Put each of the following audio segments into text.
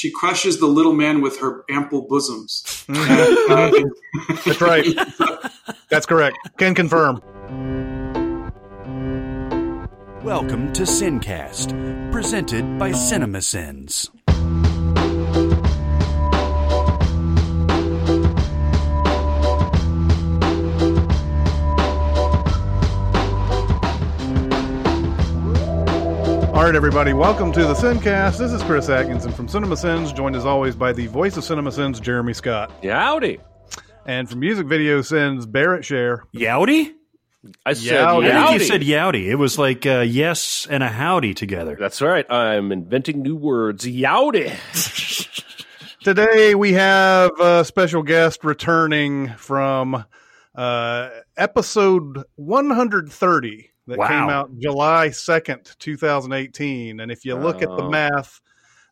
she crushes the little man with her ample bosoms. That's right. That's correct. Can confirm. Welcome to Sincast, presented by CinemaSins. All right, everybody, welcome to the Sincast. This is Chris Atkinson from Cinema Sins, joined as always by the voice of Cinema Sins, Jeremy Scott. Howdy. And from Music Video Sins, Barrett Share. Yowdy? I said Yowdy. I think you said yowdy. It was like uh, yes and a howdy together. That's right. I'm inventing new words. Yowdy. Today we have a special guest returning from uh, episode 130 that Wow. came out July 2nd, 2018. And if you look at the Oh. math,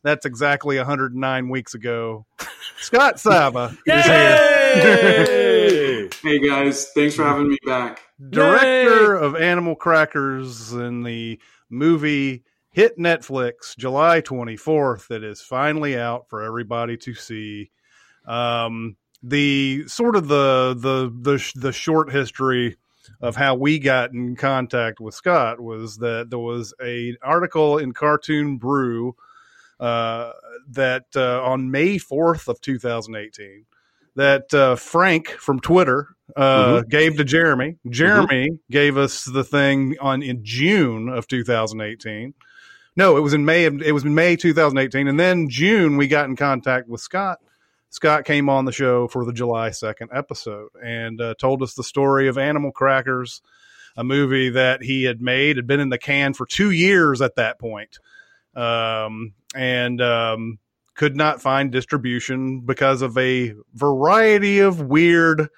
that's exactly 109 weeks ago. Scott Sava is here. Hey guys, thanks for having me back. director of Animal Crackers in the movie hit Netflix July 24th that is finally out for everybody to see. Um, the sort of the the the the short history of how we got in contact with Scott was that there was a article in Cartoon Brew uh, that uh, on May 4th of 2018 that uh, Frank from Twitter uh, gave to Jeremy. Jeremy gave us the thing on in June of 2018. No, it was in May. Of, it was in May 2018, and then June we got in contact with Scott. Scott came on the show for the July 2nd episode and uh, told us the story of Animal Crackers, a movie that he had made, had been in the can for two years at that point, um, and um, could not find distribution because of a variety of weird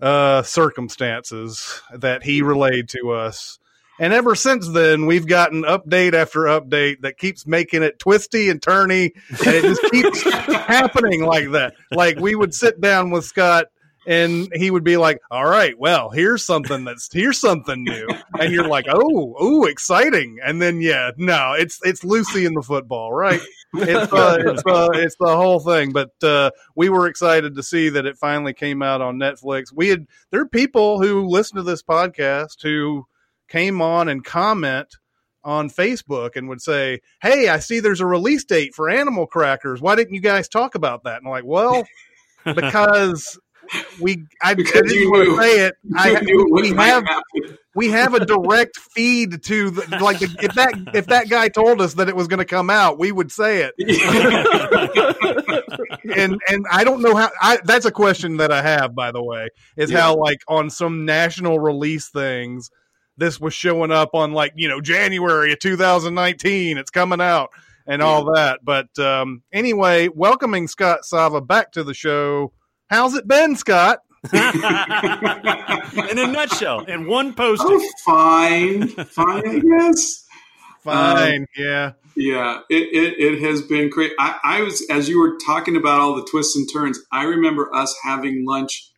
uh, circumstances that he relayed to us. And ever since then, we've gotten update after update that keeps making it twisty and turny, and it just keeps happening like that. Like we would sit down with Scott, and he would be like, "All right, well, here's something that's here's something new," and you're like, "Oh, oh, exciting!" And then yeah, no, it's it's Lucy in the football, right? It's uh, it's uh, it's the whole thing. But uh, we were excited to see that it finally came out on Netflix. We had there are people who listen to this podcast who came on and comment on Facebook and would say, "Hey, I see there's a release date for Animal Crackers. Why didn't you guys talk about that?" And I'm like, "Well, because we I, I Because you didn't want to say it. I, You knew what we have happen. we have a direct feed to the, like the, if that if that guy told us that it was going to come out, we would say it. And and I don't know how. I, that's a question that I have, by the way, is Yeah. how like on some national release things, this was showing up on like you know January of 2019. It's coming out and all that. But um, anyway, welcoming Scott Sava back to the show. How's it been, Scott? in a nutshell, in one posting. oh, fine, fine, I guess. Fine, yeah. Yeah, it, it, it has been great. I, I was, as you were talking about all the twists and turns, I remember us having lunch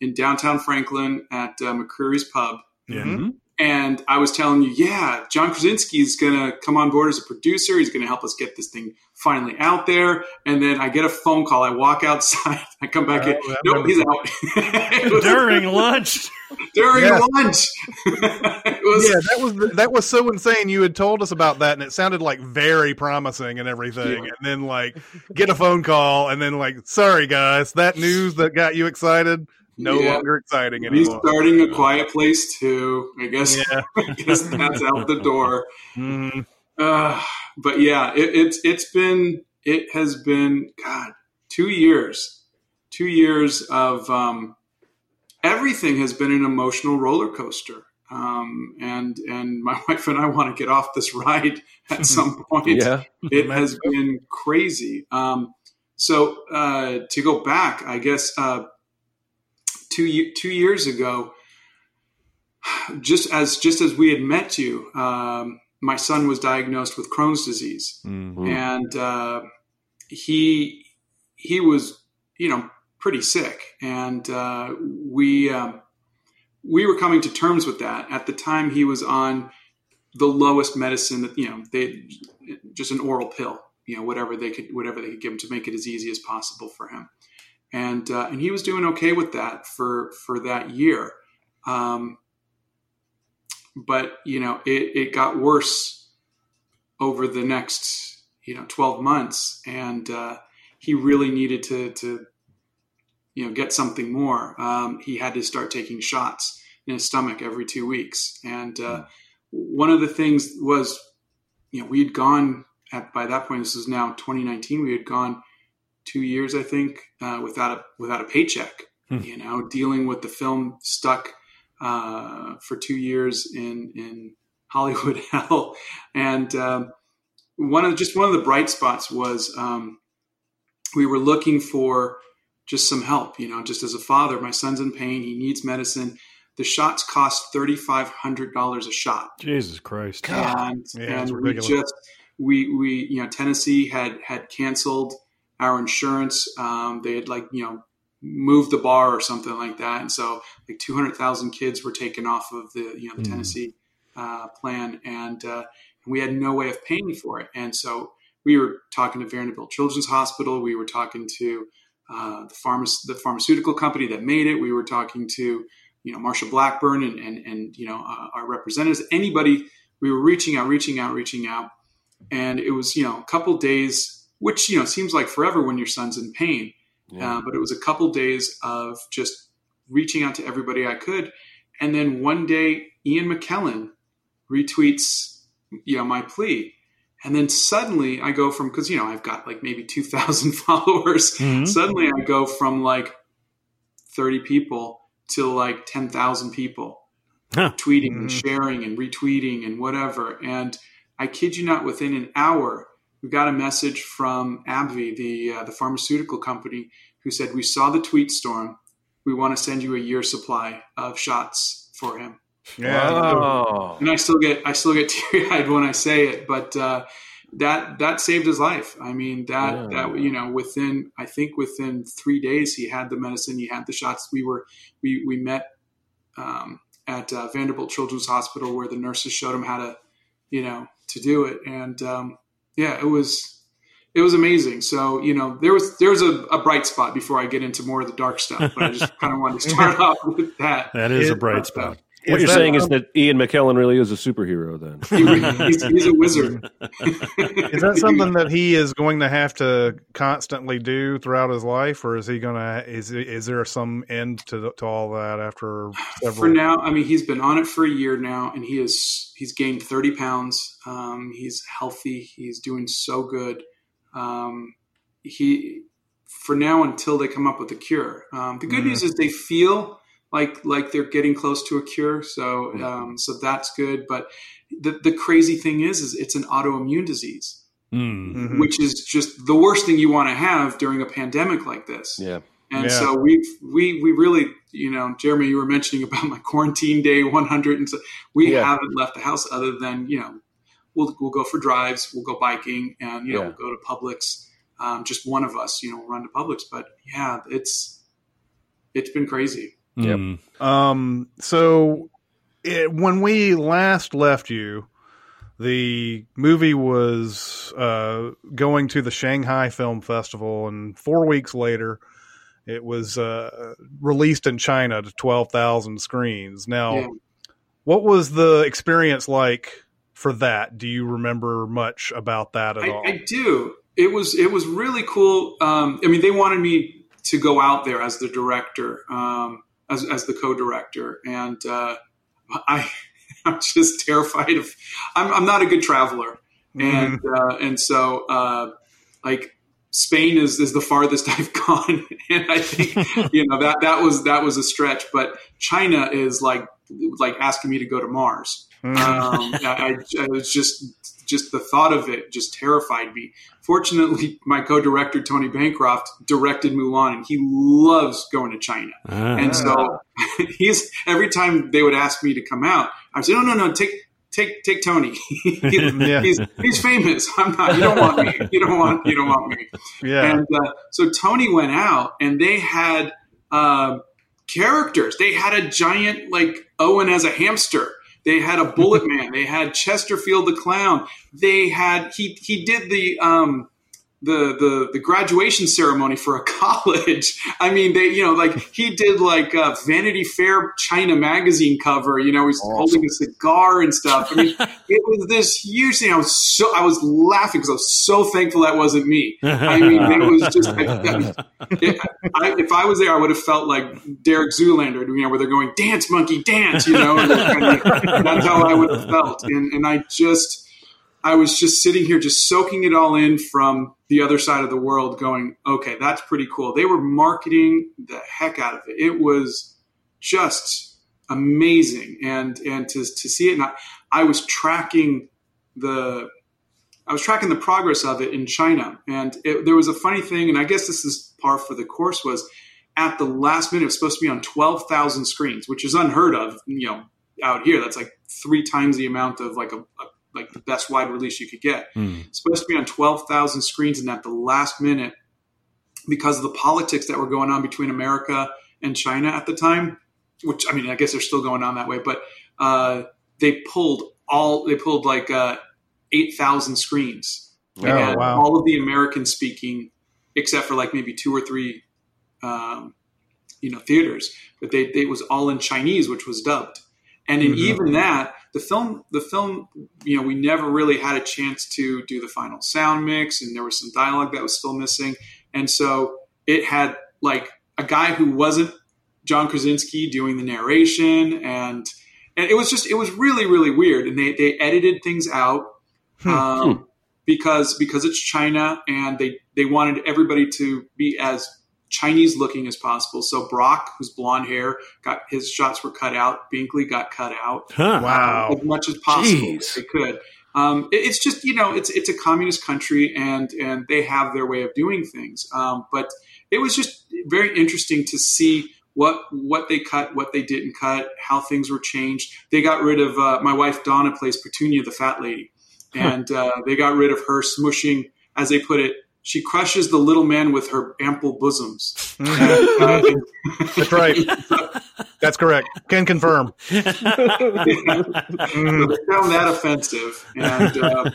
in downtown Franklin at uh, McCreary's Pub. Yeah. And I was telling you, yeah, John Krasinski is going to come on board as a producer. He's going to help us get this thing finally out there. And then I get a phone call. I walk outside. I come back oh, in. Oh, Nope, he's out. Was During lunch. during Yeah. lunch. was, yeah, that was that was so insane. You had told us about that, and it sounded like very promising and everything. Yeah. And then like get a phone call, and then like, sorry guys, that news that got you excited no Yeah. longer exciting anymore. Restarting a quiet place two. I guess, Yeah. I guess that's out the door. Mhm. Uh, but yeah, it, it's it's been it has been God two years, two years of um, everything has been an emotional roller coaster. Um, and and my wife and I want to get off this ride at some point. Yeah. It has been crazy. Um, so uh, to go back, I guess uh, two two years ago, just as just as we had met you, um, my son was diagnosed with Crohn's disease, Mhm. and uh, he he was you know pretty sick, and uh, we um, we were coming to terms with that. At the time, he was on the lowest medicine that you know they just an oral pill you know whatever they could whatever they could give him to make it as easy as possible for him. And uh, and he was doing okay with that for for that year. Um, but you know it, it got worse over the next you know 12 months. And uh, he really needed to to you know get something more. Um, he had to start taking shots in his stomach every two weeks. And uh, one of the things was you know we had gone at by that point this is now 2019 we had gone two years i think uh, without a without a paycheck you know dealing with the film stuck uh, for two years in in Hollywood hell, and um, one of just one of the bright spots was um, we were looking for just some help. You know, just as a father, my son's in pain; he needs medicine. The shots cost thirty five hundred dollars a shot, Jesus Christ. and Yeah, and we just we we you know Tennessee had had canceled our insurance. Um, they had like you know moved the bar or something like that, and so like two hundred thousand kids were taken off of the you know the Mm. Tennessee uh, plan, and uh, we had no way of paying for it, and so we were talking to Vanderbilt Children's Hospital. We were talking to uh, the pharma- the pharmaceutical company that made it. We were talking to you know Marsha Blackburn and and, and you know uh, our representatives. Anybody we were reaching out, reaching out, reaching out, and it was you know a couple days, which you know seems like forever when your son's in pain. Yeah. Uh, but it was a couple days of just reaching out to everybody I could, and then one day Ian McKellen retweets you know my plea, and then suddenly I go from because you know I've got like maybe two thousand followers. Mhm. Suddenly I go from like thirty people to like ten thousand people Huh. tweeting and sharing and retweeting and whatever. And I kid you not, within an hour, we got a message from AbbVie, the uh, the pharmaceutical company, who said we saw the tweet storm. We want to send you a year supply of shots for him. Yeah. And I still get I still get teary eyed when I say it, but uh, that that saved his life. I mean that Yeah. that you know within I think within three days he had the medicine, he had the shots. We were we we met um, at uh, Vanderbilt Children's Hospital where the nurses showed him how to you know to do it, and um, yeah, it was it was amazing. So you know there was there was a, a bright spot before I get into more of the dark stuff, but I just kind of wanted to start off with that. That is It- a bright spot. What Is you're that- saying is that Ian McKellen really is a superhero then. He- he's, he's a wizard. Is that something that he is going to have to constantly do throughout his life, or is he going to? Is is there some end to to all that after several? for now i mean he's been on it for a year now and he is he's gained 30 pounds um, he's healthy he's doing so good um, he for now until they come up with a cure um, the good Mhm. news is they feel like like they're getting close to a cure so um, so that's good but the, the crazy thing is is it's an autoimmune disease Mm. Mhm. which is just the worst thing you want to have during a pandemic like this Yeah. and Yeah. so we we we really, you know, Jeremy, you were mentioning about my quarantine day 100, and so we Yeah. haven't left the house other than you know, we'll we'll go for drives, we'll go biking, and you know, Yeah. we'll go to Publix. Um, just one of us, you know, will run to Publix. But yeah, it's it's been crazy. Yep. Mm. Um. So, it, when we last left you, the movie was uh, going to the Shanghai Film Festival, and four weeks later, it was uh, released in China to twelve thousand screens. Now, Yeah. what was the experience like for that? Do you remember much about that at I, all? I do. It was it was really cool. Um, I mean, they wanted me to go out there as the director, um, as as the co-director, and uh, I I'm just terrified of. I'm I'm not a good traveler, and uh, and so uh, like Spain is is the farthest I've gone, and I think you know that that was that was a stretch. But China is like like asking me to go to Mars. Mhm. Um, I, I, I was just just the thought of it just terrified me. Fortunately, my co-director Tony Bancroft directed Mulan, and he loves going to China. Ah. And so he's every time they would ask me to come out, I would say, "No, no, no, take take take Tony. Yeah. he's he's famous. I'm not. You don't want me. You don't want you don't want me." yeah. And uh, so Tony went out, and they had uh, characters. They had a giant like Owen as a hamster. They had a Bullet Man. They had Chesterfield the clown. They had he he did the um, the the the graduation ceremony for a college. I mean, they you know like he did like a Vanity Fair China magazine cover. You know, he's Awesome. holding a cigar and stuff. I mean, it was this huge thing. I was so I was laughing because I was so thankful that wasn't me. I mean, it was just. it, I, if I was there, I would have felt like Derek Zoolander, you know, where they're going dance monkey dance, you know. and kind of- that's how I would have felt, and and I just. I was just sitting here, just soaking it all in from the other side of the world, going, okay, that's pretty cool. They were marketing the heck out of it. It was just amazing, and and to to see it, and I, I was tracking the I was tracking the progress of it in China, and it, there was a funny thing, and I guess this is par for the course. Was at the last minute, it was supposed to be on twelve thousand screens, which is unheard of, you know, out here. That's like three times the amount of like a, a like the best wide release you could get. It's supposed to be on twelve thousand screens, and at the last minute, because of the politics that were going on between America and China at the time, which I mean, I guess they're still going on that way, but uh, they pulled all they pulled like uh, eight thousand screens. Oh, and wow. all of the American speaking, except for like maybe two or three, um, you know, theaters. But they, they it was all in Chinese, which was dubbed. And in Mhm. even that, the film, the film, you know, we never really had a chance to do the final sound mix, and there was some dialogue that was still missing. And so it had like a guy who wasn't John Krasinski doing the narration, and and it was just it was really really weird. And they they edited things out um, because because it's China, and they they wanted everybody to be as Chinese looking as possible. So Brock, who's blonde hair, got his shots were cut out. Binkley got cut out Huh. Wow. as much as possible Jeez. if they could. Um, it- it's just you know it's it's a communist country and and they have their way of doing things. Um, but it was just very interesting to see what what they cut, what they didn't cut, how things were changed. They got rid of uh, my wife Donna plays Petunia, the fat lady, and uh, they got rid of her smushing, as they put it. She crushes the little man with her ample bosoms. Mhm. That's right. That's correct. Can confirm. So they found that offensive. And uh,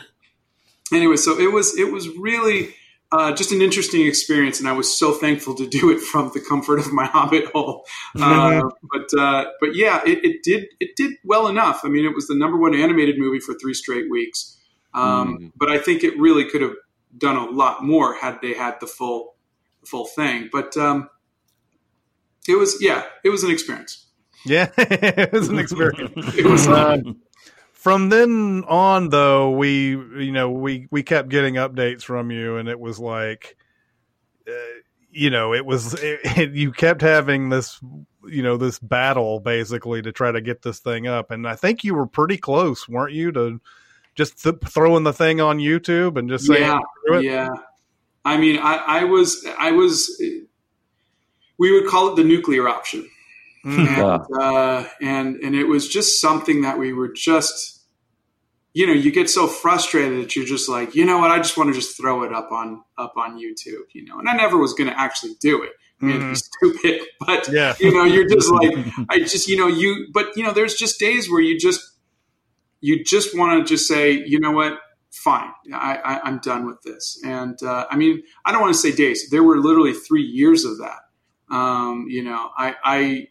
anyway, so it was it was really uh, just an interesting experience, and I was so thankful to do it from the comfort of my hobbit hole. Uh, but uh, but yeah, it, it did it did well enough. I mean, it was the number one animated movie for three straight weeks. Um, Mm. But I think it really could have done a lot more had they had the full the full thing. But um, it was yeah, it was an experience. Yeah, it was an experience. It was Uh, from then on, though, we you know we we kept getting updates from you, and it was like, uh, you know, it was it, you kept having this you know this battle basically to try to get this thing up, and I think you were pretty close, weren't you, to just th- throwing the thing on YouTube and just saying, yeah, it." yeah. I mean, I, I was, I was. We would call it the nuclear option, Mhm. and uh, and and it was just something that we were just, you know, you get so frustrated that you're just like, you know what, I just want to just throw it up on up on YouTube, you know. And I never was going to actually do it. I mean, it'd be stupid, but yeah, you know, you're just like, I just, you know, you, but you know, there's just days where you just, you just want to just say, you know what, fine, I, I, I'm done with this. And uh, I mean, I don't want to say days. There were literally three years of that. Um, you know, I, I,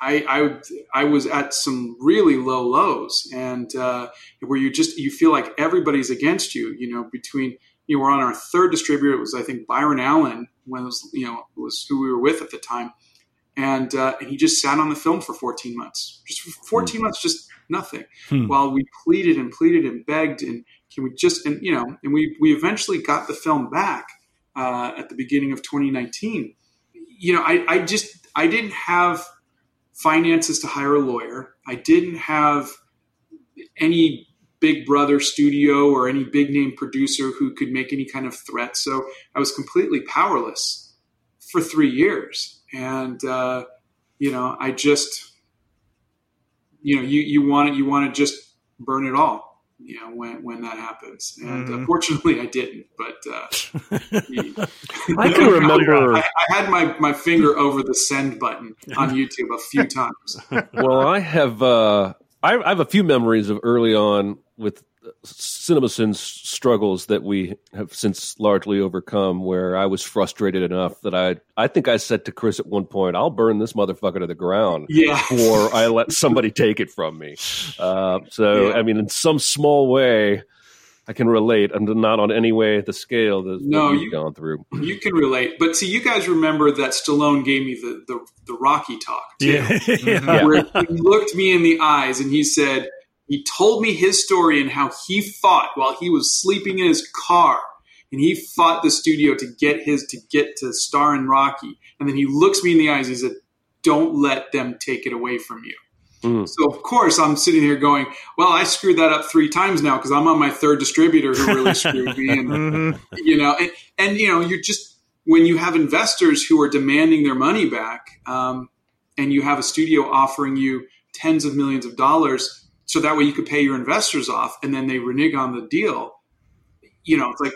I, I, I was at some really low lows, and uh, where you just you feel like everybody's against you. You know, between you were on our third distributor. It was I think Byron Allen when it was you know was who we were with at the time, and uh, and he just sat on the film for 14 months, just for 14 months, just nothing. Hmm. While we pleaded and pleaded and begged, and can we just and you know, and we we eventually got the film back uh, at the beginning of 2019. You know, I I just I didn't have finances to hire a lawyer. I didn't have any big brother studio or any big name producer who could make any kind of threat. So I was completely powerless for three years. And, uh, you know, I just, you know, you, you want to, you want to just burn it all, you know, when, when that happens. And uh, Mhm. fortunately I didn't, but, uh, you- I can remember. I, I had my, my finger over the send button on YouTube a few times. well, I have uh, I, I have a few memories of early on with CinemaSins struggles that we have since largely overcome. Where I was frustrated enough that I, I think I said to Chris at one point, "I'll burn this motherfucker to the ground Yeah. before I let somebody take it from me." Uh, so, Yeah. I mean, in some small way, I can relate, and not on any way the scale that No, what you've you- gone through. You can relate, but see, you guys remember that Stallone gave me the the, the Rocky talk too. Yeah. Yeah. where he looked me in the eyes and he said, he told me his story and how he fought while he was sleeping in his car. And he fought the studio to get his to get to star in Rocky. And then he looks me in the eyes. He said, "Don't let them take it away from you." Mm. So of course I'm sitting here going, "Well, I screwed that up three times now because I'm on my third distributor who really screwed me." And Mhm. you know, and, and you know, you're just when you have investors who are demanding their money back, um, and you have a studio offering you tens of millions of dollars, so that way you could pay your investors off, and then they renege on the deal. You know, it's like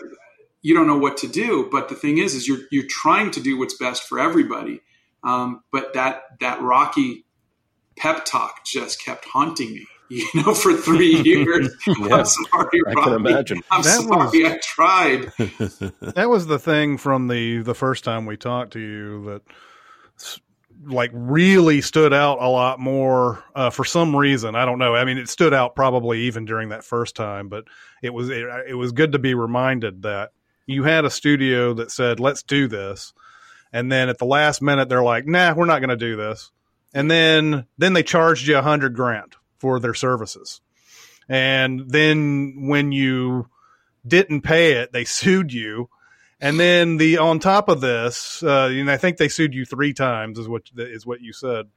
you don't know what to do. But the thing is, is you're you're trying to do what's best for everybody. Um, but that that rocky pep talk just kept haunting me. You know, for three years. Yeah, I'm sorry, I can imagine. I'm That sorry, I tried. that was the thing from the the first time we talked to you that s- like really stood out a lot more uh, for some reason. I don't know. I mean, it stood out probably even during that first time, but it was it, it was good to be reminded that you had a studio that said, "Let's do this," and then at the last minute they're like, "Nah, we're not going to do this," and then then they charged you a hundred grand for their services, and then when you didn't pay it, they sued you. And then the on top of this, uh, and I think they sued you three times, is what is what you said.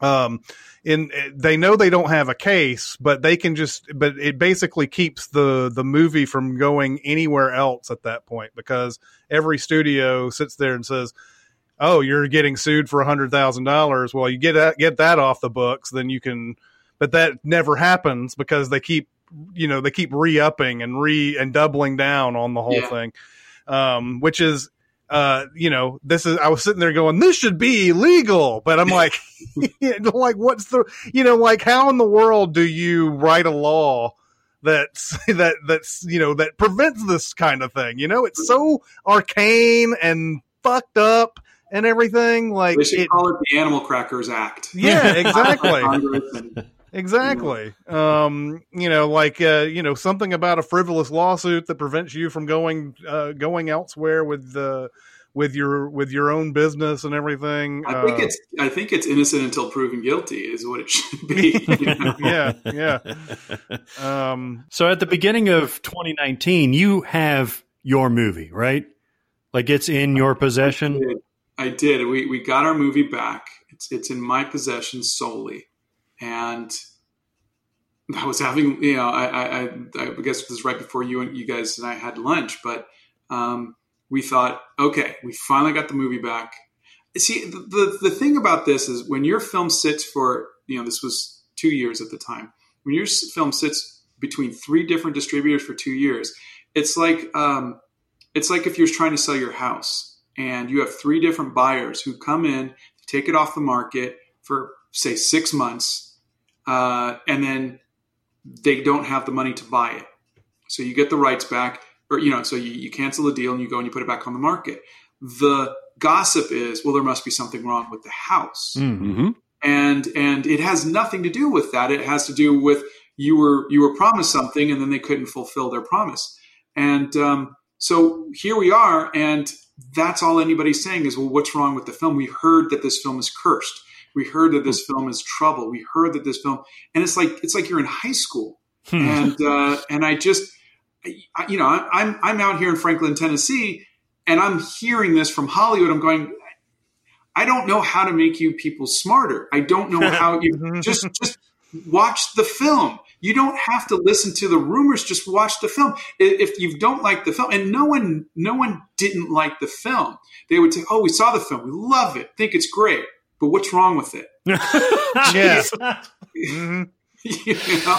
Um, in they know they don't have a case, but they can just, but it basically keeps the the movie from going anywhere else at that point because every studio sits there and says, "Oh, you're getting sued for a hundred thousand dollars." Well, you get that get that off the books, then you can. But that never happens because they keep you know they keep re-upping and re and doubling down on the whole Yeah. thing um which is uh you know this is i was sitting there going this should be illegal but i'm like like what's the you know like how in the world do you write a law that's that that's you know that prevents this kind of thing you know it's so arcane and fucked up and everything like They should it, call it the Animal Crackers Act. yeah exactly Exactly. Um, you know, like uh, you know, something about a frivolous lawsuit that prevents you from going uh, going elsewhere with the with your with your own business and everything. I think Uh, it's I think it's innocent until proven guilty is what it should be. you know? yeah, yeah. Um, So at the beginning of 2019, you have your movie, right? Like it's in your possession. did. I did. We we got our movie back. It's it's in my possession solely, and I was having you know I I, I guess it was right before you and you guys and I had lunch, but um, we thought okay, we finally got the movie back. See the, the the thing about this is when your film sits for you know this was two years at the time when your film sits between three different distributors for two years, it's like um, it's like if you're trying to sell your house and you have three different buyers who come in, to take it off the market for say six months, uh, and then they don't have the money to buy it. So you get the rights back, or you know, so you, you cancel the deal and you go and you put it back on the market. The gossip is, well, there must be something wrong with the house Mm. hmm and and it has nothing to do with that. It has to do with you were you were promised something and then they couldn't fulfill their promise. And um, so here we are, and that's all anybody's saying is, well, what's wrong with the film? We heard that this film is cursed. We heard that this film is trouble. We heard that this film, and it's like it's like you're in high school, Hmm. and uh, and I just, I, you know, I, I'm I'm out here in Franklin, Tennessee, and I'm hearing this from Hollywood. I'm going, I don't know how to make you people smarter. I don't know how you just just watch the film. You don't have to listen to the rumors. Just watch the film. If you don't like the film, and no one no one didn't like the film, they would say, "Oh, we saw the film. We love it. Think it's great." But what's wrong with it? Yeah. mhm. you know?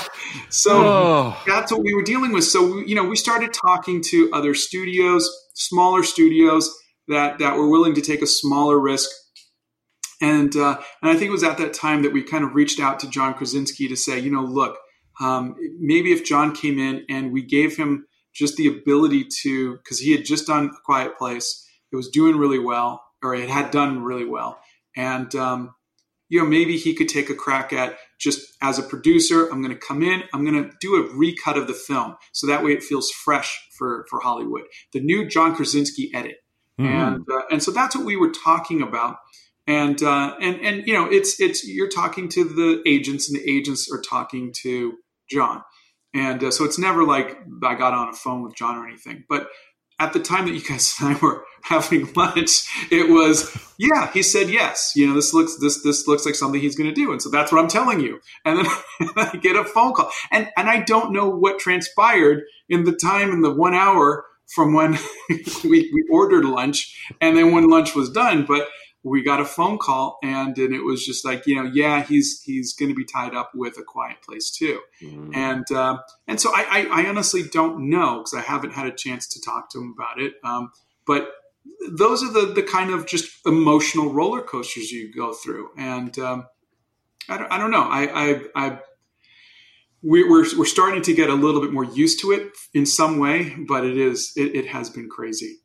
So Oh, that's what we were dealing with. So you know, we started talking to other studios, smaller studios that that were willing to take a smaller risk. And uh, and I think it was at that time that we kind of reached out to John Krasinski to say, you know, look, um, maybe if John came in and we gave him just the ability to, because he had just done A Quiet Place, it was doing really well, or it had done really well, and um, you know maybe he could take a crack at just as a producer. I'm going to come in, I'm going to do a recut of the film, so that way it feels fresh for for Hollywood. The new John Krasinski edit, Mhm. and uh, and so that's what we were talking about. And uh, and and you know, it's it's you're talking to the agents, and the agents are talking to John, and uh, so it's never like I got on a phone with John or anything. But at the time that you guys and I were having lunch, it was yeah. He said yes. You know, this looks this this looks like something he's going to do, and so that's what I'm telling you. And then I get a phone call, and and I don't know what transpired in the time in the one hour from when we, we ordered lunch and then when lunch was done, but we got a phone call and, and it was just like, you know, yeah, he's, he's going to be tied up with a quiet place two. Mm. And, uh, and so I, I, I honestly don't know because I haven't had a chance to talk to him about it. Um, but those are the, the kind of just emotional roller coasters you go through. And, um, I don't, I don't know. I, I, I, we, we're, we're starting to get a little bit more used to it in some way, but it is, it, it has been crazy.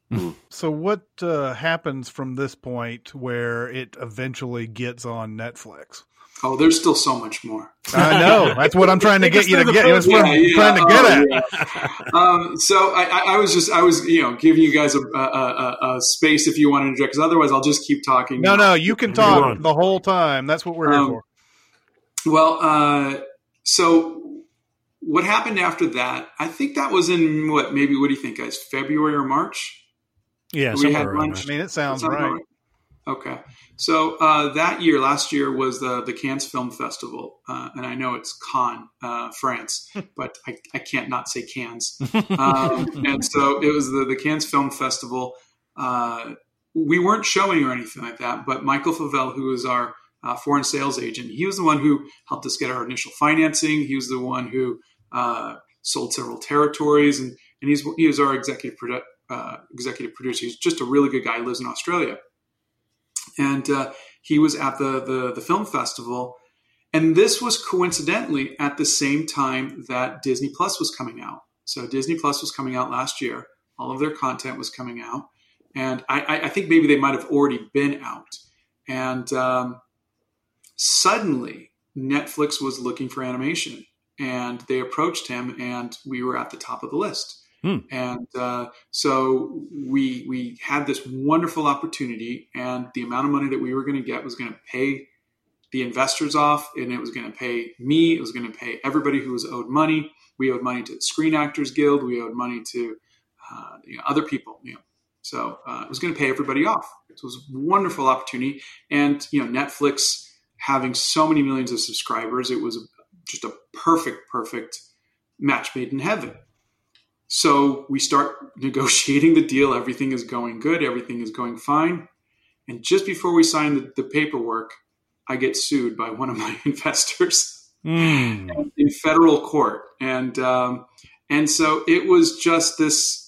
So, what uh, happens from this point where it eventually gets on Netflix? Oh, there's still so much more. I know. That's what I'm trying to get you to get. That's what I'm Yeah, yeah. trying to get Oh, at. yeah. um, so I, I, I was just, I was, you know, giving you guys a, a, a, a space if you want to interject, because otherwise I'll just keep talking. No, no, you can talk the whole time. That's what we're here Um, for. Well, uh, so what happened after that? I think that was in what, maybe, what do you think, guys? February or March? Yeah, we had lunch. I mean, it sounds Sounds right. about Okay. So uh, that year, last year, was the, the Cannes Film Festival. Uh, and I know it's Cannes, uh, France, but I, I can't not say Cannes. Um, and so it was the, the Cannes Film Festival. Uh, we weren't showing or anything like that, but Michael Favell, who is our uh, foreign sales agent, he was the one who helped us get our initial financing. He was the one who uh, sold several territories, and, and he's he was our executive produ- uh, executive producer. He's just a really good guy. He lives in Australia, and uh, he was at the, the the film festival. And this was coincidentally at the same time that Disney Plus was coming out. So Disney Plus was coming out last year. All of their content was coming out, and I, I, I think maybe they might have already been out. And um, suddenly, Netflix was looking for animation, and they approached him, and we were at the top of the list. Hmm. And uh, so we we had this wonderful opportunity, and the amount of money that we were going to get was going to pay the investors off, and it was going to pay me. It was going to pay everybody who was owed money. We owed money to the Screen Actors Guild. We owed money to uh, you know, other people. You know, so uh, it was going to pay everybody off. So it was a wonderful opportunity, and you know, Netflix having so many millions of subscribers, it was just a perfect, perfect match made in heaven. So we start negotiating the deal. Everything is going good. Everything is going fine. And just before we sign the, the paperwork, I get sued by one of my investors Mm. in federal court, and um, and so it was just this.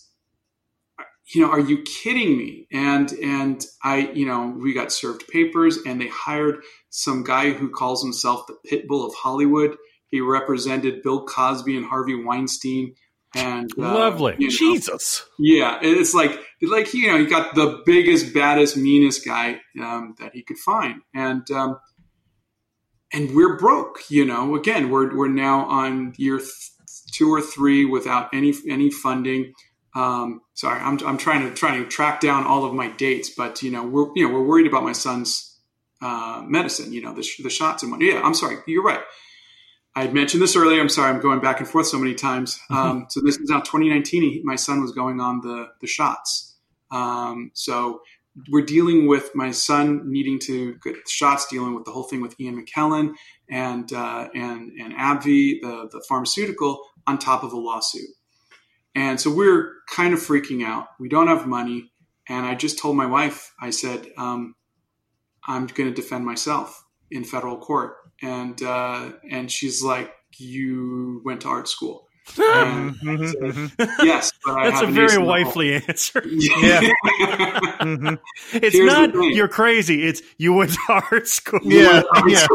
You know, are you kidding me? And and I, you know, we got served papers, and they hired some guy who calls himself the pit bull of Hollywood. He represented Bill Cosby and Harvey Weinstein, and uh, Lovely. you know, Jesus. yeah, it's like like you know, he got the biggest, baddest, meanest guy um, that he could find, and um, and we're broke. You know, again, we're we're now on year th- two or three without any any funding. Um, sorry, I'm I'm trying to trying to track down all of my dates, but you know, we're you know we're worried about my son's uh, medicine. You know, the the shots and what. Yeah, I'm sorry, you're right. I had mentioned this earlier. I'm sorry, I'm going back and forth so many times. Um, so this is now 2019. He, my son was going on the the shots. Um, so we're dealing with my son needing to get the shots, dealing with the whole thing with Ian McKellen and uh, and and AbbVie, the the pharmaceutical, on top of a lawsuit. And so we're kind of freaking out. We don't have money, and I just told my wife. I said, um, "I'm going to defend myself in federal court." And uh, and she's like, "You went to art school." And Mhm, mhm, yes, but I That's have a very in the hole. wifely answer. Yeah. mhm. It's Here's not you're crazy. It's you went to art school. Yeah, yeah.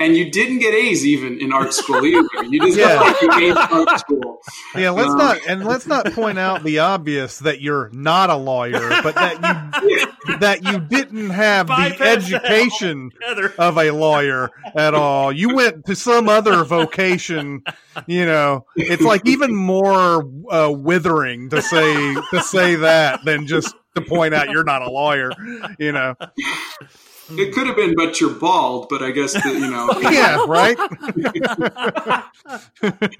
And you didn't get A's even in art school either. You just Yeah. got like your A's in art school. Yeah, let's Um, not and let's not point out the obvious that you're not a lawyer, but that you that you didn't have the Bypass that education of a lawyer at all. You went to some other vocation, you know. It's like even more uh, withering to say to say that than just to point out you're not a lawyer, you know. It could have been, but you're bald. But I guess that, you know. Yeah, right?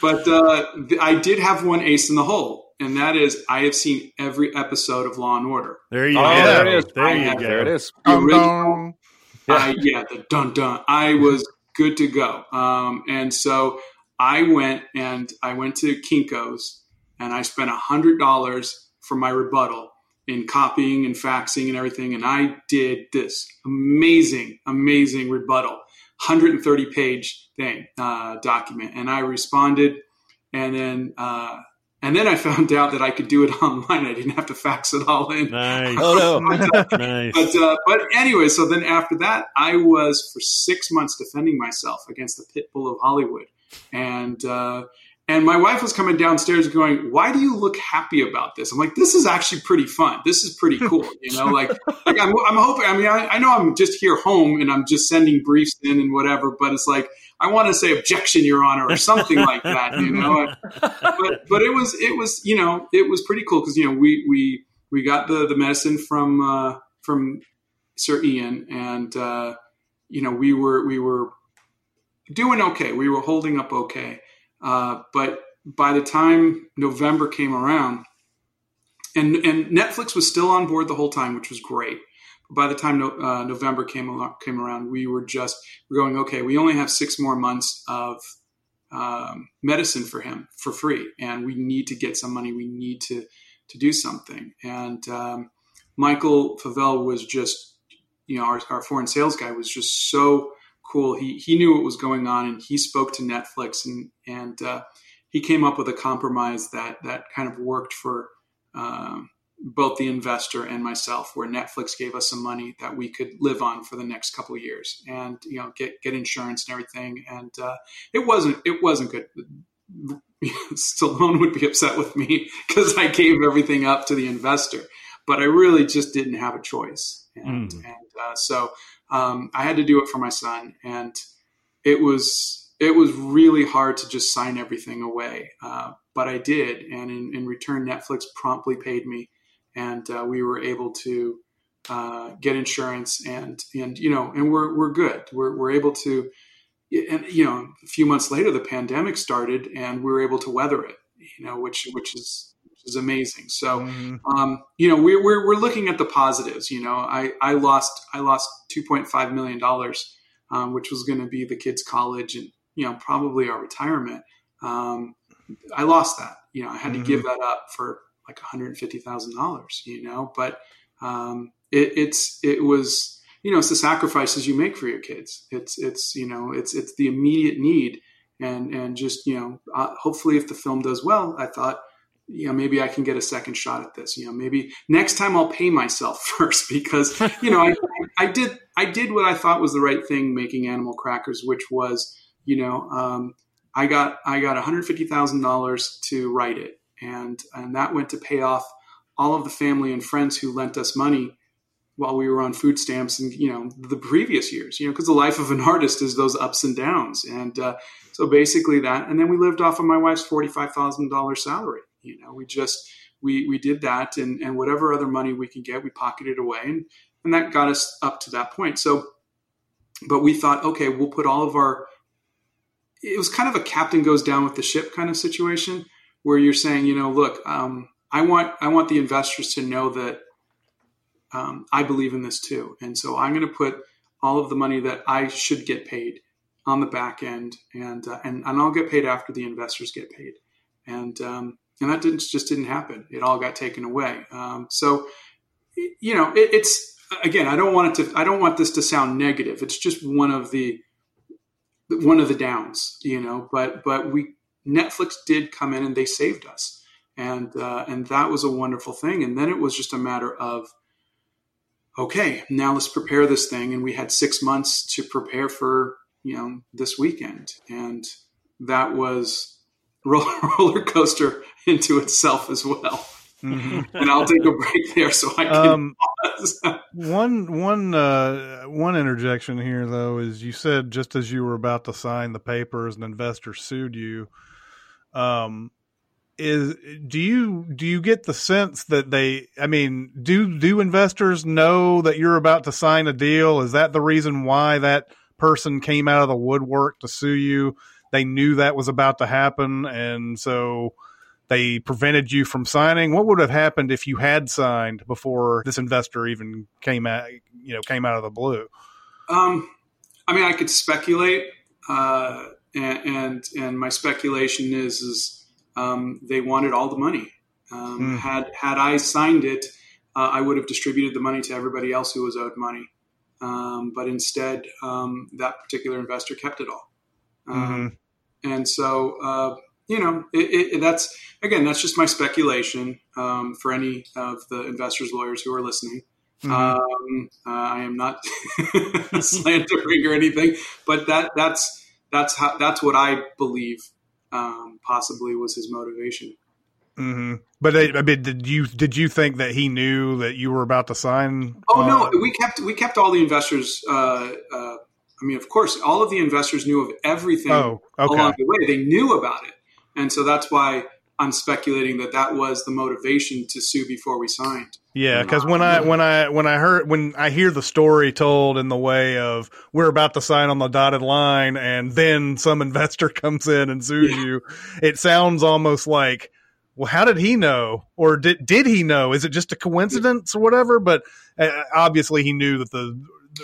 But uh, th- I did have one ace in the hole, and that is I have seen every episode of Law and Order. There you Oh, go. there it is. There you go. There it is. The Dun, original- dun. I, yeah, the dun dun. I was good to go. Um, and so I went and I went to Kinko's and I spent a hundred dollars for my rebuttal in copying and faxing and everything. And I did this amazing, amazing rebuttal, 130 page thing, uh, document. And I responded and then, uh, and then I found out that I could do it online. I didn't have to fax it all in. Nice. Oh no. nice. But uh, but anyway, so then after that, I was for six months defending myself against the pit bull of Hollywood, and uh, and my wife was coming downstairs going, "Why do you look happy about this?" I'm like, "This is actually pretty fun. This is pretty cool." You know, like like I'm, I'm hoping. I mean, I, I know I'm just here home and I'm just sending briefs in and whatever, but it's like I want to say objection, Your Honor, or something like that. You know, but but it was it was you know it was pretty cool because you know we we we got the the medicine from uh, from Sir Ian, and uh, you know we were we were doing okay. We were holding up okay, uh, but by the time November came around, and and Netflix was still on board the whole time, which was great. But By the time no, uh, November came al- came around, we were just we're going okay. We only have six more months of um, medicine for him for free, and we need to get some money. We need to to do something. And um, Michael Favel was just, you know, our, our foreign sales guy was just so cool. He he knew what was going on, and he spoke to Netflix, and and uh, he came up with a compromise that that kind of worked for. Um, both the investor and myself, where Netflix gave us some money that we could live on for the next couple of years, and you know, get get insurance and everything. And uh, it wasn't it wasn't good. Stallone would be upset with me because I gave everything up to the investor, but I really just didn't have a choice, and Mm. and uh, so um, I had to do it for my son, and it was it was really hard to just sign everything away, uh, but I did, and in, in return, Netflix promptly paid me, and uh, we were able to uh, get insurance, and and you know, and we're we're good. We're we're able to and you know a few months later the pandemic started and we were able to weather it you know which which is is amazing. So Mhm. um, you know we're, we're we're looking at the positives you know. I i lost i lost 2.5 million dollars um, which was going to be the kids college and you know probably our retirement. Um, i lost that you know i had Mhm. to give that up for like $150000 you know. But um, it, it's it was you know it's the sacrifices you make for your kids. It's it's you know it's it's the immediate need. And and just you know uh, hopefully if the film does well i thought you know maybe i can get a second shot at this you know maybe next time i'll pay myself first because you know i i did i did what i thought was the right thing making animal crackers which was you know um, i got i got $150000 to write it. And and that went to pay off all of the family and friends who lent us money while we were on food stamps and you know the previous years you know because the life of an artist is those ups and downs. And uh, so basically that and then we lived off of my wife's $45000 salary you know we just we we did that and and whatever other money we can get we pocketed away and and that got us up to that point so but we thought okay we'll put all of our it was kind of a captain goes down with the ship kind of situation where you're saying you know look um, i want i want the investors to know that um, I believe in this too. And so I'm going to put all of the money that I should get paid on the back end, and uh, and and I'll get paid after the investors get paid. And um, and that didn't just didn't happen. It all got taken away. Um, so you know, it, it's again, I don't want it to. I don't want this to sound negative. It's just one of the one of the downs, you know. But but we Netflix did come in and they saved us, and uh, and that was a wonderful thing. And then it was just a matter of okay, now let's prepare this thing. And we had six months to prepare for, you know, this weekend. And that was roller coaster into itself as well. Mm-hmm. and I'll take a break there so I can um, one one uh, one interjection here though is you said just as you were about to sign the papers, an investor sued you. Um, is do you do you get the sense that they i mean do do investors know that you're about to sign a deal is that the reason why that person came out of the woodwork to sue you they knew that was about to happen and so they prevented you from signing what would have happened if you had signed before this investor even came out you know came out of the blue um i mean i could speculate uh and and, and my speculation is is um, they wanted all the money. Um, mm. Had had I signed it, uh, I would have distributed the money to everybody else who was owed money. Um, but instead, um, that particular investor kept it all. Um, mm-hmm. And so, uh, you know, it, it, that's again, that's just my speculation um, for any of the investors' lawyers who are listening. Mm-hmm. Um, uh, I am not slandering or anything, but that that's that's how that's what I believe um, possibly was his motivation. Mm-hmm. But I mean, did you did you think that he knew that you were about to sign? Oh uh, no, we kept we kept all the investors. Uh, uh, I mean, of course, all of the investors knew of everything oh, okay. along the way. They knew about it, and so that's why I'm speculating that that was the motivation to sue before we signed. Yeah, because when I when I when I heard when I hear the story told in the way of we're about to sign on the dotted line and then some investor comes in and sues yeah. you, it sounds almost like, well, how did he know, or did did he know? Is it just a coincidence or whatever? But uh, obviously, he knew that the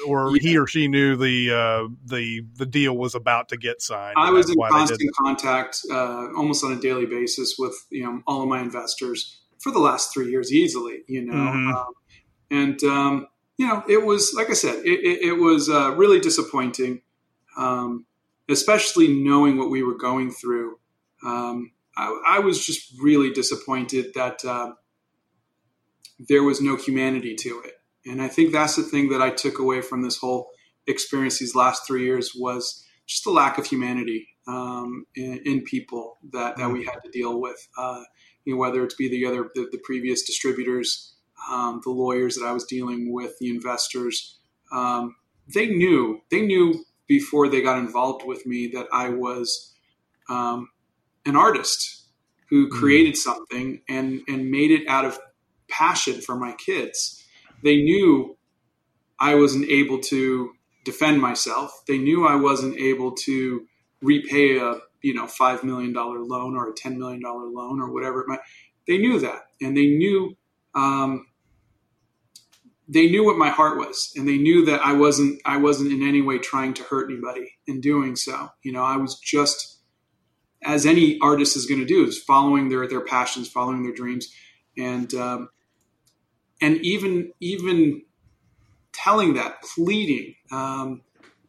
or yeah. he or she knew the uh, the the deal was about to get signed. I was in constant contact, uh, almost on a daily basis, with you know all of my investors for the last three years easily, you know. Mm-hmm. Um, and, um, you know, it was, like I said, it, it, it was uh, really disappointing, um, especially knowing what we were going through. Um, I, I, was just really disappointed that uh, there was no humanity to it. And I think that's the thing that I took away from this whole experience these last three years was just the lack of humanity um, in, in, people that, that we had to deal with. Uh, you know, whether it's be the other the, the previous distributors, um, the lawyers that I was dealing with, the investors. Um, they knew they knew before they got involved with me that I was um, an artist who mm-hmm. created something and and made it out of passion for my kids. They knew I wasn't able to defend myself. They knew I wasn't able to repay a you know five million dollar loan or a ten million dollar loan or whatever it might. They knew that, and they knew um, they knew what my heart was, and they knew that I wasn't I wasn't in any way trying to hurt anybody in doing so. You know, I was just as any artist is going to do is following their their passions, following their dreams, and um, and even even telling that, pleading, um,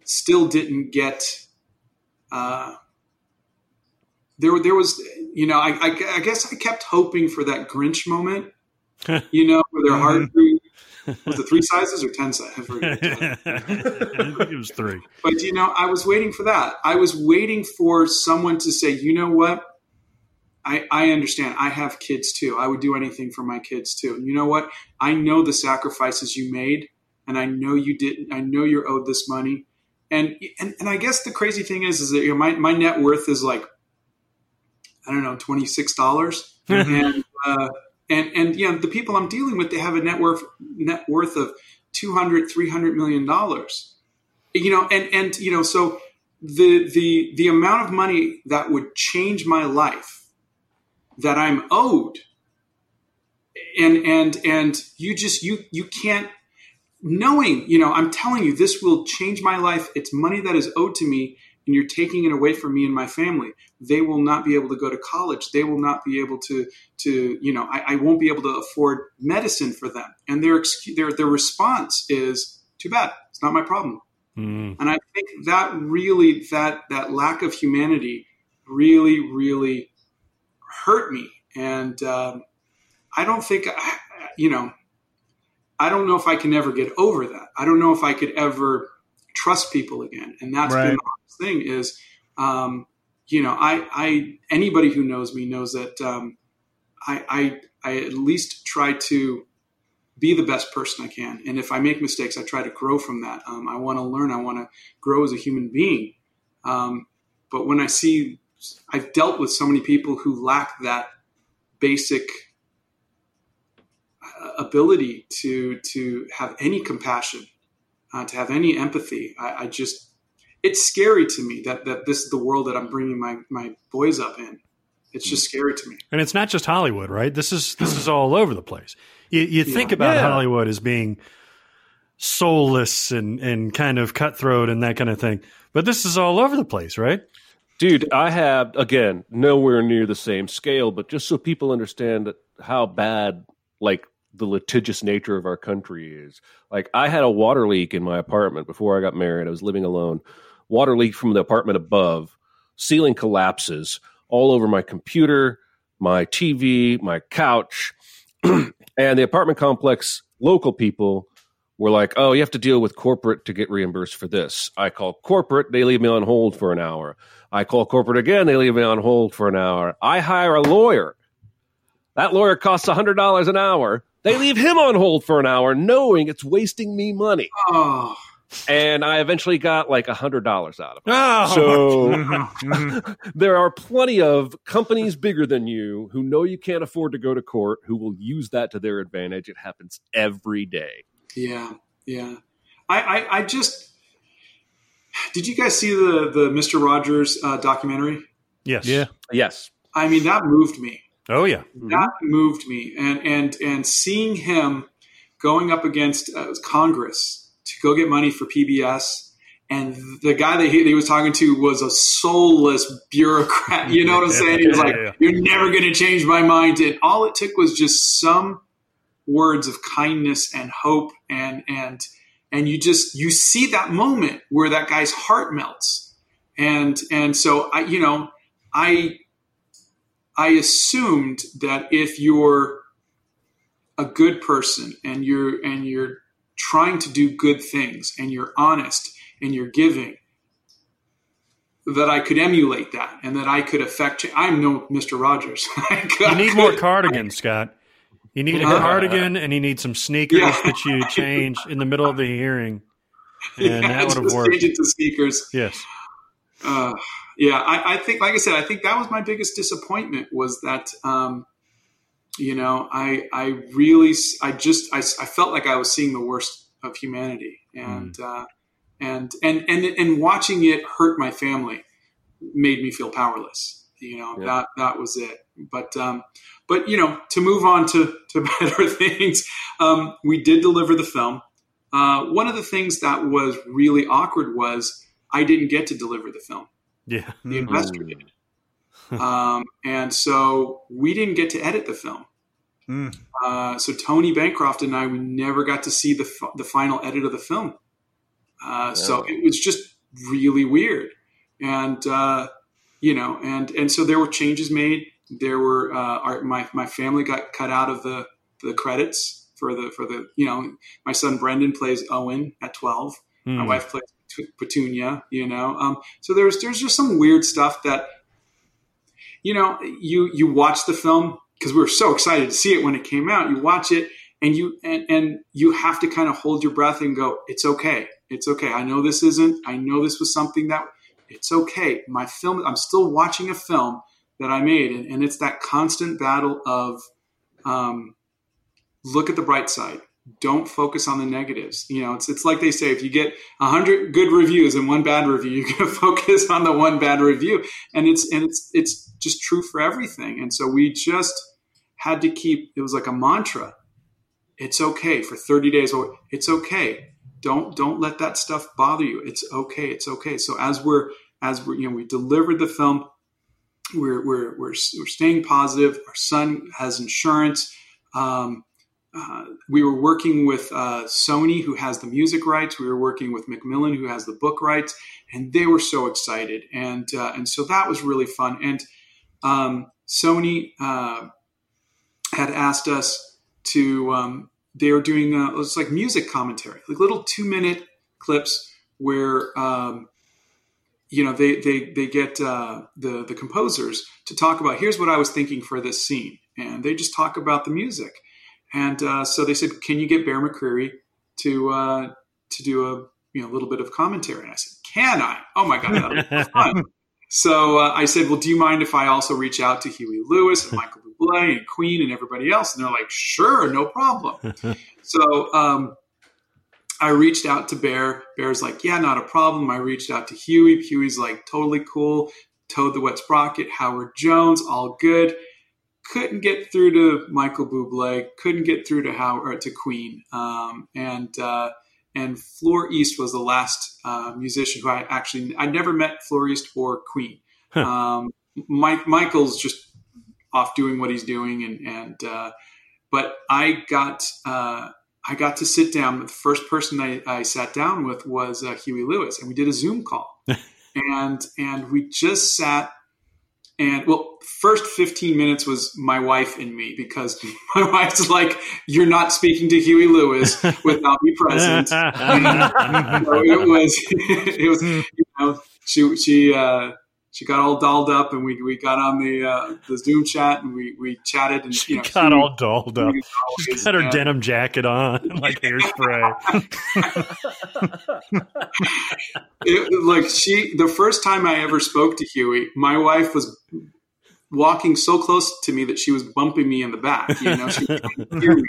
still didn't get. Uh, there there was you know I, I, I guess I kept hoping for that Grinch moment, you know, where their heart mm-hmm. Was it three sizes or ten sizes? it was three. But you know, I was waiting for that. I was waiting for someone to say, you know what? I, I understand. I have kids too. I would do anything for my kids too. And you know what? I know the sacrifices you made, and I know you didn't. I know you're owed this money. And and, and I guess the crazy thing is, is that you know, my my net worth is like I don't know, twenty six dollars, and uh, and and you know the people I'm dealing with, they have a net worth net worth of 200 300 million dollars. You know, and and you know, so the the the amount of money that would change my life that I'm owed, and and and you just you you can't knowing you know i'm telling you this will change my life. It's money that is owed to me and you're taking it away from me and my family. They will not be able to go to college. They will not be able to to you know i, I won't be able to afford medicine for them. And their their their response is too bad. It's not my problem. Mm. and i think that really that that lack of humanity really really hurt me and um, i don't think you know I don't know if I can ever get over that. I don't know if I could ever trust people again. And that's Right. been the hardest thing is, um, you know, I, I, anybody who knows me knows that, um, I, I, I at least try to be the best person I can. And if I make mistakes, I try to grow from that. Um, I want to learn. I want to grow as a human being. Um, but when I see, I've dealt with so many people who lack that basic uh, ability to to have any compassion, uh, to have any empathy. I, I just, it's scary to me that that this is the world that I'm bringing my my boys up in. It's just scary to me. And it's not just Hollywood, right? This is this is all over the place. You, you think Yeah. about Yeah. Hollywood as being soulless and and kind of cutthroat and that kind of thing, but this is all over the place, right? Dude, I have again nowhere near the same scale, but just so people understand how bad like the litigious nature of our country is. Like I had a water leak in my apartment before I got married. I was living alone. Water leak from the apartment above. Ceiling collapses all over my computer, my TV, my couch. and the apartment complex local people were like, "Oh, you have to deal with corporate to get reimbursed for this." I call corporate, they leave me on hold for an hour. I call corporate again, they leave me on hold for an hour. I hire a lawyer. That lawyer costs $100 an hour. They leave him on hold for an hour knowing it's wasting me money. Oh, And I eventually got like $100 out of it. Oh, So Mhm, mhm. there are plenty of companies bigger than you who know you can't afford to go to court who will use that to their advantage. It happens every day. Yeah, yeah. I, I, I just did. You guys see the the Mister Rogers uh, documentary? yes, Yeah. Yes. I mean, that moved me. Oh yeah, That moved me, and and and seeing him going up against uh, Congress to go get money for PBS, and the guy that he, that he was talking to was a soulless bureaucrat. You know what I'm saying? He was Yeah, like, yeah, yeah. "You're never going to change my mind." And all it took was just some words of kindness and hope, and and and you just you see that moment where that guy's heart melts, and and so I, you know, I I assumed that if you're a good person and you're and you're trying to do good things and you're honest and you're giving that I could emulate that and that I could affect cha- I'm no Mr. Rogers. I could- you need more cardigans, Scott. You need a cardigan and you need some sneakers Yeah. that you change in the middle of the hearing, and Yeah, that would have worked. change it to sneakers. Yes. Uh, yeah, I, I think, like I said, I think that was my biggest disappointment was that, um, you know, I, I really, I just, I, I, felt like I was seeing the worst of humanity, and, uh, and, and, and, and watching it hurt my family made me feel powerless. You know, Yeah. that, that was it. But, um, but you know, to move on to, to better things, um, we did deliver the film. Uh, one of the things that was really awkward was I didn't get to deliver the film Yeah. the investor did. um, and so we didn't get to edit the film. Mm. Uh, so Tony Bancroft and I, we never got to see the f- the final edit of the film. Uh, So Oh. it was just really weird, and uh, you know, and and so there were changes made. There were uh, our, my my family got cut out of the the credits for the for the you know my son Brendan plays Owen at twelve. My Hmm. wife plays Petunia, you know. Um, so there's there's just some weird stuff that, you know, you you watch the film because we were so excited to see it when it came out. You watch it and you and, and you have to kind of hold your breath and go, it's okay, it's okay. I know this isn't. I know this was something that it's okay. My film. I'm still watching a film that I made, and, and it's that constant battle of, um, look at the bright side don't focus on the negatives. You know, it's it's like they say, if you get hundred good reviews and one bad review, you're going to focus on the one bad review, and it's and it's it's just true for everything. And so we just had to keep. It was like a mantra. It's okay for 30 days, or it's okay. Don't don't let that stuff bother you. It's okay. It's okay. So as we're as we're you know we delivered the film, we're we're we're, we're staying positive. Our son has insurance. Um, uh, we were working with uh, Sony, who has the music rights. We were working with Macmillan, who has the book rights, and they were so excited. And uh, and so that was really fun. And um, Sony uh, had asked us to um, they were doing uh, it's like music commentary, like little two minute clips where um, you know they they they get uh, the the composers to talk about here's what I was thinking for this scene, and they just talk about the music. And uh, so they said, "Can you get Bear McCreary to uh, to do a you know a little bit of commentary?" And I said, "Can I? Oh my god, that'll be fun!" so uh, I said, "Well, do you mind if I also reach out to Huey Lewis and Michael Bublé and Queen and everybody else?" And they're like, "Sure, no problem." so um, I reached out to Bear. Bear's like, "Yeah, not a problem." I reached out to Huey. Huey's like, "Totally cool." Toad the Wet Sprocket, Howard Jones, all good couldn't get through to Michael Bublé, couldn't get through to Howard to Queen, um, and uh, and Flo Rida was the last uh, musician who I actually I never met Flo Rida or Queen. Huh. Um, Mike Michael's just off doing what he's doing, and and uh, but I got uh, I got to sit down. The first person I, I sat down with was uh, Huey Lewis, and we did a Zoom call, and and we just sat and well, first 15 minutes was my wife and me because my wife's like, you're not speaking to Huey Lewis without me present. so it was, it was, you know, she, she, uh, she got all dolled up and we, we got on the uh, the Zoom chat and we, we chatted and she you know, got all dolled up. She's got her denim jacket on like hairspray. it, like she, the first time I ever spoke to Huey, my wife was walking so close to me that she was bumping me in the back. You know, she hear me.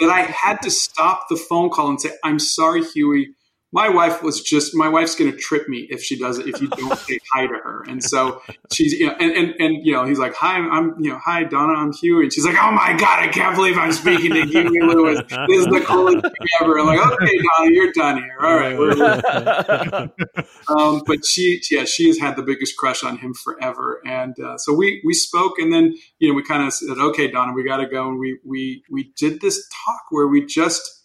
that I had to stop the phone call and say, "I'm sorry, Huey." My wife was just my wife's going to trip me if she does it if you don't say hi to her. And so she's you know and, and and you know he's like hi i'm you know hi donna i'm hugh and she's like oh my god i can't believe i'm speaking to huey lewis. This is the coolest thing ever. I'm like okay donna you're done here. All right um, but she yeah she has had the biggest crush on him forever. And uh, so we we spoke and then you know we kind of said okay donna we got to go. And we we we did this talk where we just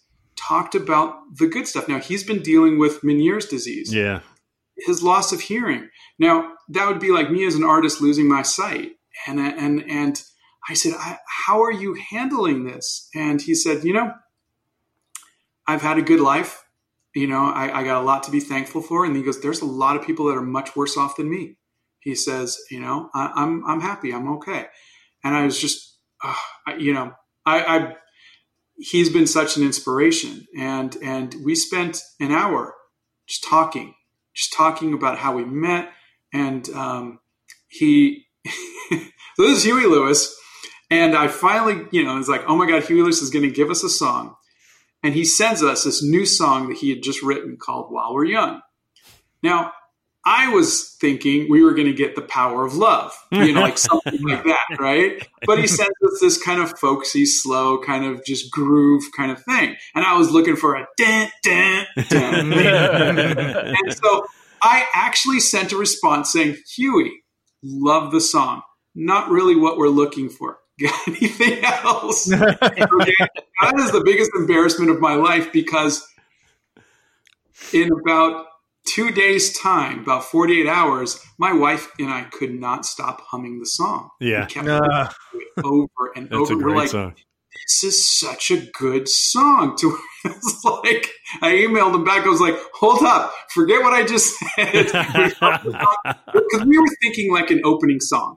talked about the good stuff. Now he's been dealing with Meniere's disease. Yeah. His loss of hearing. Now that would be like me as an artist losing my sight. And and and I said, I, "How are you handling this?" And he said, "You know, I've had a good life. You know, I, I got a lot to be thankful for." And he goes, "There's a lot of people that are much worse off than me." He says, "You know, I, am I'm, I'm happy. I'm okay." And I was just, uh, I, you know, I, I he's been such an inspiration. And and we spent an hour just talking, just talking about how we met. And um, he, so this is Huey Lewis. And I finally, you know, it's like, oh my God, Huey Lewis is going to give us a song. And he sends us this new song that he had just written called While We're Young. Now, I was thinking we were going to get the power of love, you know, like something like that, right? But he sends us this kind of folksy, slow, kind of just groove kind of thing. And I was looking for a dun, dun, dun. and so I actually sent a response saying, Huey, love the song. Not really what we're looking for. Got anything else? okay? That is the biggest embarrassment of my life because in about two days' time, about 48 hours, my wife and I could not stop humming the song. Yeah. We kept uh, over and over. We're like, song. this is such a good song. To it's like I emailed him back. I was like, hold up, forget what I just said. Because we were thinking like an opening song.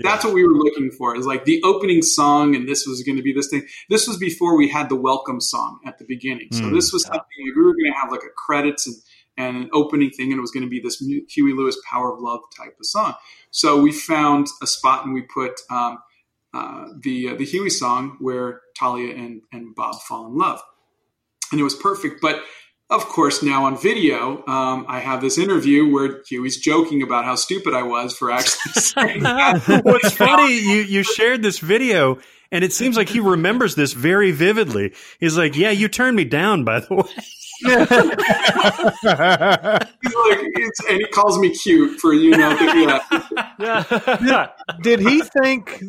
That's what we were looking for. Is like the opening song, and this was going to be this thing. This was before we had the welcome song at the beginning. So Mm. this was something like we were going to have like a credits and and an opening thing, and it was going to be this Huey Lewis "Power of Love" type of song. So we found a spot and we put um, uh, the uh, the Huey song where Talia and and Bob fall in love, and it was perfect. But of course, now on video, um, I have this interview where Huey's joking about how stupid I was for actually saying that. What's funny, you you shared this video, and it seems like he remembers this very vividly. He's like, "Yeah, you turned me down, by the way." He's like, it's, and he calls me cute for you know. The, yeah, did he think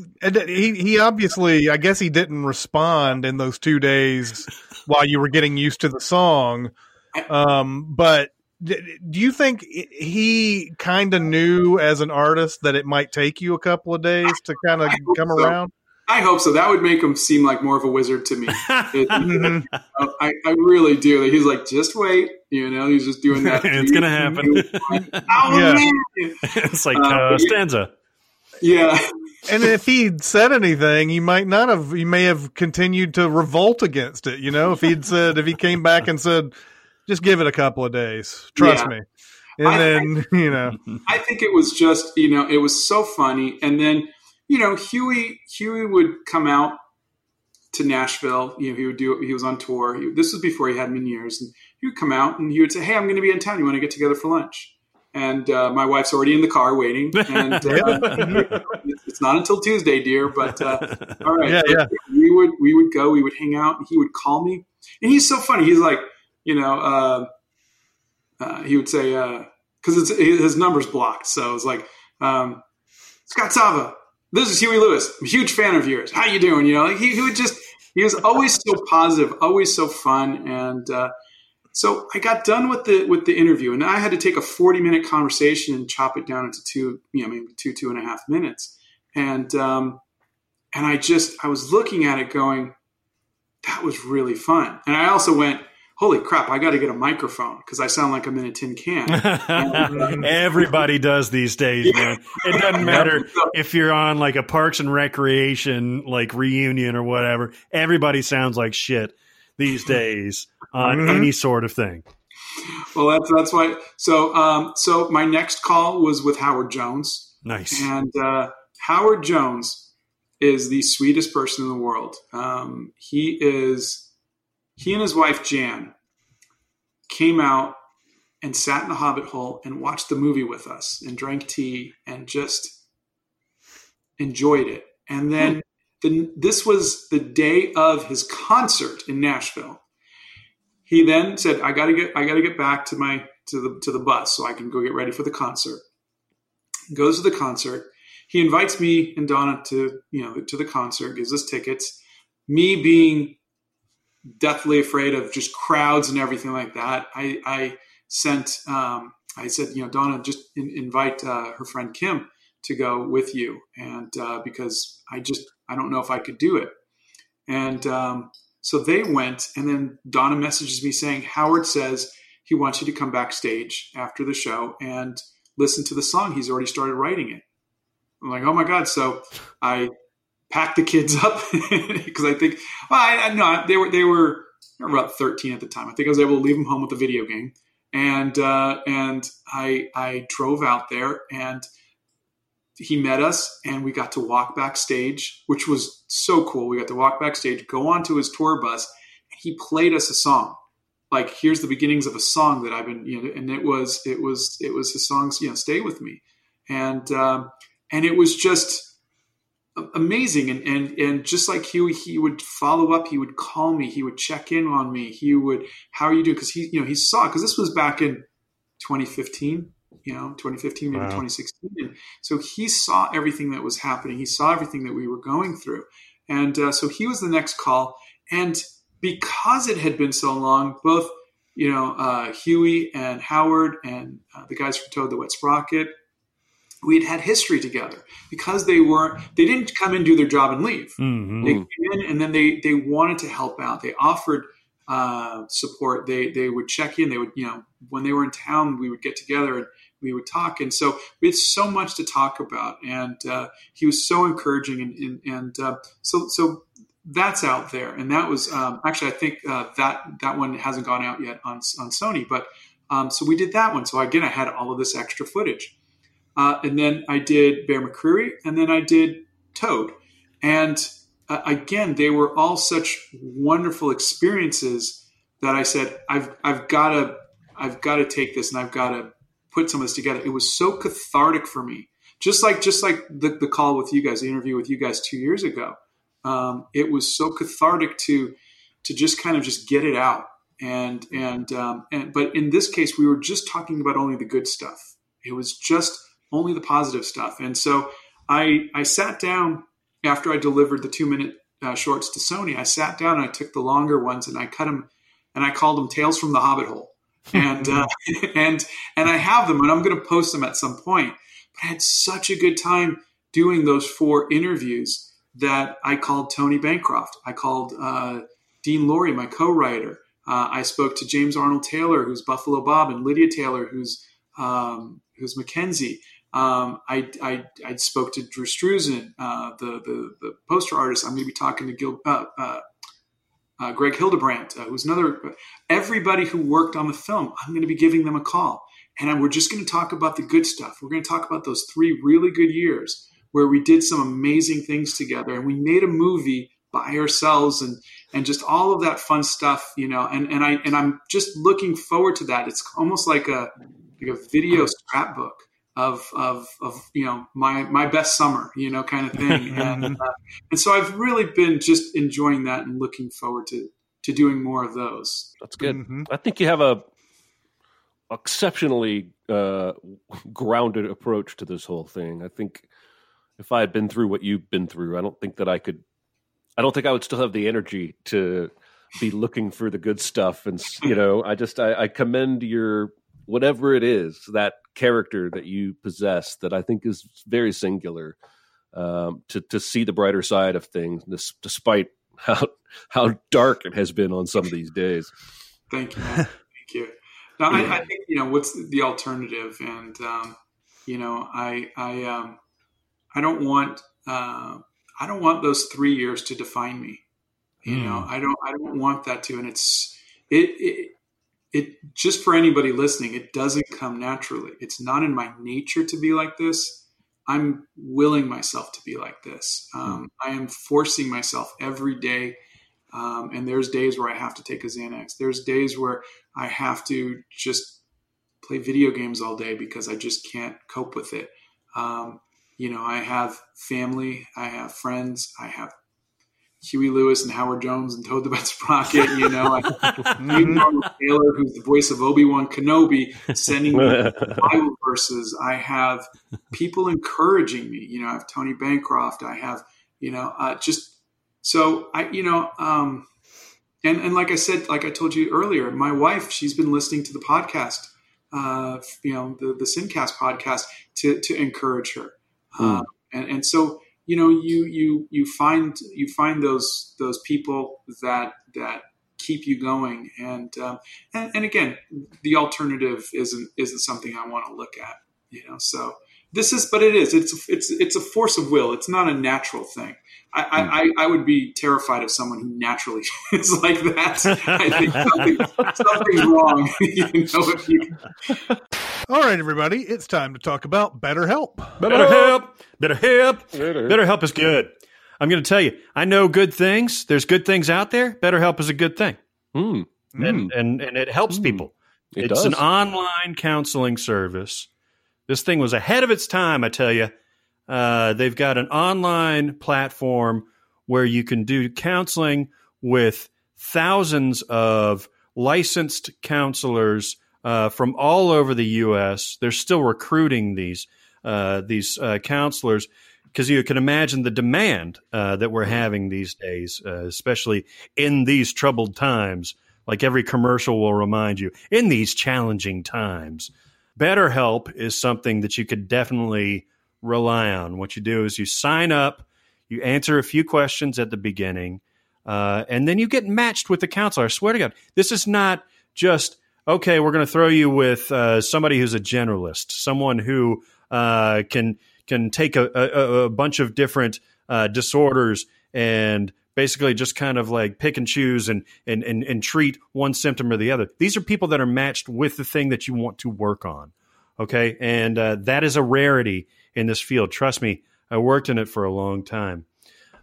he he obviously I guess he didn't respond in those two days while you were getting used to the song. Um, but do you think he kind of knew as an artist that it might take you a couple of days to kind of come so. around? I hope so. That would make him seem like more of a wizard to me. It- Mhm. I, I really do. He's like, just wait. You know, he's just doing that. it's gonna happen. Oh, Yeah. man. it's like Uh, Costanza. Yeah. And if he'd said anything, he might not have. He may have continued to revolt against it. You know, if he'd said, if he came back and said, "Just give it a couple of days, trust Yeah. me," and I- then you know, I think it was just, you know, it was so funny. And then, you know, Huey Huey would come out to Nashville. You know, he would do. He was on tour. He, this was before he had in years, and he would come out and he would say, "Hey, I'm going to be in town. You want to get together for lunch?" And uh, my wife's already in the car waiting, and uh, it's not until Tuesday, dear. But uh, all right, Yeah, yeah. we would we would go. We would hang out. And he would call me, and he's so funny. He's like, you know, uh, uh, he would say because it's his number's blocked, so it's like um, Scott Sava. This is Huey Lewis. I'm a huge fan of yours. How you doing? You know, he, he would just he was always so positive, always so fun, and uh, so I got done with the with the interview, and I had to take a forty minute conversation and chop it down into two, you know, maybe two two and a half minutes, and um, and I just I was looking at it going, that was really fun, and I also went, holy crap, I got to get a microphone because I sound like I'm in a tin can. Everybody does these days, man. It doesn't matter if you're on like a Parks and Recreation like reunion or whatever. Everybody sounds like shit these days on Mhm. any sort of thing. well, that's that's why. So um, so my next call was with Howard Jones. Nice. And uh, Howard Jones is the sweetest person in the world. Um, he is, he and his wife Jan came out and sat in the Hobbit hole and watched the movie with us and drank tea and just enjoyed it. And then hmm. the, this was the day of his concert in Nashville. He then said, "I got to get, I got to get back to my to the to the bus so I can go get ready for the concert." goes to the concert. He invites me and Donna to you know to the concert, gives us tickets. Me being deathly afraid of just crowds and everything like that, I, I sent. Um, I said, you know, Donna, just in, invite uh, her friend Kim to go with you, and uh, because I just I don't know if I could do it, and um, so they went, and then Donna messages me saying Howard says he wants you to come backstage after the show and listen to the song. He's already started writing it. I'm like, oh my god! So I packed the kids up because I think, well, I, I no, they were they were they were about 13 at the time. I think I was able to leave them home with a video game, and uh, and I I drove out there and he met us and we got to walk backstage, which was so cool. We got to walk backstage, go onto his tour bus, and he played us a song like here's the beginnings of a song that I've been you know and it was it was it was his songs you know stay with me and um, and it was just amazing. And and and just like Huey he would follow up he would call me he would check in on me he would how are you doing? Because he you know he saw because this was back in 2015 you know 2015 maybe Wow. 2016 and so he saw everything that was happening. He saw everything that we were going through. And uh, so he was the next call. And because it had been so long, both you know uh, Huey and Howard and uh, the guys from Toad the Wet Sprocket, we had had history together because they weren't they didn't come and do their job and leave. Mhm. They came in and then they they wanted to help out. They offered uh, support. They they would check in. They would you know when they were in town, we would get together and we would talk. And so we had so much to talk about. And uh, he was so encouraging. And and, and uh, so so that's out there. And that was um, actually I think uh, that that one hasn't gone out yet on on Sony. But um, so we did that one. So again, I had all of this extra footage. Uh, and then I did Bear McCreary, and then I did Toad. And uh, again, they were all such wonderful experiences that I said, I've I've got to I've got to take this and I've got to put some of this together. It was so cathartic for me, just like just like the, the call with you guys, the interview with you guys two years ago. Um, it was so cathartic to to just kind of just get it out. And and um, and but in this case, we were just talking about only the good stuff. It was just only the positive stuff. And so I I sat down after I delivered the two minute uh, shorts to Sony. I sat down and I took the longer ones and I cut them and I called them Tales from the Hobbit Hole. And uh, and and I have them and I'm going to post them at some point. But I had such a good time doing those four interviews that I called Tony Bancroft. I called uh, Dean Lorey, my co-writer. Uh, I spoke to James Arnold Taylor, who's Buffalo Bob, and Lydia Taylor, who's um, who's Mackenzie. Um, I, I, I, spoke to Drew Struzan, uh, the, the, the poster artist. I'm going to be talking to Gil, uh, uh, uh Greg Hildebrandt, uh, who's another. Everybody who worked on the film, I'm going to be giving them a call, and we're just going to talk about the good stuff. We're going to talk about those three really good years where we did some amazing things together, and we made a movie by ourselves, and and just all of that fun stuff, you know. And and I and I'm just looking forward to that. It's almost like a like a video scrapbook of of of you know my my best summer, you know, kind of thing. and uh, and so I've really been just enjoying that and looking forward to to doing more of those. That's good. Mm-hmm. I think you have a exceptionally uh, grounded approach to this whole thing. I think if I had been through what you've been through, I don't think that I could. I don't think I would still have the energy to be looking for the good stuff. And you know, I just I, I commend your whatever it is that character that you possess that I think is very singular. Um, to to see the brighter side of things, despite how how dark it has been on some of these days. Thank you, thank you. Now, I, I, think you know what's the alternative, and um, you know, I I um, I don't want uh, I don't want those three years to define me. You mm. know, I don't I don't want that to, and it's it, it it just for anybody listening, it doesn't come naturally. It's not in my nature to be like this. I'm willing myself to be like this. Um, I am forcing myself every day. Um, and there's days where I have to take a Xanax. There's days where I have to just play video games all day because I just can't cope with it. Um, you know, I have family, I have friends, I have Huey Lewis and Howard Jones and Toad the Wet Sprocket, you know, like. Taylor, who's the voice of Obi Wan Kenobi, sending me Bible verses. I have people encouraging me. You know, I have Tony Bancroft. I have, you know, uh, just so I, you know, um, and and like I said, like I told you earlier, my wife, she's been listening to the podcast, uh, you know, the the Sincast podcast to to encourage her, mm. and and so you know you you you find you find those those people that that keep you going and um, and, and again the alternative isn't isn't something I want to look at you know so this is but it is it's it's it's a force of will it's not a natural thing I, I, hmm. I would be terrified of someone who naturally is like that. I think something, something's wrong. you know, if you... All right, everybody, it's time to talk about BetterHelp. BetterHelp. BetterHelp. BetterHelp is good. I'm going to tell you, I know good things. There's good things out there. BetterHelp is a good thing. Mm. And, and, and it helps mm. people. It it's does. an online counseling service. This thing was ahead of its time, I tell you. Uh, they've got an online platform where you can do counseling with thousands of licensed counselors uh, from all over the U.S. They're still recruiting these uh, these uh, counselors because you can imagine the demand uh, that we're having these days, uh, especially in these troubled times. Like every commercial will remind you, in these challenging times, BetterHelp is something that you could definitely rely on. What you do is you sign up, you answer a few questions at the beginning, uh, and then you get matched with the counselor. I swear to God, this is not just okay. We're going to throw you with uh, somebody who's a generalist, someone who uh, can can take a, a, a bunch of different uh, disorders and basically just kind of like pick and choose and, and, and, and treat one symptom or the other. These are people that are matched with the thing that you want to work on. Okay. And uh, that is a rarity in this field. Trust me, I worked in it for a long time.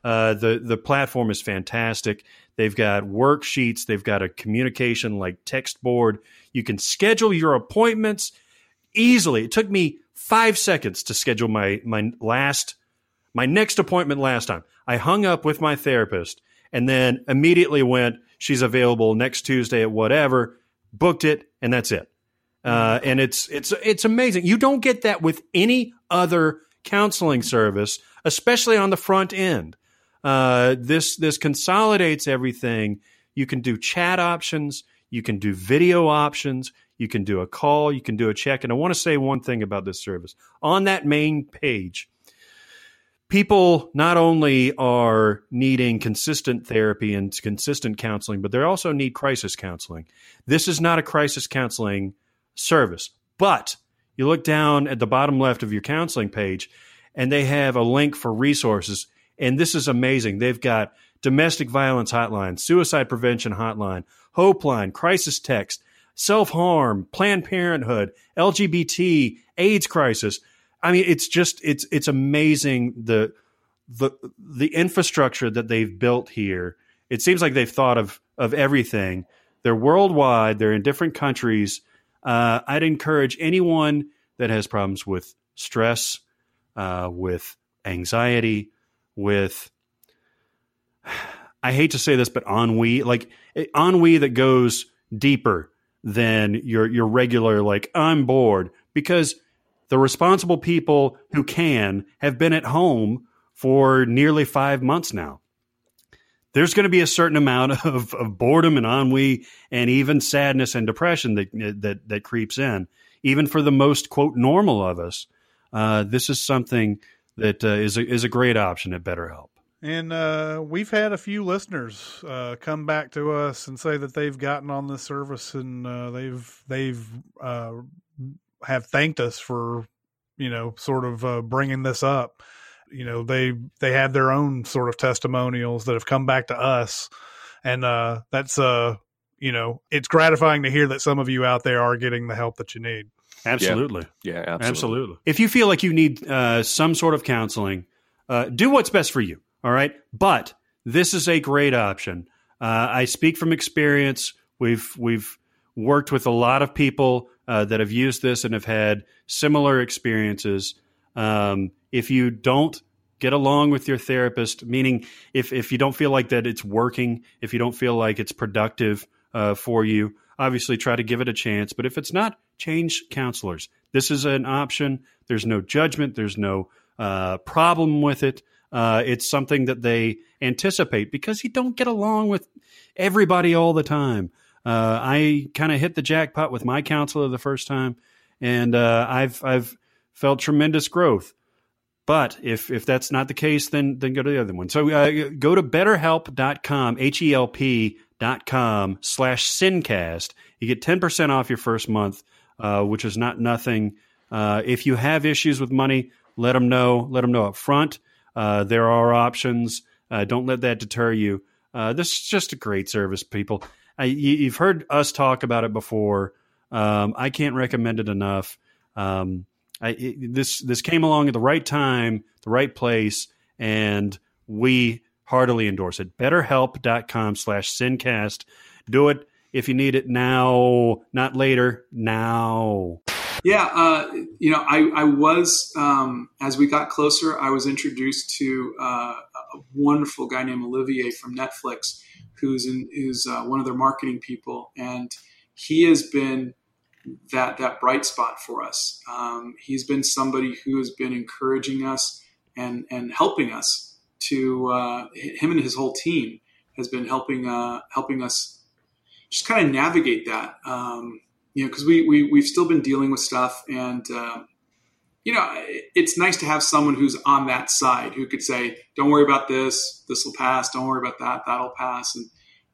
Uh, the the platform is fantastic. They've got worksheets. They've got a communication like text board. You can schedule your appointments easily. It took me five seconds to schedule my my last my next appointment last time. I hung up with my therapist and then immediately went. She's available next Tuesday at whatever. Booked it, and that's it. Uh, and it's it's it's amazing. You don't get that with any other counseling service, especially on the front end. Uh, this this consolidates everything. You can do chat options. You can do video options. You can do a call. You can do a check. And I want to say one thing about this service. On that main page, people not only are needing consistent therapy and consistent counseling, but they also need crisis counseling. This is not a crisis counseling service, but you look down at the bottom left of your counseling page and they have a link for resources. And this is amazing. They've got domestic violence hotline, suicide prevention hotline, hope line, crisis text, self harm, Planned Parenthood, LGBT, AIDS crisis. I mean, it's just it's it's amazing the the the infrastructure that they've built here. It seems like they've thought of of everything. They're worldwide. They're in different countries. Uh, I'd encourage anyone that has problems with stress, uh, with anxiety, with I hate to say this, but ennui, like ennui that goes deeper than your your regular like I'm bored because the responsible people who can have been at home for nearly five months now. There's going to be a certain amount of, of boredom and ennui and even sadness and depression that that that creeps in, even for the most quote normal of us. Uh, this is something that uh, is a, is a great option at BetterHelp. And uh, we've had a few listeners uh, come back to us and say that they've gotten on this service and uh, they've they've uh, have thanked us for you know sort of uh, bringing this up. You know they they had their own sort of testimonials that have come back to us, and uh, that's uh you know it's gratifying to hear that some of you out there are getting the help that you need. Absolutely, yeah, yeah absolutely. absolutely. If you feel like you need uh, some sort of counseling, uh, do what's best for you. All right, but this is a great option. Uh, I speak from experience. We've we've worked with a lot of people uh, that have used this and have had similar experiences. Um, if you don't get along with your therapist, meaning if, if you don't feel like that it's working, if you don't feel like it's productive uh, for you, obviously try to give it a chance. But if it's not, change counselors. This is an option. There's no judgment, there's no uh, problem with it. Uh, it's something that they anticipate because you don't get along with everybody all the time. Uh, I kind of hit the jackpot with my counselor the first time, and uh, I've I've felt tremendous growth. But if if that's not the case, then then go to the other one. So uh, go to betterhelp.com, H E L P dot com slash sincast. You get ten percent off your first month, uh, which is not nothing. Uh, if you have issues with money, let them know. Let them know up front. Uh, there are options. don't let that deter you. this is just a great service, people. I, you, have heard us talk about it before. Um, I can't recommend it enough. Um, I, it, this this came along at the right time, the right place, and we heartily endorse it. BetterHelp.com slash Sincast. Do it if you need it now, not later. Now. Yeah, uh, you know, I, I was um, as we got closer, I was introduced to uh, a wonderful guy named Olivier from Netflix who's in, who's uh, one of their marketing people, and he has been that that bright spot for us. Um, he's been somebody who has been encouraging us and and helping us to uh, him and his whole team has been helping uh, helping us just kind of navigate that. Um, you know, because we, we we've still been dealing with stuff, and uh, you know, it's nice to have someone who's on that side who could say, "Don't worry about this. This will pass. Don't worry about that. That'll pass." And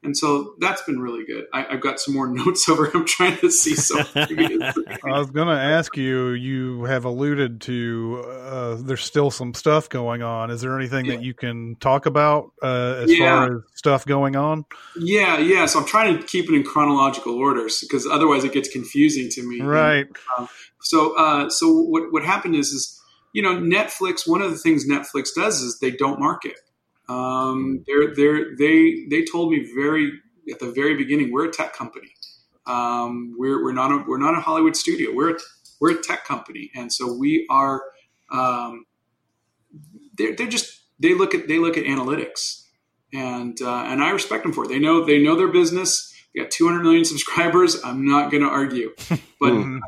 and so that's been really good. I, have got some more notes over. I'm trying to see something. I was going to ask you. You have alluded to uh, there's still some stuff going on. Is there anything yeah. that you can talk about uh, as yeah. far as stuff going on? Yeah, yeah. So I'm trying to keep it in chronological orders because otherwise it gets confusing to me. Right. And, um, so, uh, so what what happened is, is you know, Netflix. One of the things Netflix does is they don't market. Um, they're, they're, they they told me very at the very beginning, we're a tech company. Um, we're, we're not a, we're not a Hollywood studio. We're a, we're a tech company, and so we are. Um, they're, they're just they look at they look at analytics, and uh, and I respect them for it. They know they know their business. They got 200 million subscribers. I'm not going to argue, but mm-hmm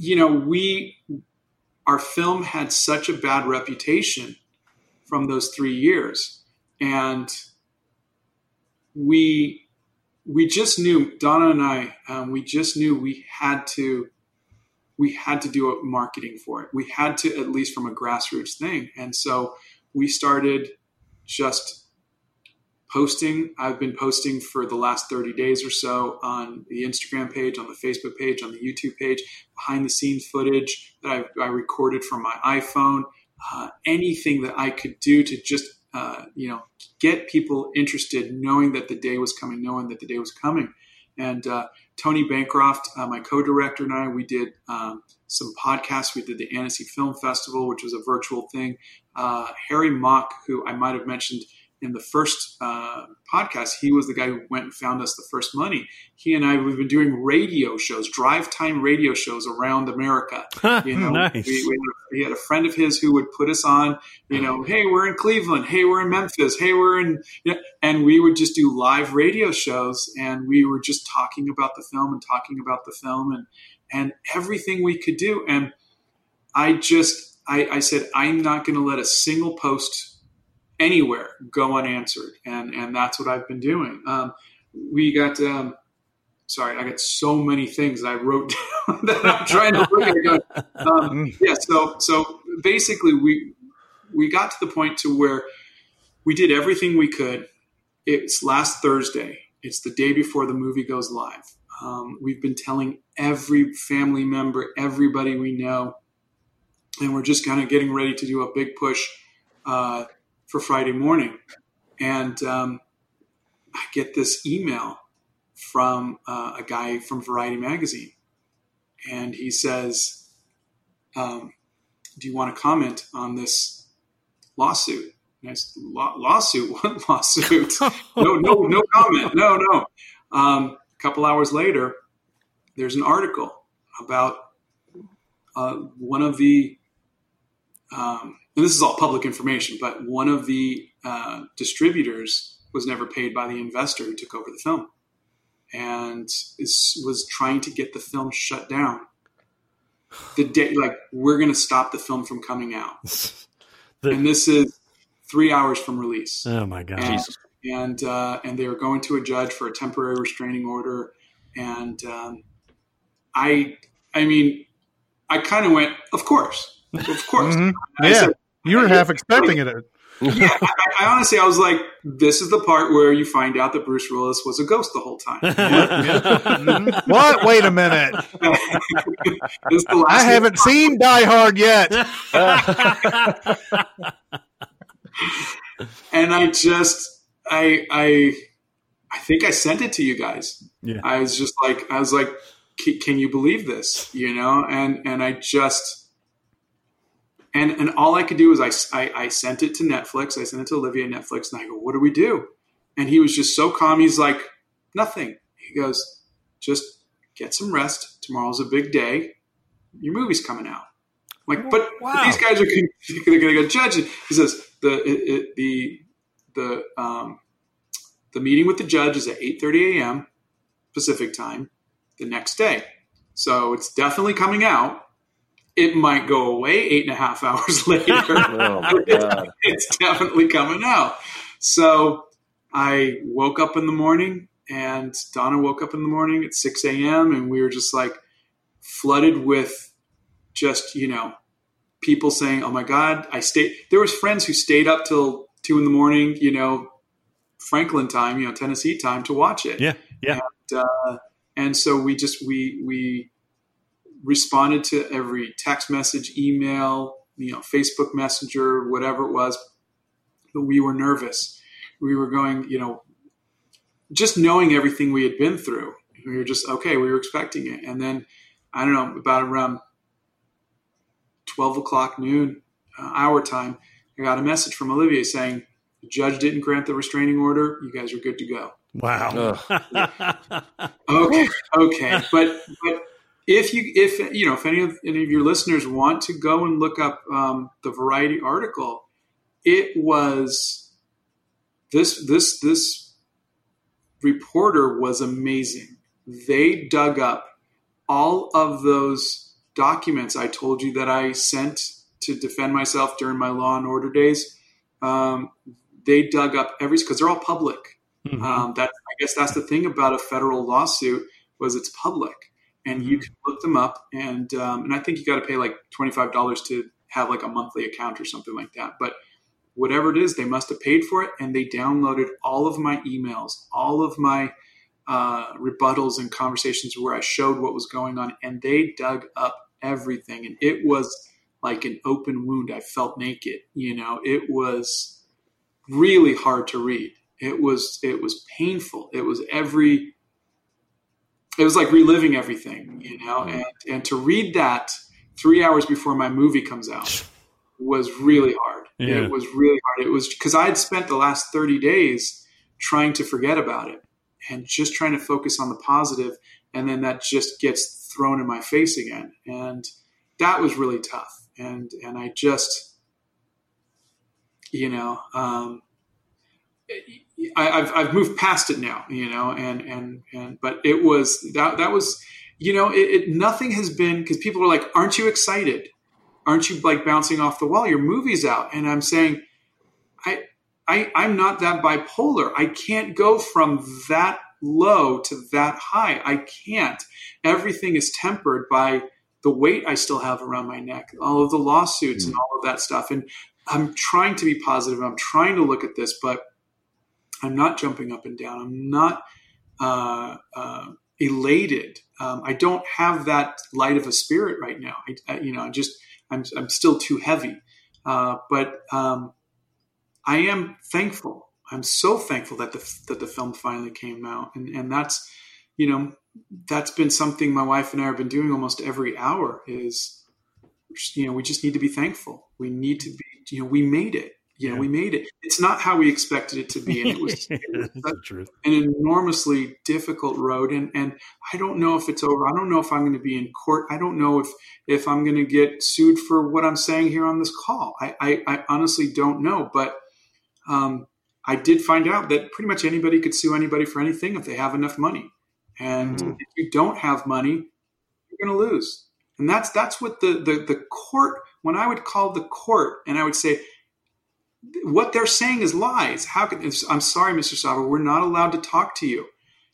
you know, we our film had such a bad reputation from those three years, and we we just knew Donna and I um, we just knew we had to we had to do a marketing for it. We had to at least from a grassroots thing, and so we started just posting. I've been posting for the last 30 days or so on the Instagram page, on the Facebook page, on the YouTube page, behind the scenes footage that I, I recorded from my iPhone, uh, anything that I could do to just, uh, you know, get people interested, knowing that the day was coming, knowing that the day was coming. And uh, Tony Bancroft, uh, my co-director, and I, we did um, some podcasts. We did the Annecy Film Festival, which was a virtual thing. Uh, Harry Mock, who I might have mentioned – in the first uh, podcast, he was the guy who went and found us the first money. He and I we've been doing radio shows, drive time radio shows around America. You know, nice. we, we, we, had a friend of his who would put us on. You know, hey, we're in Cleveland. Hey, we're in Memphis. Hey, we're in. You know, and we would just do live radio shows, and we were just talking about the film and talking about the film and and everything we could do. And I just I, I said I'm not going to let a single post anywhere go unanswered, and and that's what I've been doing. Um, we got. Um, sorry, I got so many things that I wrote down that I'm trying to look at. Um, yeah, so so basically, we we got to the point to where we did everything we could. It's last Thursday. It's the day before the movie goes live. Um, we've been telling every family member, everybody we know, and we're just kind of getting ready to do a big push uh, for Friday morning. And um, I get this email from uh, a guy from Variety Magazine. And he says, um, Do you want to comment on this lawsuit? Law- lawsuit? What lawsuit? no, no, no comment. No, no. Um, a couple hours later, there's an article about uh, one of the um, and this is all public information, but one of the uh, distributors was never paid by the investor who took over the film and is, was trying to get the film shut down. The day, like, we're going to stop the film from coming out. the, and this is three hours from release. Oh, my God. And, and, uh, and they were going to a judge for a temporary restraining order. And um, I, I mean, I kind of went, of course, of course. mm-hmm. Yeah. Said, you were half expecting it. yeah, I, I, honestly, I was like, this is the part where you find out that Bruce Willis was a ghost the whole time. mm-hmm. What? Wait a minute. I haven't seen Die Hard yet. and I just, I, I, I think I sent it to you guys. Yeah. I was just like, I was like, can you believe this? You know, and and I just and and all I could do was I, I, I sent it to Netflix. I sent it to Olivier Netflix, and I go, "What do we do?" And he was just so calm. He's like, "Nothing." He goes, "Just get some rest. Tomorrow's a big day. Your movie's coming out." I'm like, but, wow. these guys are going to go judge it. He says the it, it, the the um, the meeting with the judge is at 8:30 a.m. Pacific time the next day. So it's definitely coming out it might go away eight and a half hours later. oh it's, it's definitely coming out. So I woke up in the morning and Donna woke up in the morning at 6 a.m. and we were just like flooded with just, you know, people saying, oh my God, I stayed. There was friends who stayed up till two in the morning, you know, Franklin time, you know, Tennessee time to watch it. Yeah. Yeah. And, uh, and so we just, we, we, responded to every text message, email, you know, Facebook Messenger, whatever it was. But we were nervous. We were going, you know, just knowing everything we had been through. We were just okay. We were expecting it, and then I don't know about around twelve o'clock noon uh, our time, I got a message from Olivier saying the judge didn't grant the restraining order. You guys are good to go. Wow. okay. Okay. But but if you if you know if any of any of your listeners want to go and look up um, the Variety article, it was this this this reporter was amazing. They dug up all of those documents I told you that I sent to defend myself during my Law and Order days. Um, they dug up every because they're all public. Mm-hmm. Um, that I guess that's the thing about a federal lawsuit was it's public and you can look them up. And um, and I think you got to pay like twenty five dollars to have like a monthly account or something like that. But whatever it is, they must have paid for it, and they downloaded all of my emails, all of my uh, rebuttals and conversations where I showed what was going on, and they dug up everything, and it was like an open wound. I felt naked. You know, it was really hard to read. It was it was painful. It was every. It was like reliving everything, you know, and and to read that three hours before my movie comes out was really hard. Yeah. It was really hard. It was because I had spent the last 30 days trying to forget about it and just trying to focus on the positive, and then that just gets thrown in my face again, and that was really tough. And and I just, you know, um, I, I've I've moved past it now, you know, and and and but it was that that was, you know, it, it nothing has been because people are like, aren't you excited? Aren't you like bouncing off the wall? Your movie's out, and I'm saying, I I, I'm not that bipolar. I can't go from that low to that high. I can't. Everything is tempered by the weight I still have around my neck, all of the lawsuits and hmm. all of that stuff. And I'm trying to be positive. I'm trying to look at this, but I'm not jumping up and down. I'm not uh, uh, elated. Um, I don't have that light of a spirit right now. I, I you know, I just I'm I'm still too heavy. Uh, but um, I am thankful. I'm so thankful that the that the film finally came out, and and that's you know that's been something my wife and I have been doing almost every hour. Is you know we just need to be thankful. We need to be you know we made it. Know Yeah. we made it. It's not how we expected it to be, and it was, it was That's the truth. an enormously difficult road and and I don't know if it's over. I don't know if I'm going to be in court. I don't know if if I'm going to get sued for what I'm saying here on this call. I I, I honestly don't know, but um, I did find out that pretty much anybody could sue anybody for anything if they have enough money. And Mhm. if you don't have money, you're going to lose. And that's that's what the, the the court. When I would call the court and I would say, what they're saying is lies. How can I'm sorry, Mr. Sava, we're not allowed to talk to you.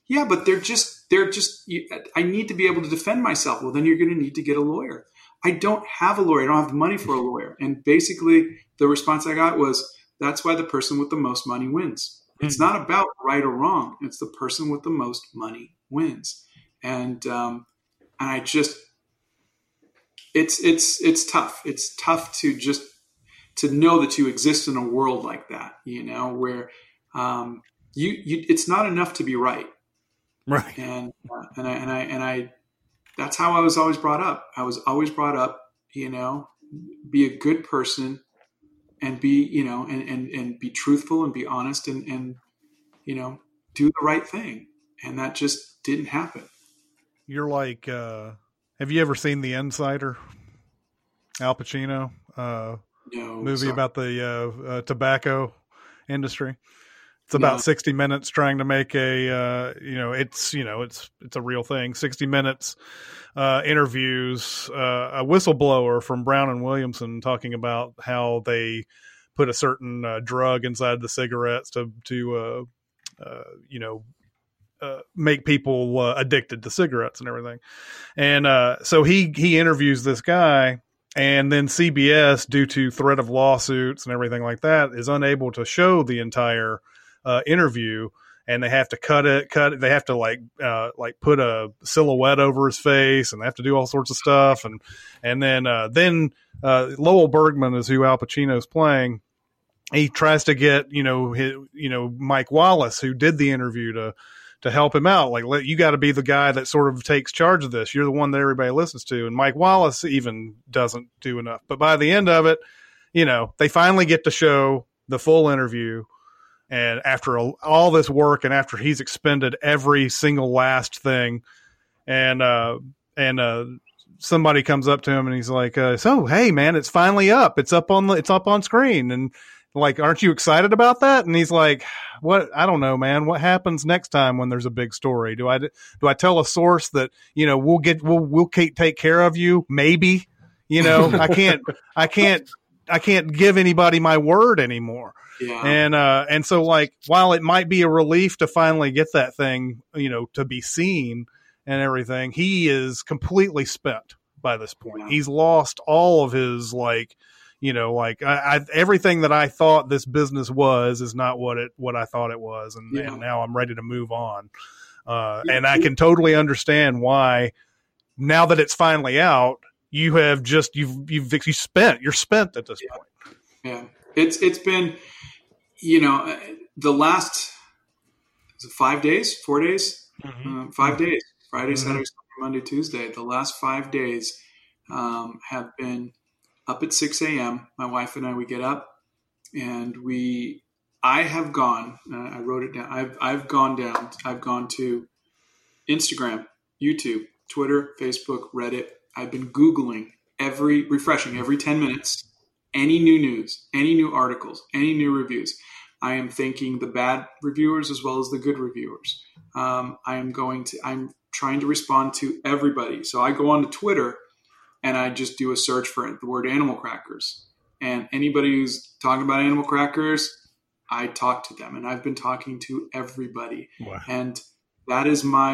Yeah, but they're just they're just. You, I need to be able to defend myself. Well, then you're going to need to get a lawyer. I don't have a lawyer. I don't have the money for a lawyer. And basically, the response I got was, "That's why the person with the most money wins." It's not about right or wrong. It's the person with the most money wins. And um, and I just, it's it's it's tough. It's tough to just to know that you exist in a world like that. You know, where um, you you it's not enough to be right Right. and uh, and I and I and I that's how I was always brought up. I was always brought up, you know, be a good person and be, you know, and and and be truthful and be honest and and you know, do the right thing. And that just didn't happen. You're like, uh, have you ever seen The Insider? Al Pacino uh, No movie sorry. about the uh, uh, tobacco industry. It's about No. 60 minutes trying to make a, uh, you know, it's, you know, it's, it's a real thing. 60 minutes, uh, interviews, uh, a whistleblower from Brown and Williamson talking about how they put a certain uh, drug inside the cigarettes to, to, uh, uh, you know, uh, make people uh, addicted to cigarettes and everything. And uh, so he he interviews this guy, and then CBS, due to threat of lawsuits and everything like that, is unable to show the entire uh, interview, and they have to cut it, cut it. They have to like uh, like put a silhouette over his face, and they have to do all sorts of stuff, and and then uh, then uh, Lowell Bergman is who Al Pacino's playing. He tries to get you know his, you know Mike Wallace, who did the interview, to to help him out. Like, let, you got to be the guy that sort of takes charge of this. You're the one that everybody listens to. And Mike Wallace even doesn't do enough. But by the end of it, you know, they finally get to show the full interview. And after a, all this work and after he's expended every single last thing, and, uh, and, uh, somebody comes up to him and he's like, uh, so, hey man, it's finally up. It's up on the, it's up on screen. And like, aren't you excited about that? And he's like, what I don't know, man. What happens next time when there's a big story? Do I do I tell a source that you know we'll get we'll we'll take care of you? Maybe you know I can't I can't I can't give anybody my word anymore. Yeah. And uh and so like while it might be a relief to finally get that thing you know to be seen and everything, he is completely spent by this point. Yeah. He's lost all of his like, you know, like I, I, everything that I thought this business was is not what it what I thought it was, and, Yeah. and now I'm ready to move on. Uh, and I can totally understand why. Now that it's finally out, you have just you've you've you spent you're spent at this Yeah. point. Yeah, it's it's been, you know, uh, the last is it five days, four days, uh, five days, Friday, Mhm. Saturday, Sunday, Monday, Tuesday. The last five days um, have been up at six a.m. My wife and I we get up and we. I have gone. Uh, I wrote it down. I've I've gone down. I've gone to Instagram, YouTube, Twitter, Facebook, Reddit. I've been googling every refreshing every ten minutes any new news, any new articles, any new reviews. I am thanking the bad reviewers as well as the good reviewers. Um, I am going to, I'm trying to respond to everybody. So I go on to Twitter and I just do a search for the word animal crackers. And anybody who's talking about animal crackers, I talk to them. And I've been talking to everybody Wow. and that is my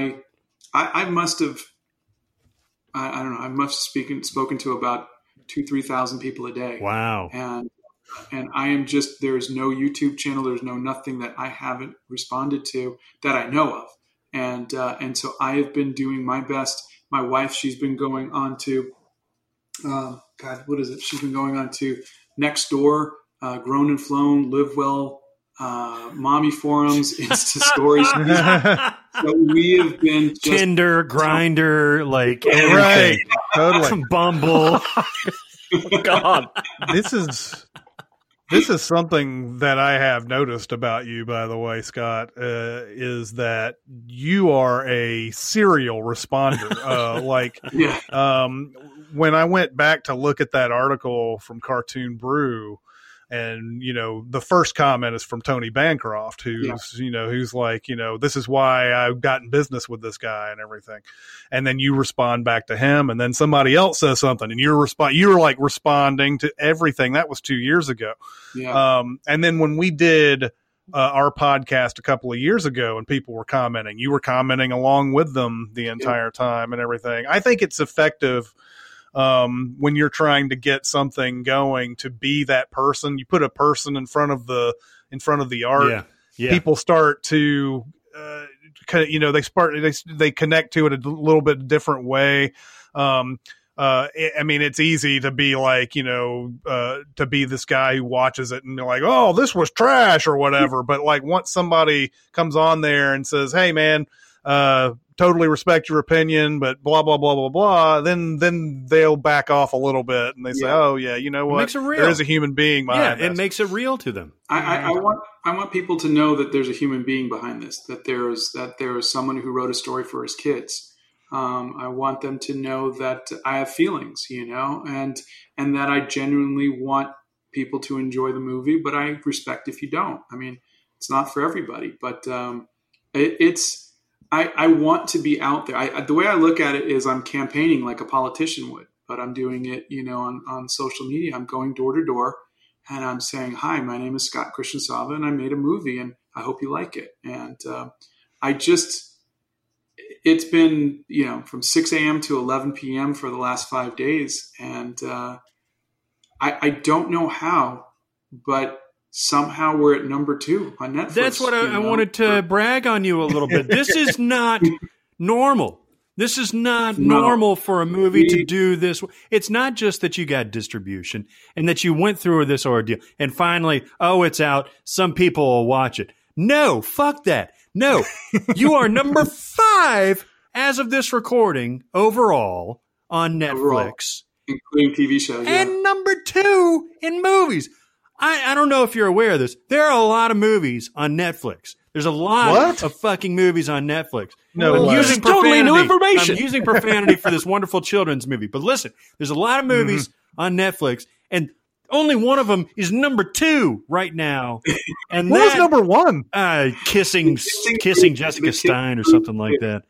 I, I must have I, I don't know I must have spoken spoken to about two three thousand people a day Wow. and and I am just there's no YouTube channel there's no nothing that I haven't responded to that I know of and uh, and so I have been doing my best my wife she's been going on to uh, God what is it she's been going on to next door uh, grown and flown live well uh, mommy forums insta stories so we have been just Tinder, Grindr, like right, everything. totally. Bumble. God, this is this is something that I have noticed about you, by the way, Scott, uh, is that you are a serial responder. Uh, like yeah um, when I went back to look at that article from Cartoon Brew, and you know the first comment is from Tony Bancroft, who's Yeah. you know who's like you know this is why I've gotten business with this guy and everything, and then you respond back to him, and then somebody else says something, and you're respond you're like responding to everything. That was two years ago. yeah Um, and then when we did uh, our podcast a couple of years ago and people were commenting, you were commenting along with them the entire time and everything. I think it's effective um, when you're trying to get something going to be that person. You put a person in front of the in front of the art. Yeah. Yeah. People start to. Uh, you know, they start they they connect to it a little bit different way. Um, uh, I- I mean, it's easy to be like, you know, uh, to be this guy who watches it and they're like, oh, this was trash or whatever. But like, once somebody comes on there and says, hey, man, uh, totally respect your opinion, but blah blah blah blah blah, then then they'll back off a little bit and they say, Yeah. oh yeah, you know It what, makes it real. there is a human being yeah, behind it this. makes it real to them. I, I, I want I want people to know that there's a human being behind this. That there is that there is someone who wrote a story for his kids. Um, I want them to know that I have feelings, you know, and and that I genuinely want people to enjoy the movie. But I respect if you don't. I mean, it's not for everybody, but um, it, it's. I, I want to be out there. I, the way I look at it is I'm campaigning like a politician would, but I'm doing it, you know, on, on social media. I'm going door to door and I'm saying, "Hi, my name is Scott Christian and I made a movie, and I hope you like it." And uh, I just, it's been you know from 6 a.m. to 11 p.m. for the last five days, and uh, I, I don't know how, but somehow we're at number two on Netflix. That's what I, I wanted to brag on you a little bit. This is not normal. This is not No. normal for a movie to do this. It's not just that you got distribution and that you went through this ordeal and finally, oh, it's out. Some people will watch it. No, fuck that. No, you are number five as of this recording overall on Netflix Overall. including TV shows. yeah. and number two in movies. I, I don't know if you're aware of this. There are a lot of movies on Netflix. There's a lot What? of fucking movies on Netflix. No I'm way. using Totally new profanity. information. I'm using profanity for this wonderful children's movie. But listen, there's a lot of movies on Netflix, and only one of them is number two right now. And what was number one? uh, kissing, Kissing kissing Jessica Stein or something like that.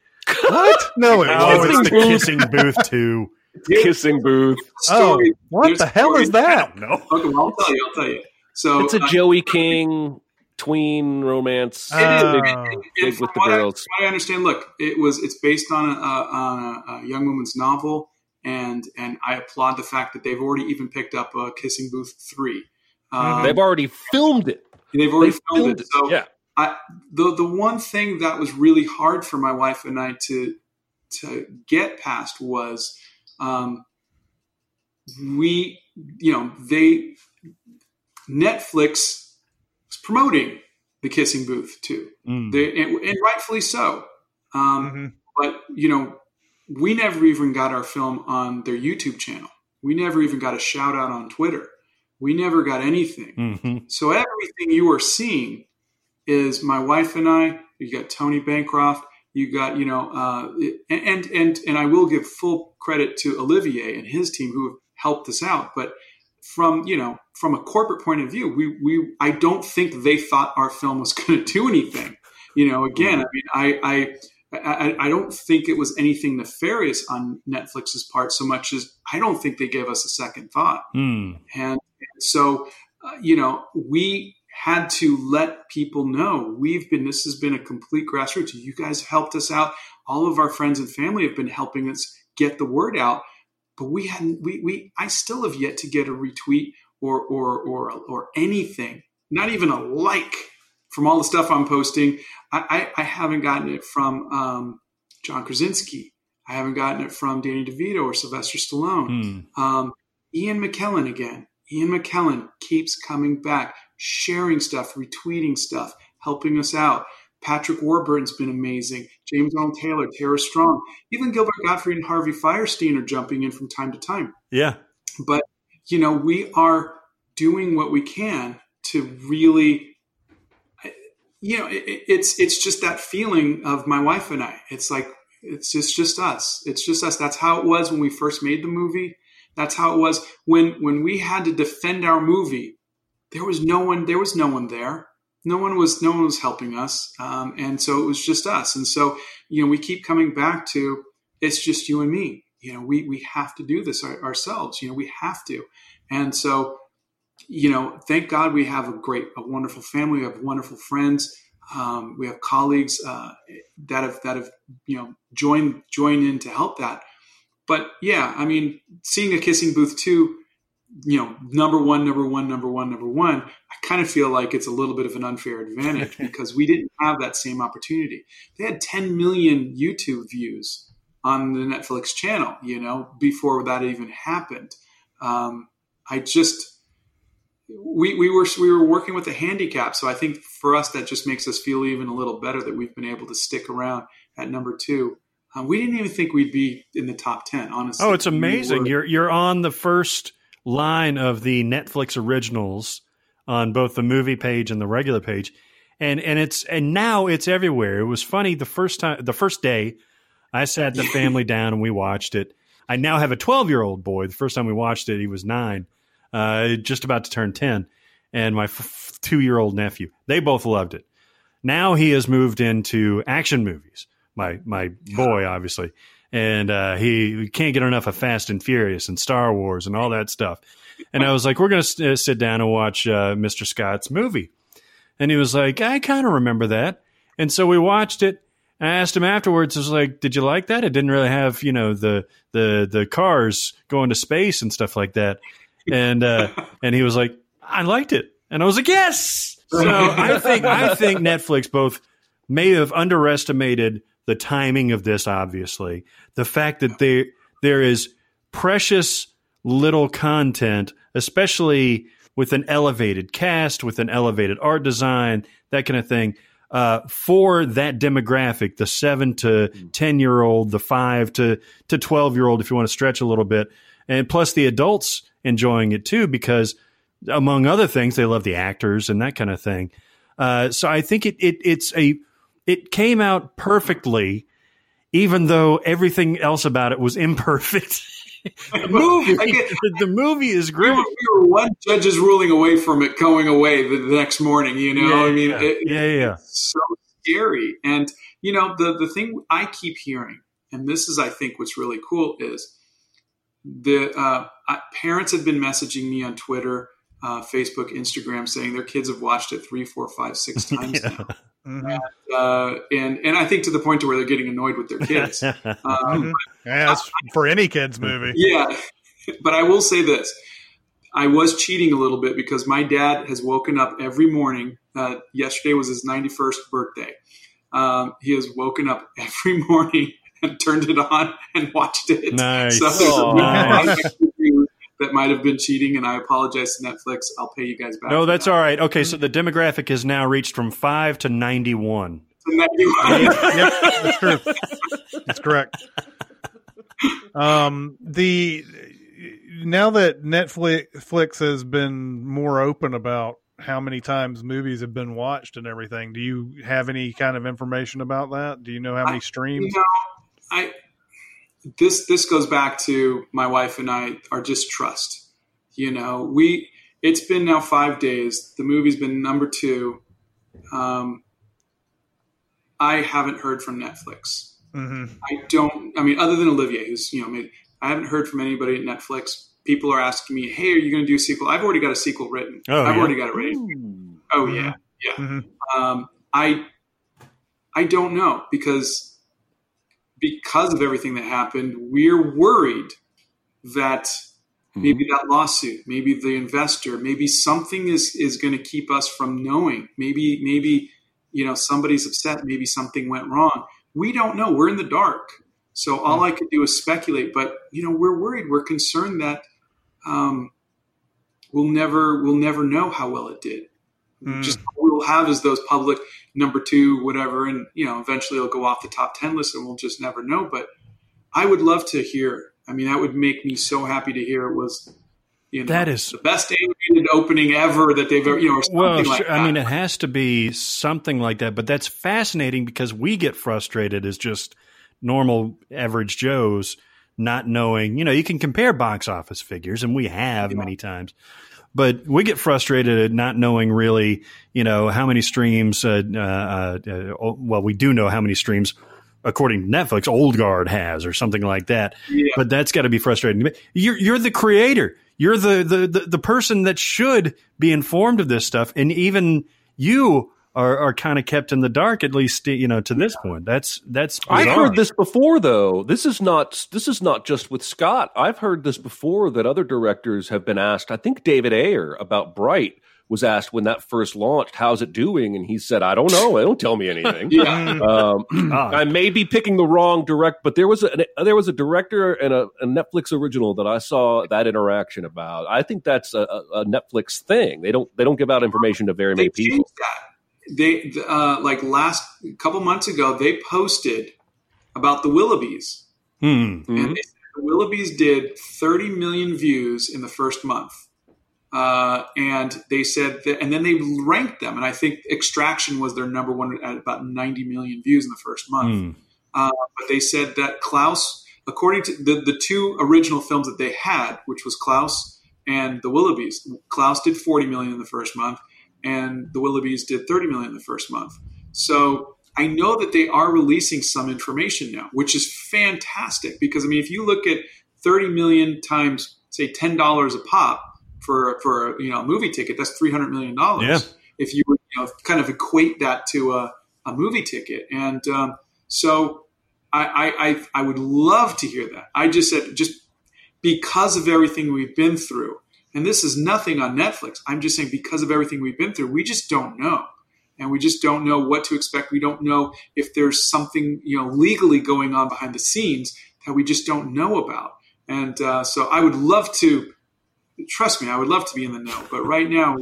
What? No, it Oh, wasn't. it's the kissing booth two. Kissing booth. Oh, Story- what there's the hell is that? No. Okay, well, I'll tell you. I'll tell you. So It's a uh, Joey King tween romance. It is. big- Oh. And big from with the what I- girls. from what I understand, look, it was it's based on a, on a, a young woman's novel, and and I applaud the fact that they've already even picked up a Kissing Booth three. Um, They've already filmed it. they've already they filmed it. So yeah. I, the the one thing that was really hard for my wife and I to to get past was um, we you know they Netflix was promoting the Kissing Booth two, Mm. they, and, and rightfully so. Um, Mhm. But you know, we never even got our film on their YouTube channel. We never even got a shout out on Twitter. We never got anything. Mhm. So everything you are seeing is my wife and I. You got Tony Bancroft. You got you know, uh, and and and I will give full credit to Olivier and his team who have helped us out. But from you know, from a corporate point of view, we we I don't think they thought our film was going to do anything. You know, again, I mean, I I. I, I don't think it was anything nefarious on Netflix's part so much as I don't think they gave us a second thought. Mm. And so, uh, you know, we had to let people know we've been, this has been a complete grassroots. You guys helped us out. All of our friends and family have been helping us get the word out. But we hadn't, we, we, I still have yet to get a retweet or, or, or, or anything, not even a like from all the stuff I'm posting. I, I, I haven't gotten it from um, John Krasinski. I haven't gotten it from Danny DeVito or Sylvester Stallone. Mm. Um, Ian McKellen again. Ian McKellen keeps coming back, sharing stuff, retweeting stuff, helping us out. Patrick Warburton's been amazing. James Arnold Taylor, Tara Strong, even Gilbert Gottfried and Harvey Fierstein are jumping in from time to time. Yeah. But you know, we are doing what we can to really you know, it, it's it's just that feeling of my wife and I. It's like it's just just us. It's just us. That's how it was when we first made the movie. That's how it was when when we had to defend our movie. There was no one. There was no one there. No one was. No one was helping us. Um, and so it was just us. And so you know, we keep coming back to it's just you and me. You know, we we have to do this our, ourselves. You know, we have to. And so you know, thank God we have a great, a wonderful family. We have wonderful friends. Um, we have colleagues uh, that have that have you know joined joined in to help that. But yeah, I mean, seeing a kissing booth two, you know, number one, number one, number one, number one. I kind of feel like it's a little bit of an unfair advantage because we didn't have that same opportunity. They had 10 million YouTube views on the Netflix channel, you know, before that even happened. Um, I just we, we were we were working with a handicap, so I think for us that just makes us feel even a little better that we've been able to stick around at number two. Um, we didn't even think we'd be in the top ten, honestly. Oh, it's amazing. were- You're you're on the first line of the Netflix originals on both the movie page and the regular page. And and it's and now it's everywhere. It was funny the first time the first day I sat the family down and we watched it. I now have a 12-year-old boy. The first time we watched it, he was 9. Uh, just about to turn 10 and my f- 2-year-old nephew. They both loved it. Now he has moved into action movies. My my boy obviously and uh, he can't get enough of Fast and Furious and Star Wars and all that stuff. And I was like, we're going to sit down and watch uh, Mr. Scott's movie. And he was like, I kind of remember that. And so we watched it. And I asked him afterwards, I was like, did you like that? It didn't really have, you know, the the the cars going to space and stuff like that. And uh, and he was like, I liked it. And I was like, yes. So I think I think Netflix both may have underestimated the timing of this obviously. The fact that there there is precious little content especially with an elevated cast with an elevated art design that kind of thing uh, for that demographic the 7 to 10 year old the 5 to to 12 year old if you want to stretch a little bit. And plus the adults enjoying it too because among other things they love the actors and that kind of thing. Uh, so i think it, it it's a it came out perfectly, even though everything else about it was imperfect. the movie, get- the movie is great. we were one judge's ruling away from it going away the, the next morning. You know, I mean, yeah, it, yeah, yeah. so scary. And you know, the the thing I keep hearing, and this is, I think, what's really cool is the uh, parents have been messaging me on Twitter. Uh, Facebook, Instagram, saying their kids have watched it three, four, five, six times Yeah. now. Mhm. Uh, and and I think to the point to where they're getting annoyed with their kids. Um, Mhm. Yeah, that's for any kids movie. yeah, but I will say this: I was cheating a little bit because my dad has woken up every morning. Uh, yesterday was his ninety-first birthday. Um, he has woken up every morning and turned it on and watched it. Nice. So that might have been cheating, and I apologize to Netflix. I'll pay you guys back. No, that's that. all right. Okay, so the demographic has now reached from five to ninety-one. And that you- yep, that's true. That's correct. Um, the now that Netflix has been more open about how many times movies have been watched and everything, do you have any kind of information about that? Do you know how many streams? No, I this this goes back to my wife and I are just trust. You know, we it's been now five days. The movie's been number two. Um, I haven't heard from Netflix. hmm I don't. I mean, other than Olivier, who's you know, I haven't heard from anybody at Netflix. People are asking me, "Hey, are you going to do a sequel?" I've already got a sequel written. Oh, I've yeah? already got it ready. Oh yeah, yeah. Mhm. Um, I I don't know because because of everything that happened, we're worried that maybe that lawsuit, maybe the investor, maybe something is is going to keep us from knowing. Maybe maybe you know somebody's upset. Maybe something went wrong. We don't know. We're in the dark. So all I could do is speculate. But you know, we're worried. We're concerned that um, we'll never we'll never know how well it did. Mm. Just all we'll have is those public number two, whatever, and you know, eventually it'll go off the top ten list, and we'll just never know. But I would love to hear. I mean, that would make me so happy to hear it was. You know, That is- the best animated opening ever that they've ever, you know, or something Well, like sure. I mean, it has to be something like that, but that's fascinating because we get frustrated as just normal average Joes not knowing. You know, you can compare box office figures, and we have many times, but we get frustrated at not knowing really, you know, how many streams. Uh, uh, uh, well, we do know how many streams. According to Netflix, Old Guard has, or something like that. Yeah. But that's got to be frustrating. You're you're the creator. You're the, the the the person that should be informed of this stuff, and even you are, are kind of kept in the dark, at least you know to this point. That's that's. I've heard this before, though. This is not. This is not just with Scott. I've heard this before that other directors have been asked. I think David Ayer about Bright was asked when that first launched, "How's it doing?" And he said, "I don't know. They don't tell me anything." yeah, Um, Ah. I may be picking the wrong direct, but there was a there was a director and a, a Netflix original that I saw that interaction about. I think that's a, a a Netflix thing. They don't they don't give out information to very they many people. that. They uh, like last couple months ago, they posted about the Willoughbys. Hmm. Mhm. and they said the Willoughbys did 30 million views in the first month. Uh, and they said that, and then they ranked them, and I think Extraction was their number one at about 90 million views in the first month. Hmm. Uh, but they said that Klaus, according to the, the two original films that they had, which was Klaus and the Willoughbys, Klaus did 40 million in the first month, and the Willoughbys did 30 million in the first month. So I know that they are releasing some information now, which is fantastic because I mean, if you look at 30 million times, say, $10 a pop for for you know a movie ticket, that's 300 million dollars. Yeah. If you you know kind of equate that to a, a movie ticket, and um, so I, I I I would love to hear that. I just said just because of everything we've been through, and this is nothing on Netflix. I'm just saying because of everything we've been through, we just don't know. And we just don't know what to expect. We don't know if there's something, you know, legally going on behind the scenes that we just don't know about. And uh, so I would love to, trust me, I would love to be in the know. But right now,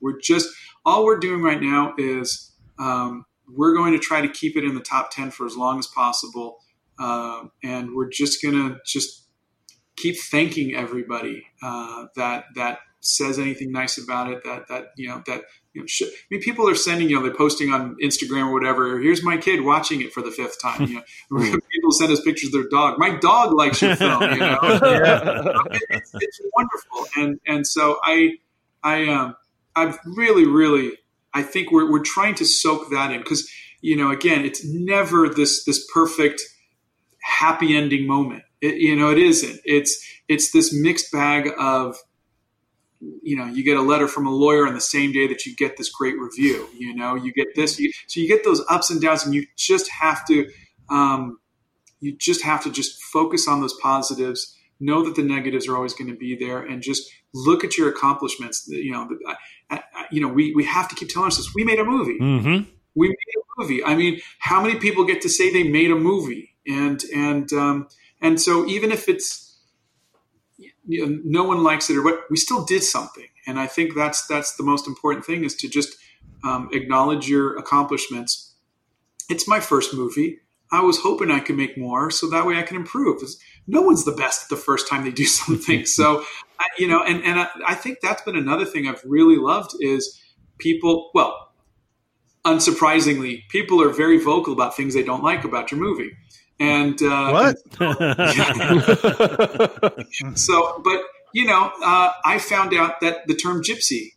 we're just, all we're doing right now is um, we're going to try to keep it in the top 10 for as long as possible. Uh, and we're just going to just keep thanking everybody uh, that that says anything nice about it. That that you know that you know. I mean, people are sending you know they're posting on Instagram or whatever. Here's my kid watching it for the fifth time. You know, people send us pictures of their dog. My dog likes your film. You know, it's, it's wonderful. And and so I I um I've really really I think we're we're trying to soak that in because you know again it's never this this perfect happy ending moment. It, you know, it isn't. It's it's this mixed bag of you know, you get a letter from a lawyer on the same day that you get this great review. You know, you get this, you, so you get those ups and downs, and you just have to, um, you just have to just focus on those positives. Know that the negatives are always going to be there, and just look at your accomplishments. You know, I, I, you know, we we have to keep telling ourselves we made a movie. Mm-hmm. We made a movie. I mean, how many people get to say they made a movie? And and um, and so even if it's you know, no one likes it or what, we still did something. And I think that's that's the most important thing is to just um, acknowledge your accomplishments. It's my first movie. I was hoping I could make more, so that way I can improve. No one's the best the first time they do something. so, I, you know, and and I, I think that's been another thing I've really loved is people. Well, unsurprisingly, people are very vocal about things they don't like about your movie. And uh, what? so, but you know, uh, I found out that the term gypsy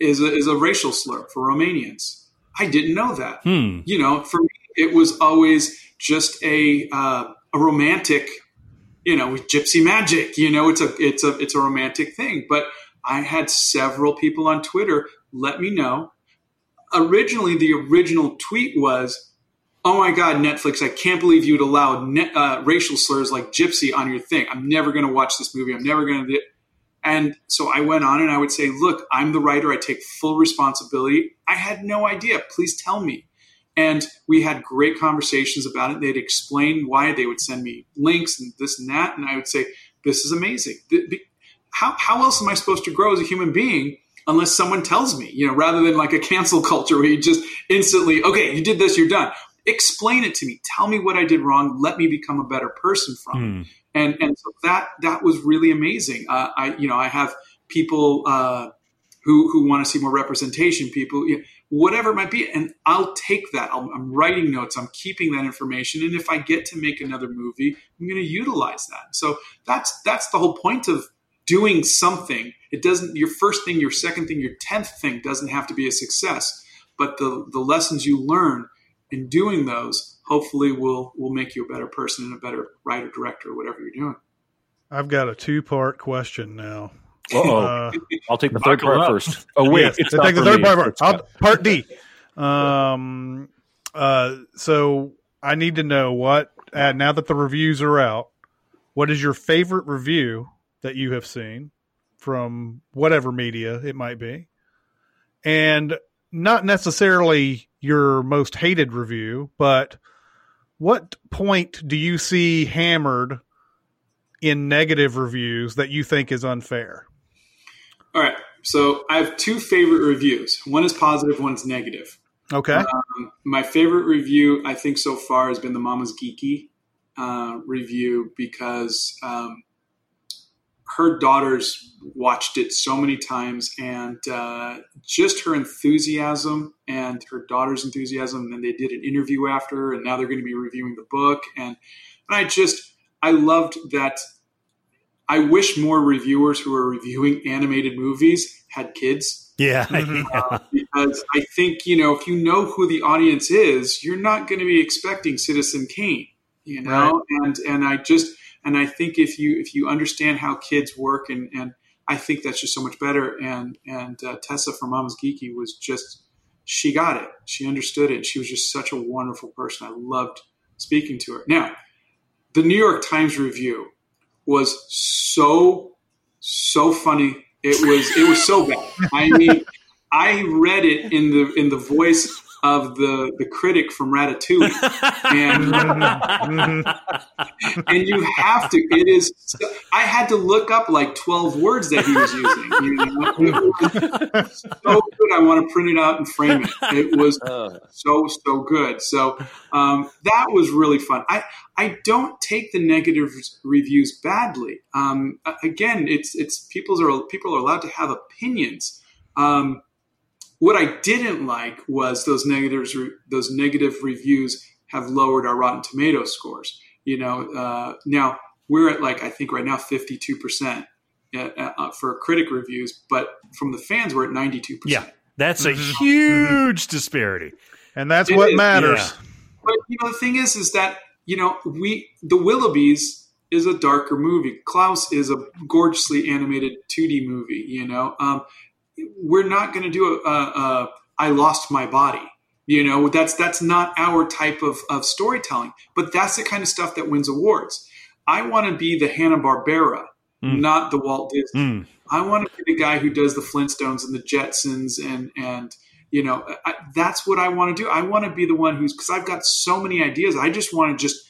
is a, is a racial slur for Romanians. I didn't know that. Hmm. You know, for me, it was always just a uh, a romantic, you know, with gypsy magic. You know, it's a it's a it's a romantic thing. But I had several people on Twitter let me know. Originally, the original tweet was oh my god netflix i can't believe you'd allow ne- uh, racial slurs like gypsy on your thing. I'm never going to watch this movie. I'm never going to and so i went on and i would say look i'm the writer. I take full responsibility. I had no idea. Please tell me. And we had great conversations about it. They'd explain why they would send me links and this and that. And i would say this is amazing. How, how else am i supposed to grow as a human being unless someone tells me, you know, rather than like a cancel culture where you just instantly, okay, you did this, you're done explain it to me. Tell me what i did wrong. Let me become a better person from Hmm. it and and so that that was really amazing. Uh, i you know i have people uh, who who want to see more representation people you know, whatever it might be and i'll take that. I i'm writing notes. I'm keeping that information. And if i get to make another movie i'm going to utilize that. So that's that's the whole point of doing something. It doesn't your first thing your second thing your tenth thing doesn't have to be a success. But the the lessons you learn in doing those hopefully will will make you a better person and a better writer director whatever you're doing I've got a two part question now. Uh-oh. Uh, I'll take the third part up. first. Oh wait, yes, it's take the third me. part. It's I'll, part D. Um, uh, so I need to know what uh, now that the reviews are out. What is your favorite review that you have seen from whatever media it might be, and not necessarily your most hated review, but what point do you see hammered in negative reviews that you think is unfair? all right so i have two favorite reviews one is positive one is negative Okay. um, my favorite review i think so far has been the mama's geeky uh, review because um, her daughters watched it so many times and uh, just her enthusiasm and her daughter's enthusiasm and they did an interview after and now they're going to be reviewing the book and, and i just i loved that i wish more reviewers who are reviewing animated movies had kids Yeah. Yeah. because i think you know if you know who the audience is you're not going to be expecting citizen kane you know and and i just and i think if you if you understand how kids work and and i think that's just so much better. And and uh, tessa from mama's geeky was just she got it. She understood it. She was just such a wonderful person. I loved speaking to her. Now the new york times review was so so funny. It was it was so bad. I mean i read it in the in the voice of the the critic from ratatouille and and you have to. It is. I had to look up like twelve words that he was using. You know? It was so good. I want to print it out and frame it. It was Uh, so so good. So um, that was really fun. I I don't take the negative reviews badly. Um, again, it's it's people's are people are allowed to have opinions. Um, what I didn't like was those negatives. Those negative reviews have lowered our Rotten Tomato scores. You know, uh, now we're at like I think right now fifty two percent uh, for critic reviews, but from the fans we're at ninety two percent. Yeah. percent. That's a Mhm. huge disparity. and that's It what is, matters. yeah. But you know, the thing is, is that you know we the Willoughbys is a darker movie. Klaus is a gorgeously animated 2D movie. You know, um, we're not going to do a, a, a I lost my body. You know, that's that's not our type of, of storytelling. But that's the kind of stuff that wins awards. I want to be the Hanna Barbera, mm. not the Walt Disney. Mm. I want to be the guy who does the Flintstones and the Jetsons and and you know I, that's what I want to do. I want to be the one who's because I've got so many ideas. I just want to just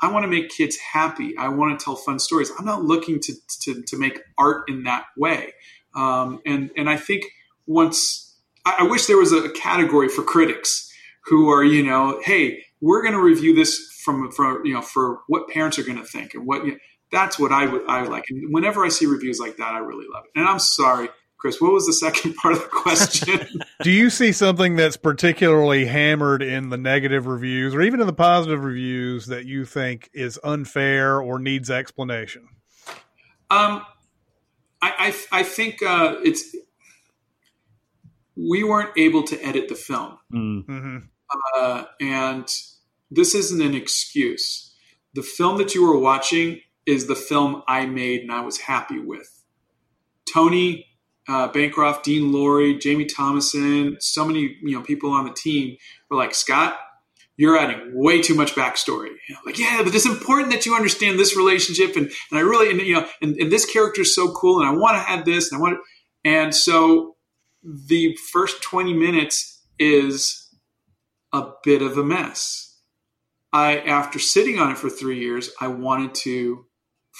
I want to make kids happy. I want to tell fun stories. I'm not looking to to, to make art in that way. Um, and and I think once I, I wish there was a category for critics who are you know hey we're going to review this from from you know for what parents are going to think and what you know, that's what I would I like. And whenever I see reviews like that, I really love it. And I'm sorry, Chris, what was the second part of the question? Do you see something that's particularly hammered in the negative reviews or even in the positive reviews that you think is unfair or needs explanation? Um, I I, I think uh, it's we weren't able to edit the film, mm. mm-hmm. uh, and this isn't an excuse. The film that you were watching is the film I made and I was happy with. Tony uh, Bancroft, Dean Lorey, Jamie Thomason, so many you know people on the team were like, Scott, you're adding way too much backstory. You know, like, yeah, but it's important that you understand this relationship, and, and I really, and, you know, and, and this character is so cool, and I want to add this, and I want, to, and so the first 20 minutes is a bit of a mess. I, after sitting on it for three years, I wanted to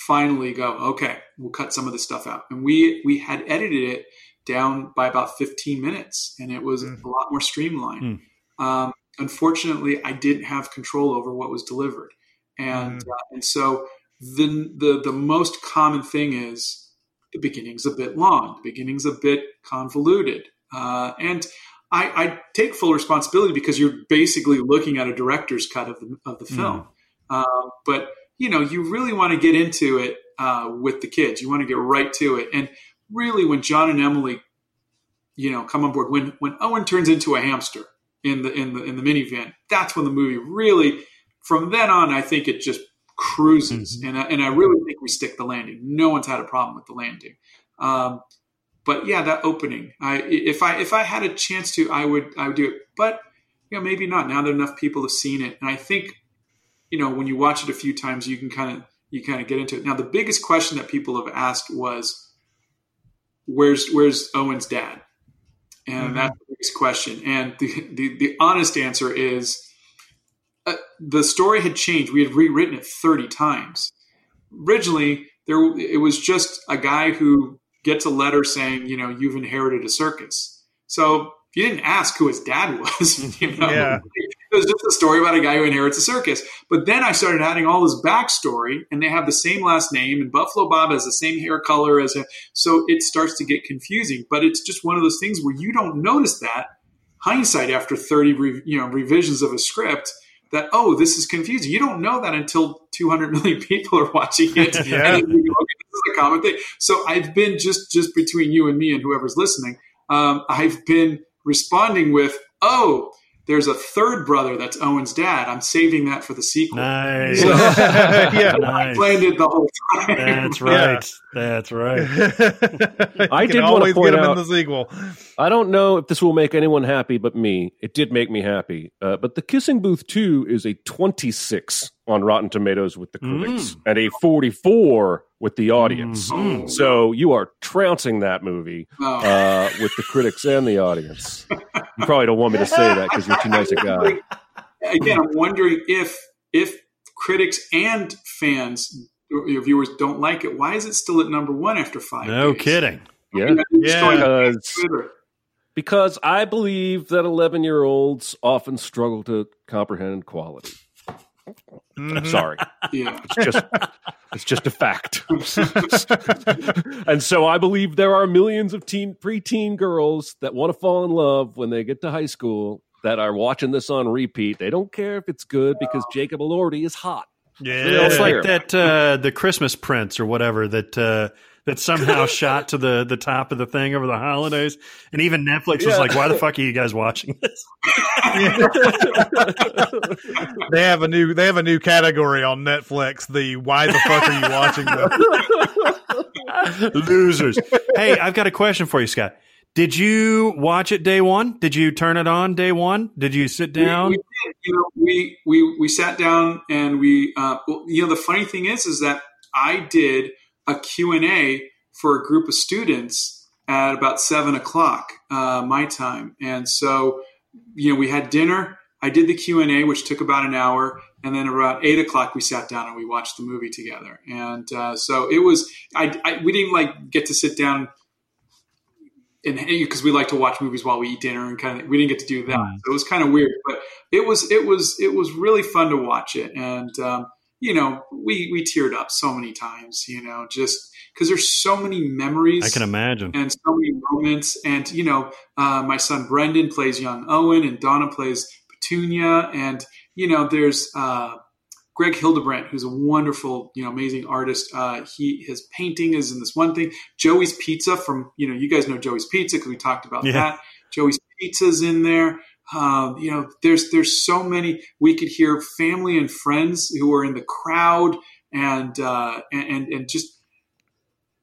finally go, okay, we'll cut some of this stuff out. And we we had edited it down by about 15 minutes, and it was mm. a lot more streamlined. Mm. Um, unfortunately, I didn't have control over what was delivered, and mm. uh, and so the the the most common thing is the beginning's a bit long, the beginning's a bit convoluted, uh, and I, I, take full responsibility because you're basically looking at a director's cut of the of the film. Mm. Uh, but you know, you really want to get into it uh, with the kids. You want to get right to it. And really, when John and Emily, you know, come on board, when when Owen turns into a hamster in the in the in the minivan, that's when the movie really. From then on, I think it just cruises, mm-hmm. and I, and I really think we stick the landing. No one's had a problem with the landing. Um, but yeah, that opening. I if I if I had a chance to, I would I would do it. But you know, maybe not. Now that enough people have seen it, and I think you know, when you watch it a few times, you can kind of you kind of get into it. Now, the biggest question that people have asked was, "Where's where's Owen's dad?" And mm-hmm. that's the biggest question. And the the, the honest answer is, uh, the story had changed. We had rewritten it thirty times. Originally, there it was just a guy who gets a letter saying, you know, you've inherited a circus. So you didn't ask who his dad was. You know? Yeah it was just a story about a guy who inherits a circus. But then I started adding all this backstory, and they have the same last name, and Buffalo Bob has the same hair color as him. So it starts to get confusing. But it's just one of those things where you don't notice that hindsight after thirty re, you know revisions of a script that oh this is confusing. You don't know that until two hundred million people are watching it. yeah. and you go, okay, this is a common thing. So I've been just just between you and me and whoever's listening. Um, I've been responding with oh there's a third brother that's Owen's dad. I'm saving that for the sequel. Nice. yeah, nice. I planned it the whole time. That's right. Yeah. That's right. I did want to point get him out, in the sequel. I don't know if this will make anyone happy but me. It did make me happy. Uh, but The Kissing Booth 2 is a 26 on Rotten Tomatoes with the critics mm. and a 44 with the audience. Mm-hmm. So you are trouncing that movie Oh. uh, with the critics and the audience. You probably don't want me to say that because you're too nice a guy. Again, I'm wondering if if critics and fans, your viewers, don't like it. Why is it still at number one after five? No days? kidding. Yeah. I mean, I'm just Yeah. Because because I believe that 11 year olds often struggle to comprehend quality. I'm sorry. Yeah. It's just it's just a fact. and so I believe there are millions of teen preteen girls that want to fall in love when they get to high school that are watching this on repeat. They don't care if it's good because Jacob Elordi is hot. Yeah, it's like that uh, the Christmas Prince or whatever that uh, that somehow shot to the the top of the thing over the holidays, and even Netflix was like, "Why the fuck are you guys watching this?" they have a new they have a new category on Netflix. The why the fuck are you watching this? Losers. hey, I've got a question for you, Scott. Did you watch it day one? Did you turn it on day one? Did you sit down? We, we you know, we, we, we sat down and we, uh, well, you know, the funny thing is, is that I did a Q&A for a group of students at about seven o'clock, uh, my time. And so, you know, we had dinner. I did the Q&A, which took about an hour. And then around eight o'clock, we sat down and we watched the movie together. And uh, so it was, I, I, we didn't like get to sit down and because we like to watch movies while we eat dinner and kind of we didn't get to do that so it was kind of weird but it was it was it was really fun to watch it and um, you know we we teared up so many times you know just because there's so many memories I can imagine. and so many moments and you know uh, my son brendan plays young owen and donna plays petunia and you know there's uh, Greg Hildebrandt, who's a wonderful, you know, amazing artist. Uh, he his painting is in this one thing. Joey's Pizza from you know you guys know Joey's Pizza because we talked about Yeah. that. Joey's Pizza's in there. Um, you know, there's there's so many. We could hear family and friends who were in the crowd, and uh, and, and just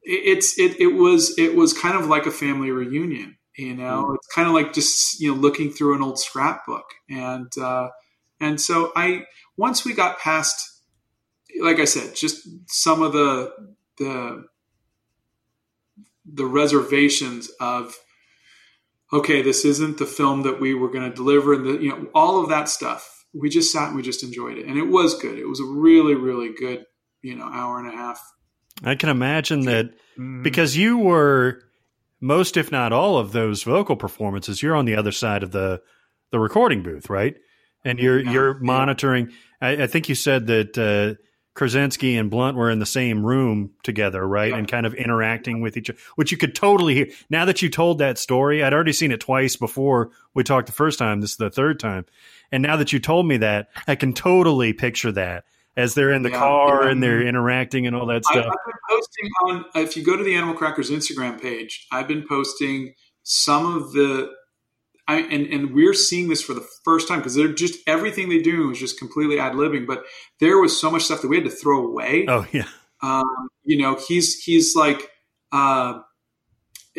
it, it's it it was it was kind of like a family reunion. You know, it's kind of like just you know looking through an old scrapbook, and uh, and so I once we got past, like I said, just some of the the the reservations of okay, this isn't the film that we were going to deliver, and the, you know all of that stuff. We just sat and we just enjoyed it, and it was good. It was a really really good you know hour and a half. I can imagine that Mm. because you were most, if not all, of those vocal performances. You're on the other side of the the recording booth, right? And you're Yeah. you're monitoring. I, I think you said that uh, Krasinski and Blunt were in the same room together, right? Yeah. And kind of interacting with each other, which you could totally hear. Now that you told that story, I'd already seen it twice before we talked the first time. This is the third time, and now that you told me that, I can totally picture that as they're in the Yeah. car Yeah. and they're interacting and all that I, I've stuff. been posting on. If you go to the Animal Crackers Instagram page, I've been posting some of the. I, and and we're seeing this for the first time because they're just everything they do is just completely ad libbing. But there was so much stuff that we had to throw away. Oh yeah. Um, you know, he's he's like uh,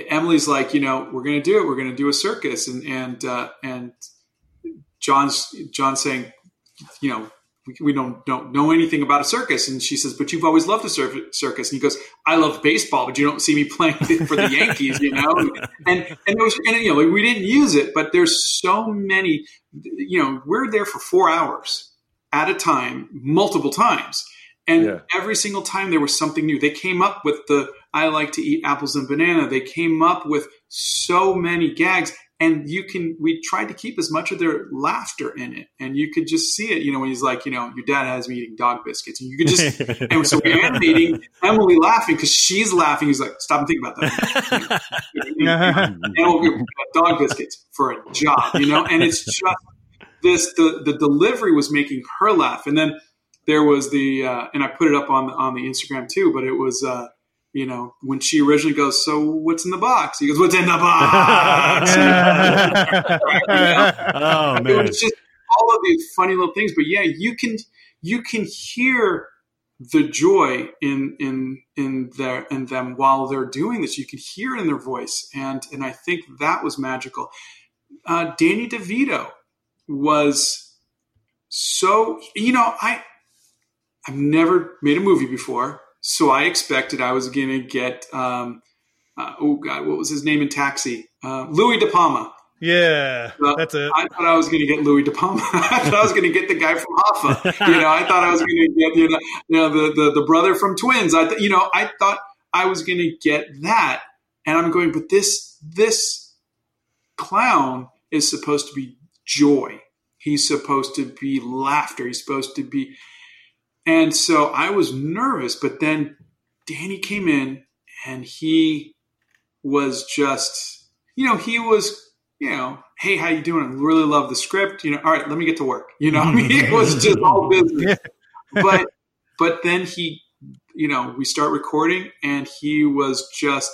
Emily's like, you know, we're going to do it. We're going to do a circus, and and uh, and John's John's saying, you know, we, we don't don't know anything about a circus, and she says, but you've always loved a cir- circus, and he goes, I love baseball, but you don't see me playing for the Yankees, you know, and and there was and you know we didn't use it, but there's so many, you know, we're there for four hours at a time, multiple times. And Yeah. every single time there was something new. They came up with the I like to eat apples and banana. They came up with so many gags. And you can, we tried to keep as much of their laughter in it. And you could just see it, you know, when he's like, you know, your dad has me eating dog biscuits. And you could just, and so we're animating Emily laughing because she's laughing. He's like, stop and think about that. Animal dog biscuits for a job, you know? And it's just this, the, the delivery was making her laugh. And then there was the uh, and I put it up on on the Instagram too, but it was uh, you know when she originally goes, so what's in the box? He goes, what's in the box? Oh man. was just all of these funny little things. But yeah, you can you can hear the joy in in in their in them while they're doing this. You can hear it in their voice, and and I think that was magical. Uh, Danny DeVito was so you know I I've never made a movie before, so I expected I was going to get um, uh, oh god, what was his name in Taxi? Uh, Louis De Palma. yeah, Uh, that's it. I thought I was going to get Louis De Palma. I thought I was going to get the guy from Hoffa. You know, I thought I was going to get you know, you know the, the the brother from Twins. I th- you know I thought I was going to get that, and I'm going, but this this clown is supposed to be joy. He's supposed to be laughter. He's supposed to be, and so I was nervous. But then Danny came in, and he was just, you know, he was you know, hey, how you doing? I really love the script. You know, all right, let me get to work. You know, I mean, it was just all business. But but then he, you know, we start recording, and he was just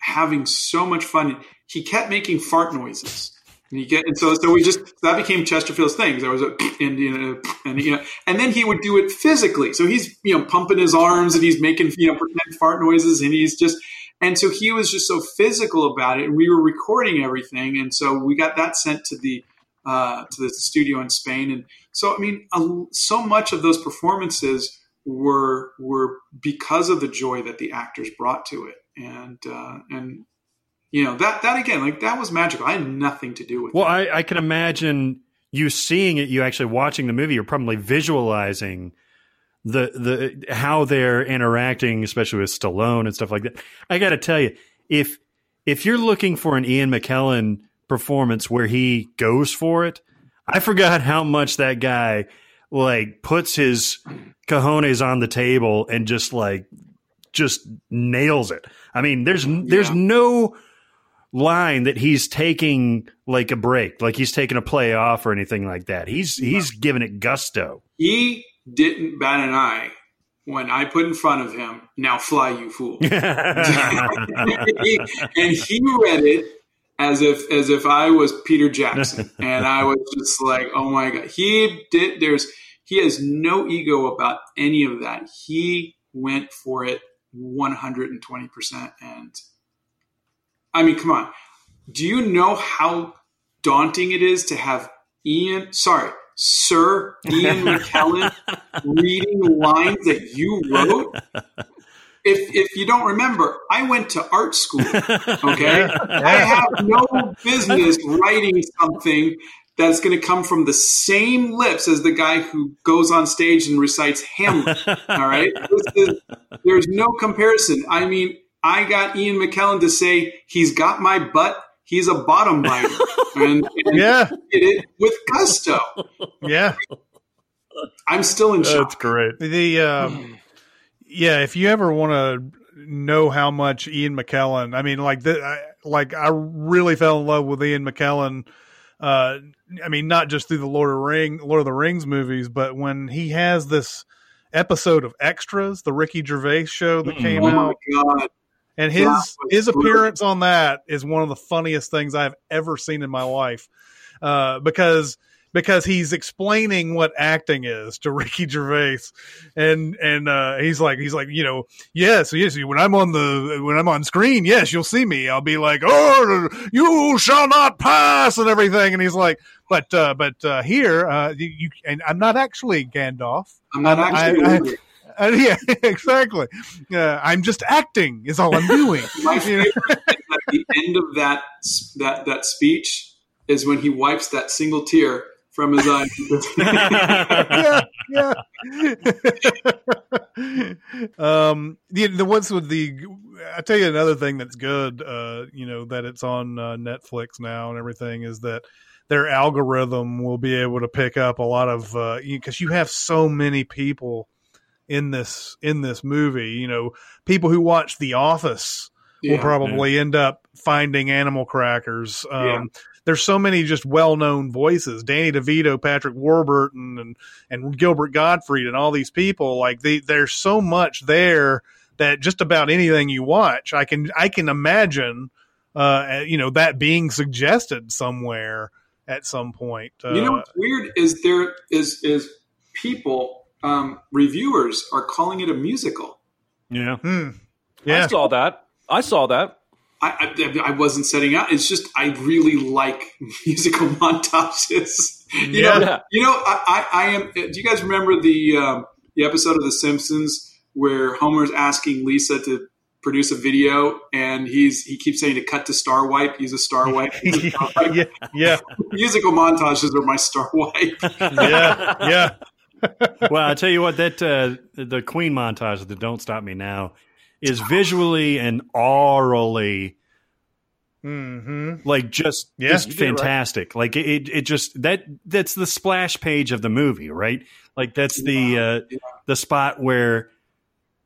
having so much fun. He kept making fart noises. And you get and so so we just that became Chesterfield's thing. There was a and you know and you know and then he would do it physically. So he's you know pumping his arms and he's making you know pretend fart noises and he's just and so he was just so physical about it. And we were recording everything, and so we got that sent to the uh, to the studio in Spain. And so I mean, so much of those performances were were because of the joy that the actors brought to it, and uh, and you know that that again like that was magical. I had nothing to do with well it. I, I can imagine you seeing it you actually watching the movie you're probably visualizing the the how they're interacting especially with stallone and stuff like that. I gotta tell you if if you're looking for an ian mckellen performance where he goes for it i forgot how much that guy like puts his cojones on the table and just like just nails it. I mean there's there's no line that he's taking like a break, like he's taking a play off or anything like that. He's he's giving it gusto. He didn't bat an eye when I put in front of him, now fly you fool. and he read it as if as if I was Peter Jackson. And I was just like, oh my God. He did there's he has no ego about any of that. He went for it 120% and I mean, come on. Do you know how daunting it is to have Ian, sorry, Sir Ian McKellen reading lines that you wrote? If, if you don't remember, I went to art school. Okay. I have no business writing something that's going to come from the same lips as the guy who goes on stage and recites Hamlet. All right. Is, there's no comparison. I mean, I got Ian McKellen to say he's got my butt. He's a bottom biter, and, and yeah, it with gusto. Yeah, I'm still in shock. That's great. The um, yeah, if you ever want to know how much Ian McKellen, I mean, like the, I, like I really fell in love with Ian McKellen. Uh, I mean, not just through the Lord of Ring, Lord of the Rings movies, but when he has this episode of Extras, the Ricky Gervais show that came oh out. And his his appearance on that is one of the funniest things I've ever seen in my life, uh, because because he's explaining what acting is to Ricky Gervais, and and uh, he's like he's like you know yes yes when I'm on the when I'm on screen yes you'll see me. I'll be like oh you shall not pass and everything. And he's like but uh, but uh, here uh, you, you and I'm not actually Gandalf. I'm not actually. I- I- uh, yeah, exactly. Uh, I'm just acting is all I'm doing. my favorite at the end of that that that speech is when he wipes that single tear from his eye. yeah, yeah. um, the the ones with the, I tell you another thing that's good. Uh, you know that it's on uh, Netflix now and everything is that their algorithm will be able to pick up a lot of because you have so many people in this in this movie. You know, people who watch The Office will Yeah. probably end up finding Animal Crackers. Um, Yeah. There's so many just well-known voices: Danny DeVito, Patrick Warburton, and and Gilbert Gottfried, and all these people. Like they, there's so much there that just about anything you watch, I can I can imagine, uh, you know, that being suggested somewhere at some point. Uh, You know what's weird is there is is people um, reviewers are calling it a musical. Yeah. hmm. I saw that. I saw that. I, I, I wasn't setting out. It's just I really like musical montages. You Yeah. know, you know, I, I, I am. Do you guys remember the um, the episode of The Simpsons where Homer's asking Lisa to produce a video, and he's he keeps saying to cut to Star Wipe, use a Star Wipe. use a Star Wipe. yeah, yeah, Musical montages are my Star Wipe. yeah, yeah. well, I tell you what, that uh, the Queen montage of the "Don't Stop Me Now" is visually and aurally hmm like just Yeah, just it right. fantastic. Like it, it just that that's the splash page of the movie, right? Like that's the uh, the spot where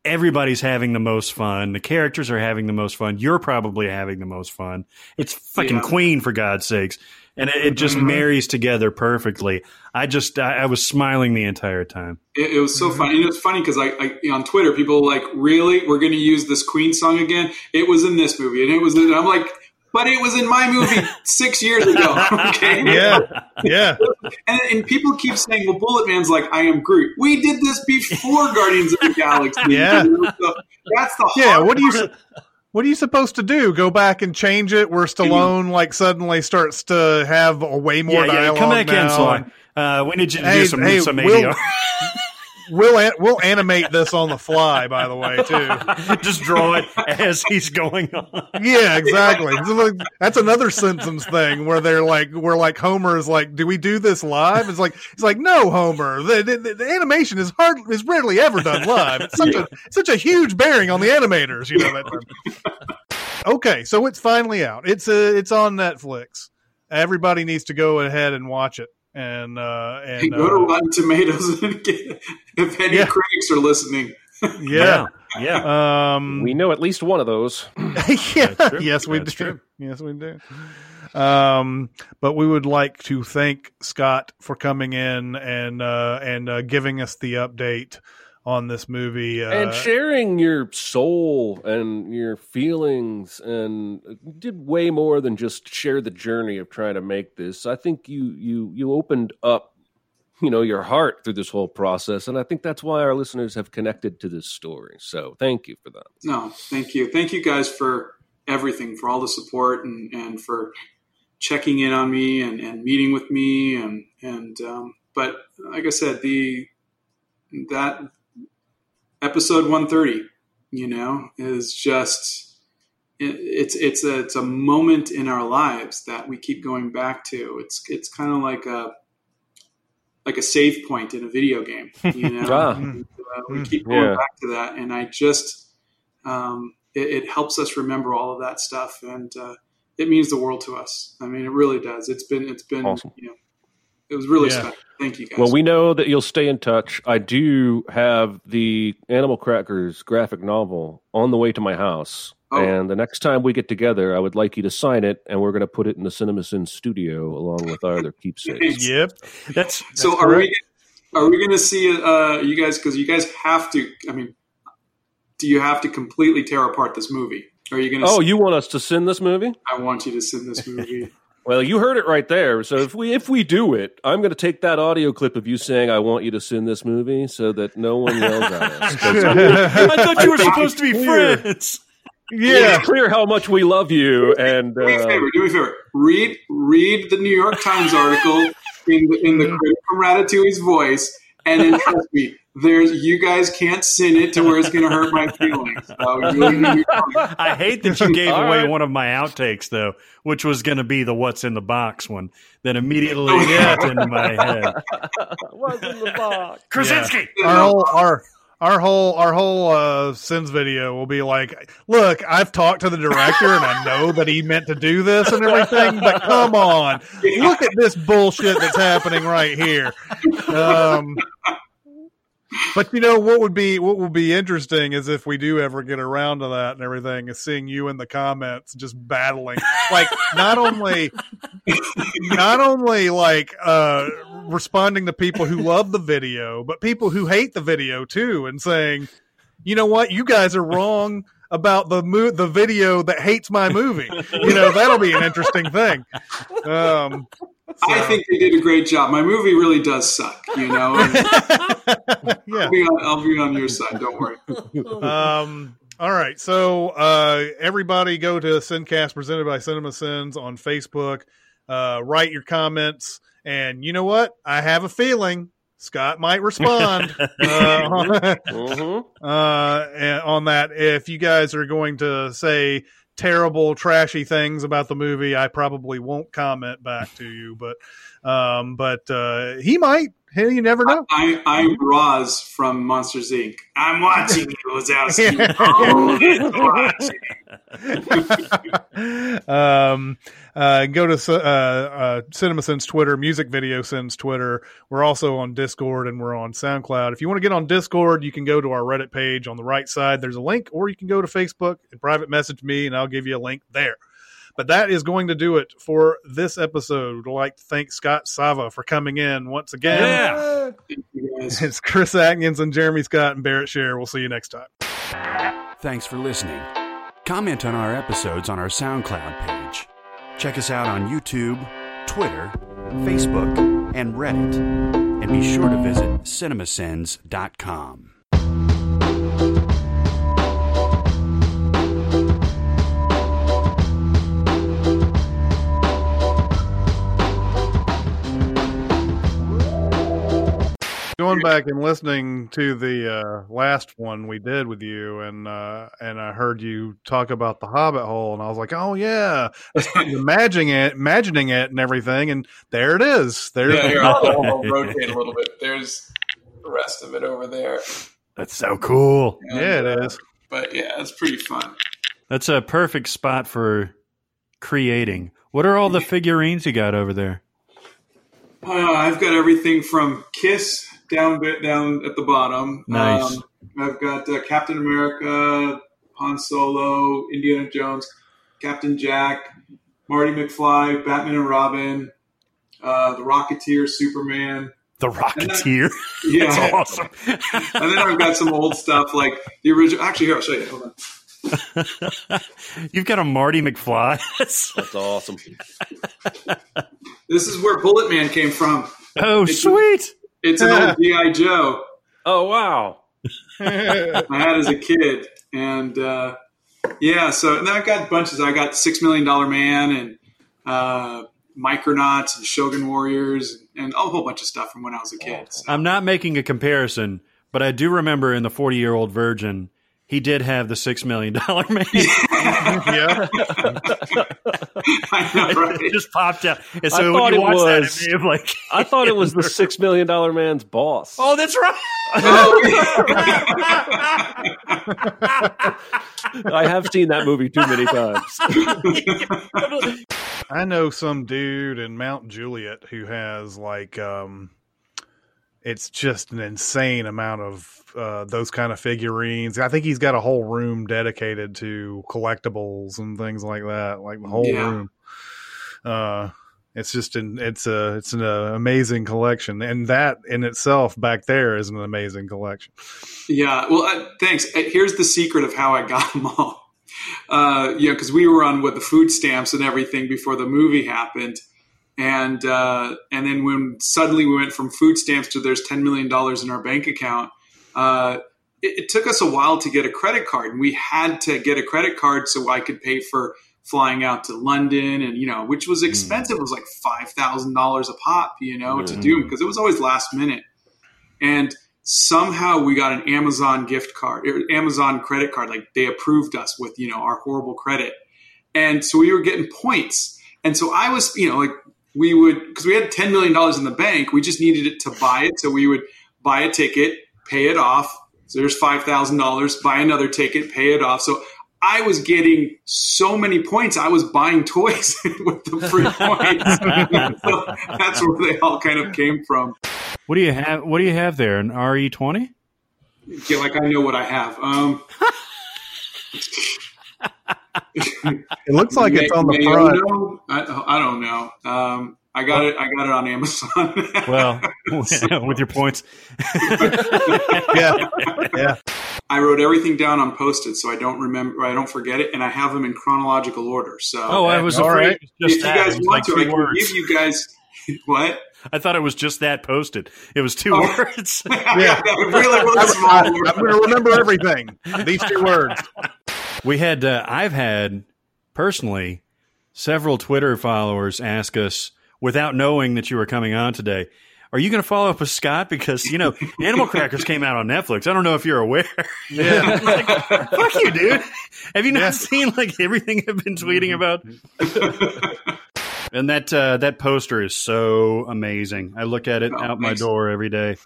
everybody's having the most fun. The characters are having the most fun. You're probably having the most fun. It's fucking Yeah. Queen for God's sakes. And it, it just Mhm. marries together perfectly. I just I, I was smiling the entire time. It, it was so funny. And it was funny because I, I on Twitter, people were like, "Really, we're going to use this Queen song again?" It was in this movie, and it was. In, I'm like, but it was in my movie six years ago. Okay, Yeah, yeah. And, and people keep saying, "Well, Bullet Man's like I am Groot." We did this before Guardians of the Galaxy. Yeah. you know? So that's the Yeah, hard what do you part. What are you supposed to do? Go back and change it where Stallone like suddenly starts to have a way more yeah, yeah. Come back in, now? Sly. Uh, we need you to Hey, do some hey, some ADR. We'll an- we'll animate this on the fly, by the way, too. just draw it as he's going on. Yeah, exactly. That's another Simpsons thing where they're like, where like Homer is like, "Do we do this live?" It's like, it's like, no, Homer. The, the, the animation is hard is rarely ever done live. It's such a such a huge bearing on the animators, you know. Okay, so it's finally out. It's uh, it's on Netflix. Everybody needs to go ahead and watch it. And uh, Hey, and go to uh, Rotten Tomatoes and get, if any Yeah. critics are listening. yeah. yeah. Um, We know at least one of those. yeah, That's true. yes, we That's do. true. Yes, we do. Um, but we would like to thank Scott for coming in and uh, and uh, giving us the update on this movie. Uh, and sharing your soul and your feelings and did way more than just share the journey of trying to make this i think you you you opened up you know your heart through this whole process and i think that's why our listeners have connected to this story so thank you for that No, thank you. Thank you guys for everything, for all the support and, and for checking in on me and, and meeting with me and and um, but like I said, the that episode 130, you know, is just it, it's it's a it's a moment in our lives that we keep going back to. It's it's kind of like a like a save point in a video game, you know. Ah. And, uh, we Mm. keep going Yeah. back to that, and I just um, it, it helps us remember all of that stuff, and uh, it means the world to us. I mean, it really does. It's been it's been Awesome. you know, it was really Yeah. special. Thank you guys. well we know that you'll stay in touch i do have the animal crackers graphic novel on the way to my house Oh. and the next time we get together i would like you to sign it and we're going to put it in the cinemasins studio along with our other keepsakes Yep. That's so That's are we are we going to see uh, you guys because you guys have to? I mean, do you have to completely tear apart this movie? Are you going to? oh you want us to send this movie I want you to send this movie. Well, you heard it right there. So if we if we do it, I'm going to take that audio clip of you saying I want you to send this movie so that no one yells at us. 'Cause I thought you were supposed to be clear. friends. yeah. It's clear how much we love you, and do me a uh, favor. Do me a favor. Read read the New York Times article in the in the Mm-hmm. critic from Ratatouille's voice, and then trust me, there's you guys can't send it to where it's going to hurt my feelings. So you really need to- I hate that you gave All away right. one of my outtakes, though, which was going to be the "What's in the Box" one. That immediately Oh, yeah. popped into my head. what's in the box? Krasinski. our whole our our whole our whole uh sins video will be like look i've talked to the director and i know that he meant to do this and everything but come on. Look at this bullshit that's happening right here. Um but you know what would be what would be interesting is if we do ever get around to that and everything is seeing you in the comments just battling. Like not only not only like uh responding to people who love the video but people who hate the video too and saying you know what? You guys are wrong about the mo- the video that hates my movie. You know that'll be an interesting thing. Um I think they did a great job. My movie really does suck, you know. Yeah I'll, be on, I'll be on your side. Don't worry. Um, all right. So, uh, everybody go to Sincast presented by Cinema Sins on Facebook. Uh, write your comments. And you know what? I have a feeling Scott might respond uh, Mhm. uh, on that. If you guys are going to say terrible, trashy things about the movie, I probably won't comment back to you. But, um, but uh, he might. Hey, you never know. I, I'm Roz from Monsters Inc. I'm watching you, Wazowski. Oh, watching. um, uh, go to uh, uh, Twitter, Music Video Sins Twitter. We're also on Discord and we're on SoundCloud. If you want to get on Discord, you can go to our Reddit page on the right side. There's a link, or you can go to Facebook and private message me, and I'll give you a link there. But that is going to do it for this episode. I'd like to thank Scott Sava for coming in once again. Yeah. Thank. It's Chris Atkins and Jeremy Scott and Barrett Share. We'll see you next time. Thanks for listening. Comment on our episodes on our SoundCloud page. Check us out on YouTube, Twitter, Facebook, and Reddit. And be sure to visit cinemasins.com. Going back and listening to the uh, last one we did with you, and uh, and I heard you talk about the Hobbit hole, and I was like, oh yeah, I started imagining it, imagining it, and everything, and there it is. There, Yeah, here, I'll, I'll rotate a little bit. There's the rest of it over there. That's so cool. And, yeah, it uh, is. But yeah, it's pretty fun. That's a perfect spot for creating. What are all the figurines you got over there? Uh, I've got everything from Kiss down bit down at the bottom. Nice. Um, I've got uh, Captain America, Han Solo, Indiana Jones, Captain Jack, Marty McFly, Batman and Robin, uh, the Rocketeer, Superman. The Rocketeer. Yeah, That's awesome. and then I've got some old stuff like the original. Actually, here I'll show you. Hold on. You've got a Marty McFly. That's- That's awesome. This is where Bullet Man came from. oh, sweet. It's an old GI Joe Oh wow. I had as a kid, and uh, yeah. So and then I've got bunches. I got Six Million Dollar Man and uh, Micronauts and Shogun Warriors and a whole bunch of stuff from when I was a kid. So. I'm not making a comparison, but I do remember in the 40 year old virgin, he did have the $6 million man. yeah, I know, right? it just popped out. And so I when thought you it watch that, was- it may have like. I thought it was the six million dollar man's boss. Oh, that's right. I have seen that movie too many times. I know some dude in Mount Juliet who has like um it's just an insane amount of uh, those kind of figurines. I think he's got a whole room dedicated to collectibles and things like that, like the whole Yeah. room. Uh, it's just an it's a it's an uh, amazing collection, and that in itself back there is an amazing collection. Yeah, well, uh, thanks. Uh, Here's the secret of how I got them all. Uh, you know, because we were on with the food stamps and everything before the movie happened, and uh, and then when suddenly we went from food stamps to there's ten million dollars in our bank account, uh, it, it took us a while to get a credit card, and we had to get a credit card so I could pay for flying out to London, and you know, which was expensive. It was like five thousand dollars a pop, you know, to do because it was always last minute, and somehow we got an Amazon gift card, or Amazon credit card. Like they approved us with, you know, our horrible credit. And so we were getting points. And so I was, you know, like we would, because we had $10 million in the bank, we just needed it to buy it. So we would buy a ticket, pay it off. So there's $5,000, buy another ticket, pay it off. So I was getting so many points. I was buying toys with the free points. so that's where they all kind of came from. What do you have? What do you have there? An RE twenty? Yeah, like I know what I have. Um, It looks like it's on the front. I, I don't know. Um, I got it. I got it on Amazon. Well, with your points. Yeah, yeah. I wrote everything down on post-it so I don't remember. I don't forget it, and I have them in chronological order. So, Oh, I was all right. afraid right. it was if just you that. guys want like to, two I can words. give you guys what. I thought it was just that posted. It was two Oh. words. yeah, it really was I, small. am going to remember everything. These two words. We had, uh, I've had personally several Twitter followers ask us without knowing that you were coming on today. Are you going to follow up with Scott? Because you know, Animal Crackers came out on Netflix. I don't know if you're aware. Yeah. Fuck you, dude. Have you not Yeah. seen like everything I've been tweeting about? and that uh, that poster is so amazing. I look at it Oh, out my door every day.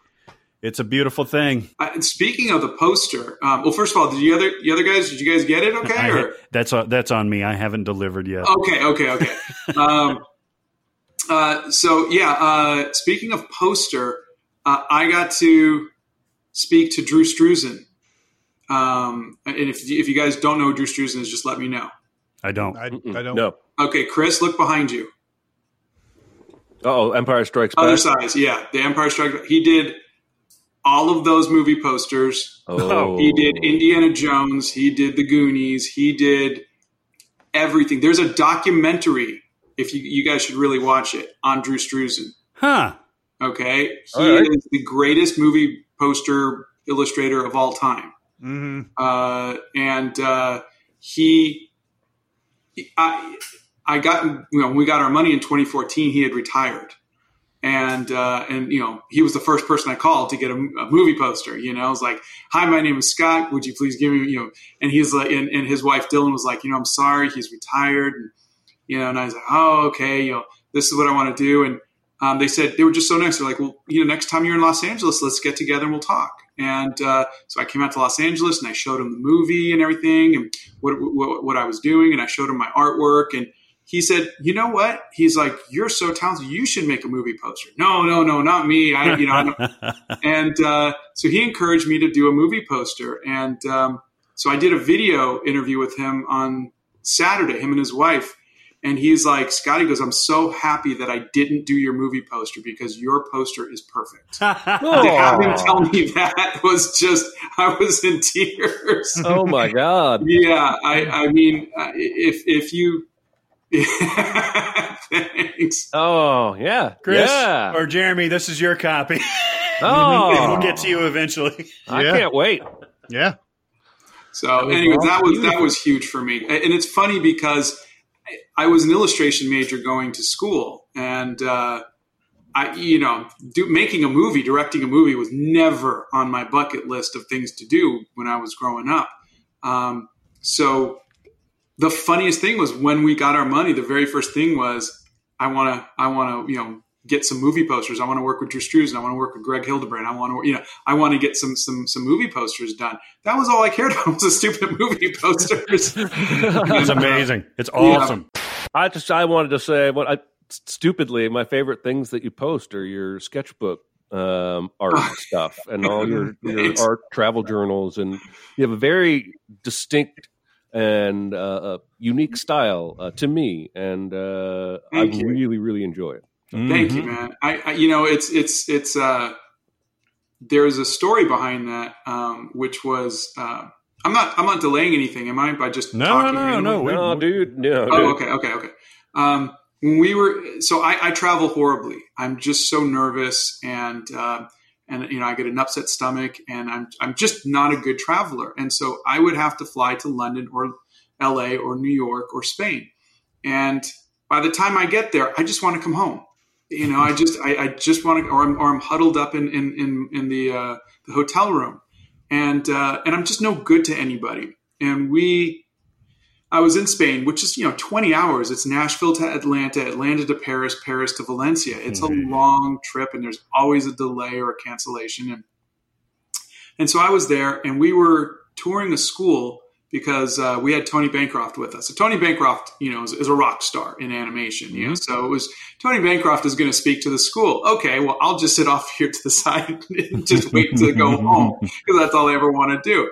It's a beautiful thing. Uh, and speaking of the poster, um, well, first of all, did you other the other guys? Did you guys get it? Okay, I- or that's on, that's on me. I haven't delivered yet. Okay, okay, okay. um, uh, so yeah, uh, speaking of poster, uh, I got to speak to Drew Struzan. Um, and if if you guys don't know who Drew Struzan is, just let me know. I don't. I, I don't. No. Okay, Chris, look behind you. Oh, Empire Strikes Other Back. size, yeah. The Empire Strikes Back. He did all of those movie posters. Oh, He did Indiana Jones. He did The Goonies. He did everything. There's a documentary. If you, you guys should really watch it on Drew Struzan. Huh. Okay, he All right. is the greatest movie poster illustrator of all time. hmm uh, and uh, he, I, I got you know when we got our money in 2014. He had retired, and uh, and you know he was the first person I called to get a, a movie poster. You know, I was like, "Hi, my name is Scott. Would you please give me you know?" And he's like, and, and his wife Dylan was like, "You know, I'm sorry, he's retired." And you know, and I was like, "Oh, okay. You know, this is what I want to do." And um, they said they were just so nice. They're like, "Well, you know, next time you're in Los Angeles, let's get together and we'll talk." And uh, so I came out to Los Angeles and I showed him the movie and everything and what, what what I was doing, and I showed him my artwork. And he said, "You know what?" He's like, "You're so talented. You should make a movie poster." No, no, no, not me. I, you know, and uh, so he encouraged me to do a movie poster and um, so i did a video interview with him on saturday him and his wife and he's like scotty goes i'm so happy that i didn't do your movie poster because your poster is perfect to have him tell me that was just i was in tears Oh my God! yeah i i mean uh, if if you thanks Oh yeah, Chris yeah. or Jeremy, this is your copy. oh, we'll get to you eventually. I Yeah. can't wait. Yeah. So, That anyways, that was that was huge for me, and it's funny because I was an illustration major going to school, and uh, I, you know, do, making a movie, directing a movie was never on my bucket list of things to do when I was growing up. Um, so, the funniest thing was when we got our money. The very first thing was, I want to, I want to, you know. Get some movie posters. I want to work with Drew Struzan. I want to work with Greg Hildebrandt. I want to, you know, I want to get some some some movie posters done. That was all I cared about was the stupid movie posters. It's amazing. It's awesome. I just I wanted to say what I stupidly my favorite things that you post are your sketchbook um, art stuff and all your your art travel journals and you have a very distinct and uh, uh, unique style uh, to me and uh, I you. really really enjoy it. Thank you, Mhm. man. I, I you know, it's it's it's uh, there's a story behind that, um, which was uh, I'm not I'm not delaying anything, am I? By just No, talking no, randomly? no, we- No, dude, no, Oh, dude. okay, okay, okay. Um, when we were, so I, I travel horribly. I'm just so nervous, and uh, and you know, I get an upset stomach, and I'm I'm just not a good traveler. And so I would have to fly to London or L.A. or New York or Spain, and by the time I get there, I just want to come home. You know, I just I, I just want to, or I'm, or I'm huddled up in in in, in the uh, the hotel room, and uh, and I'm just no good to anybody. And we I was in Spain, which is you know 20 hours. It's Nashville to Atlanta, Atlanta to Paris, Paris to Valencia. It's Mhm. a long trip, and there's always a delay or a cancellation. And and so I was there, and we were touring a school because uh, we had Tony Bancroft with us. So Tony Bancroft, you know, is, is a rock star in animation. You know, so it was Tony Bancroft is going to speak to the school. Okay, well, I'll just sit off here to the side and just wait to go home because that's all I ever want to do.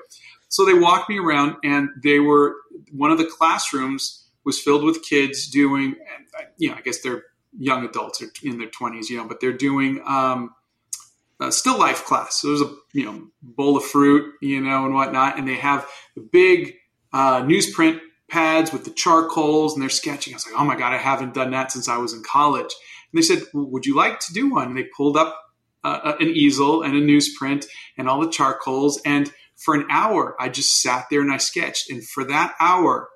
So they walked me around, and they were one of the classrooms was filled with kids doing, you know, I guess they're young adults or in their twenties, you know, but they're doing um, still life class. So there's a you know bowl of fruit, you know, and whatnot, and they have the big uh, newsprint pads with the charcoals, and they're sketching. I was like, oh my god, I haven't done that since I was in college. And they said, well, would you like to do one? And they pulled up uh, an easel and a newsprint and all the charcoals and for an hour, I just sat there and I sketched. And for that hour,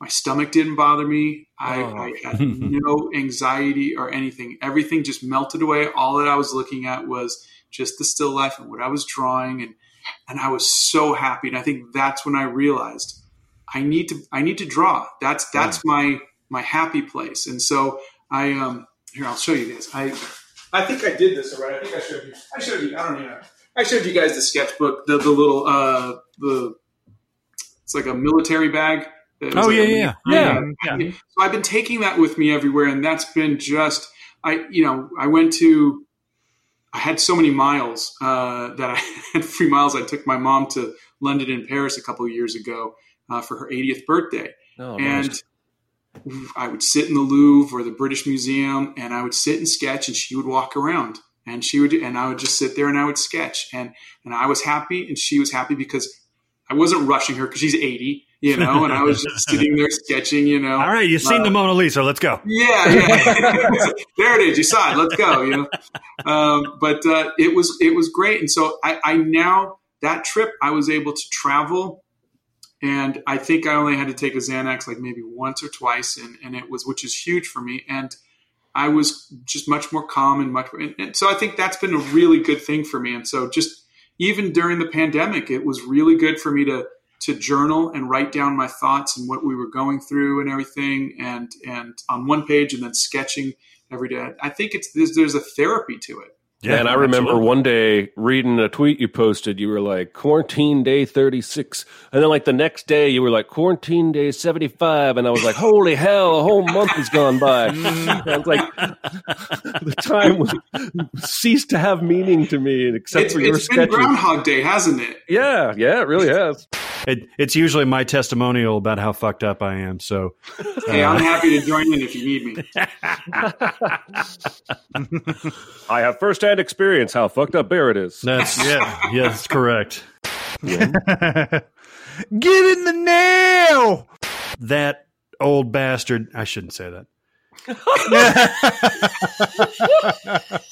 my stomach didn't bother me. I, Oh. I had no anxiety or anything. Everything just melted away. All that I was looking at was just the still life and what I was drawing, and and I was so happy. And I think that's when I realized I need to I need to draw. That's that's my my happy place. And so I um here I'll show you guys. I I think I did this already. I think I showed you. I showed you. I don't even know. I showed you guys the sketchbook, the the little uh the it's like a military bag. Oh, like yeah, a- yeah. Yeah. So I've been taking that with me everywhere, and that's been just I you know I went to I had so many miles uh, that I had free miles. I took my mom to London and Paris a couple of years ago uh, for her 80th birthday, Oh, and nice. I would sit in the Louvre or the British Museum and I would sit and sketch and she would walk around and she would and I would just sit there and I would sketch and and I was happy and she was happy because I wasn't rushing her because she's 80 you know and I was just sitting there sketching you know All right, you've seen Uh, the Mona Lisa. Let's go. yeah, yeah. there it is. You saw it. Let's go. You know, um, but uh, it was it was great, and so I, I now that trip I was able to travel, and I think I only had to take a Xanax like maybe once or twice, and, and it was which is huge for me, and I was just much more calm and much, and, and so I think that's been a really good thing for me, and so just even during the pandemic, it was really good for me to to journal and write down my thoughts and what we were going through and everything and and on one page and then sketching every day. I think it's there's, there's a therapy to it Yeah, and I remember absolutely. one day reading a tweet you posted. You were like quarantine day thirty six, and then like the next day you were like quarantine day seventy five, and I was like, holy hell, a whole month has gone by. I was like, the time was, ceased to have meaning to me, except it's, for your sketches. it's been groundhog day hasn't it Yeah, yeah, it really has. It, it's usually my testimonial about how fucked up I am. So hey i'm uh, happy to join in if you need me I have firsthand experience how fucked up Barrett is. that's yeah, yeah, that's correct. Get in the nail. That old bastard. I shouldn't say that.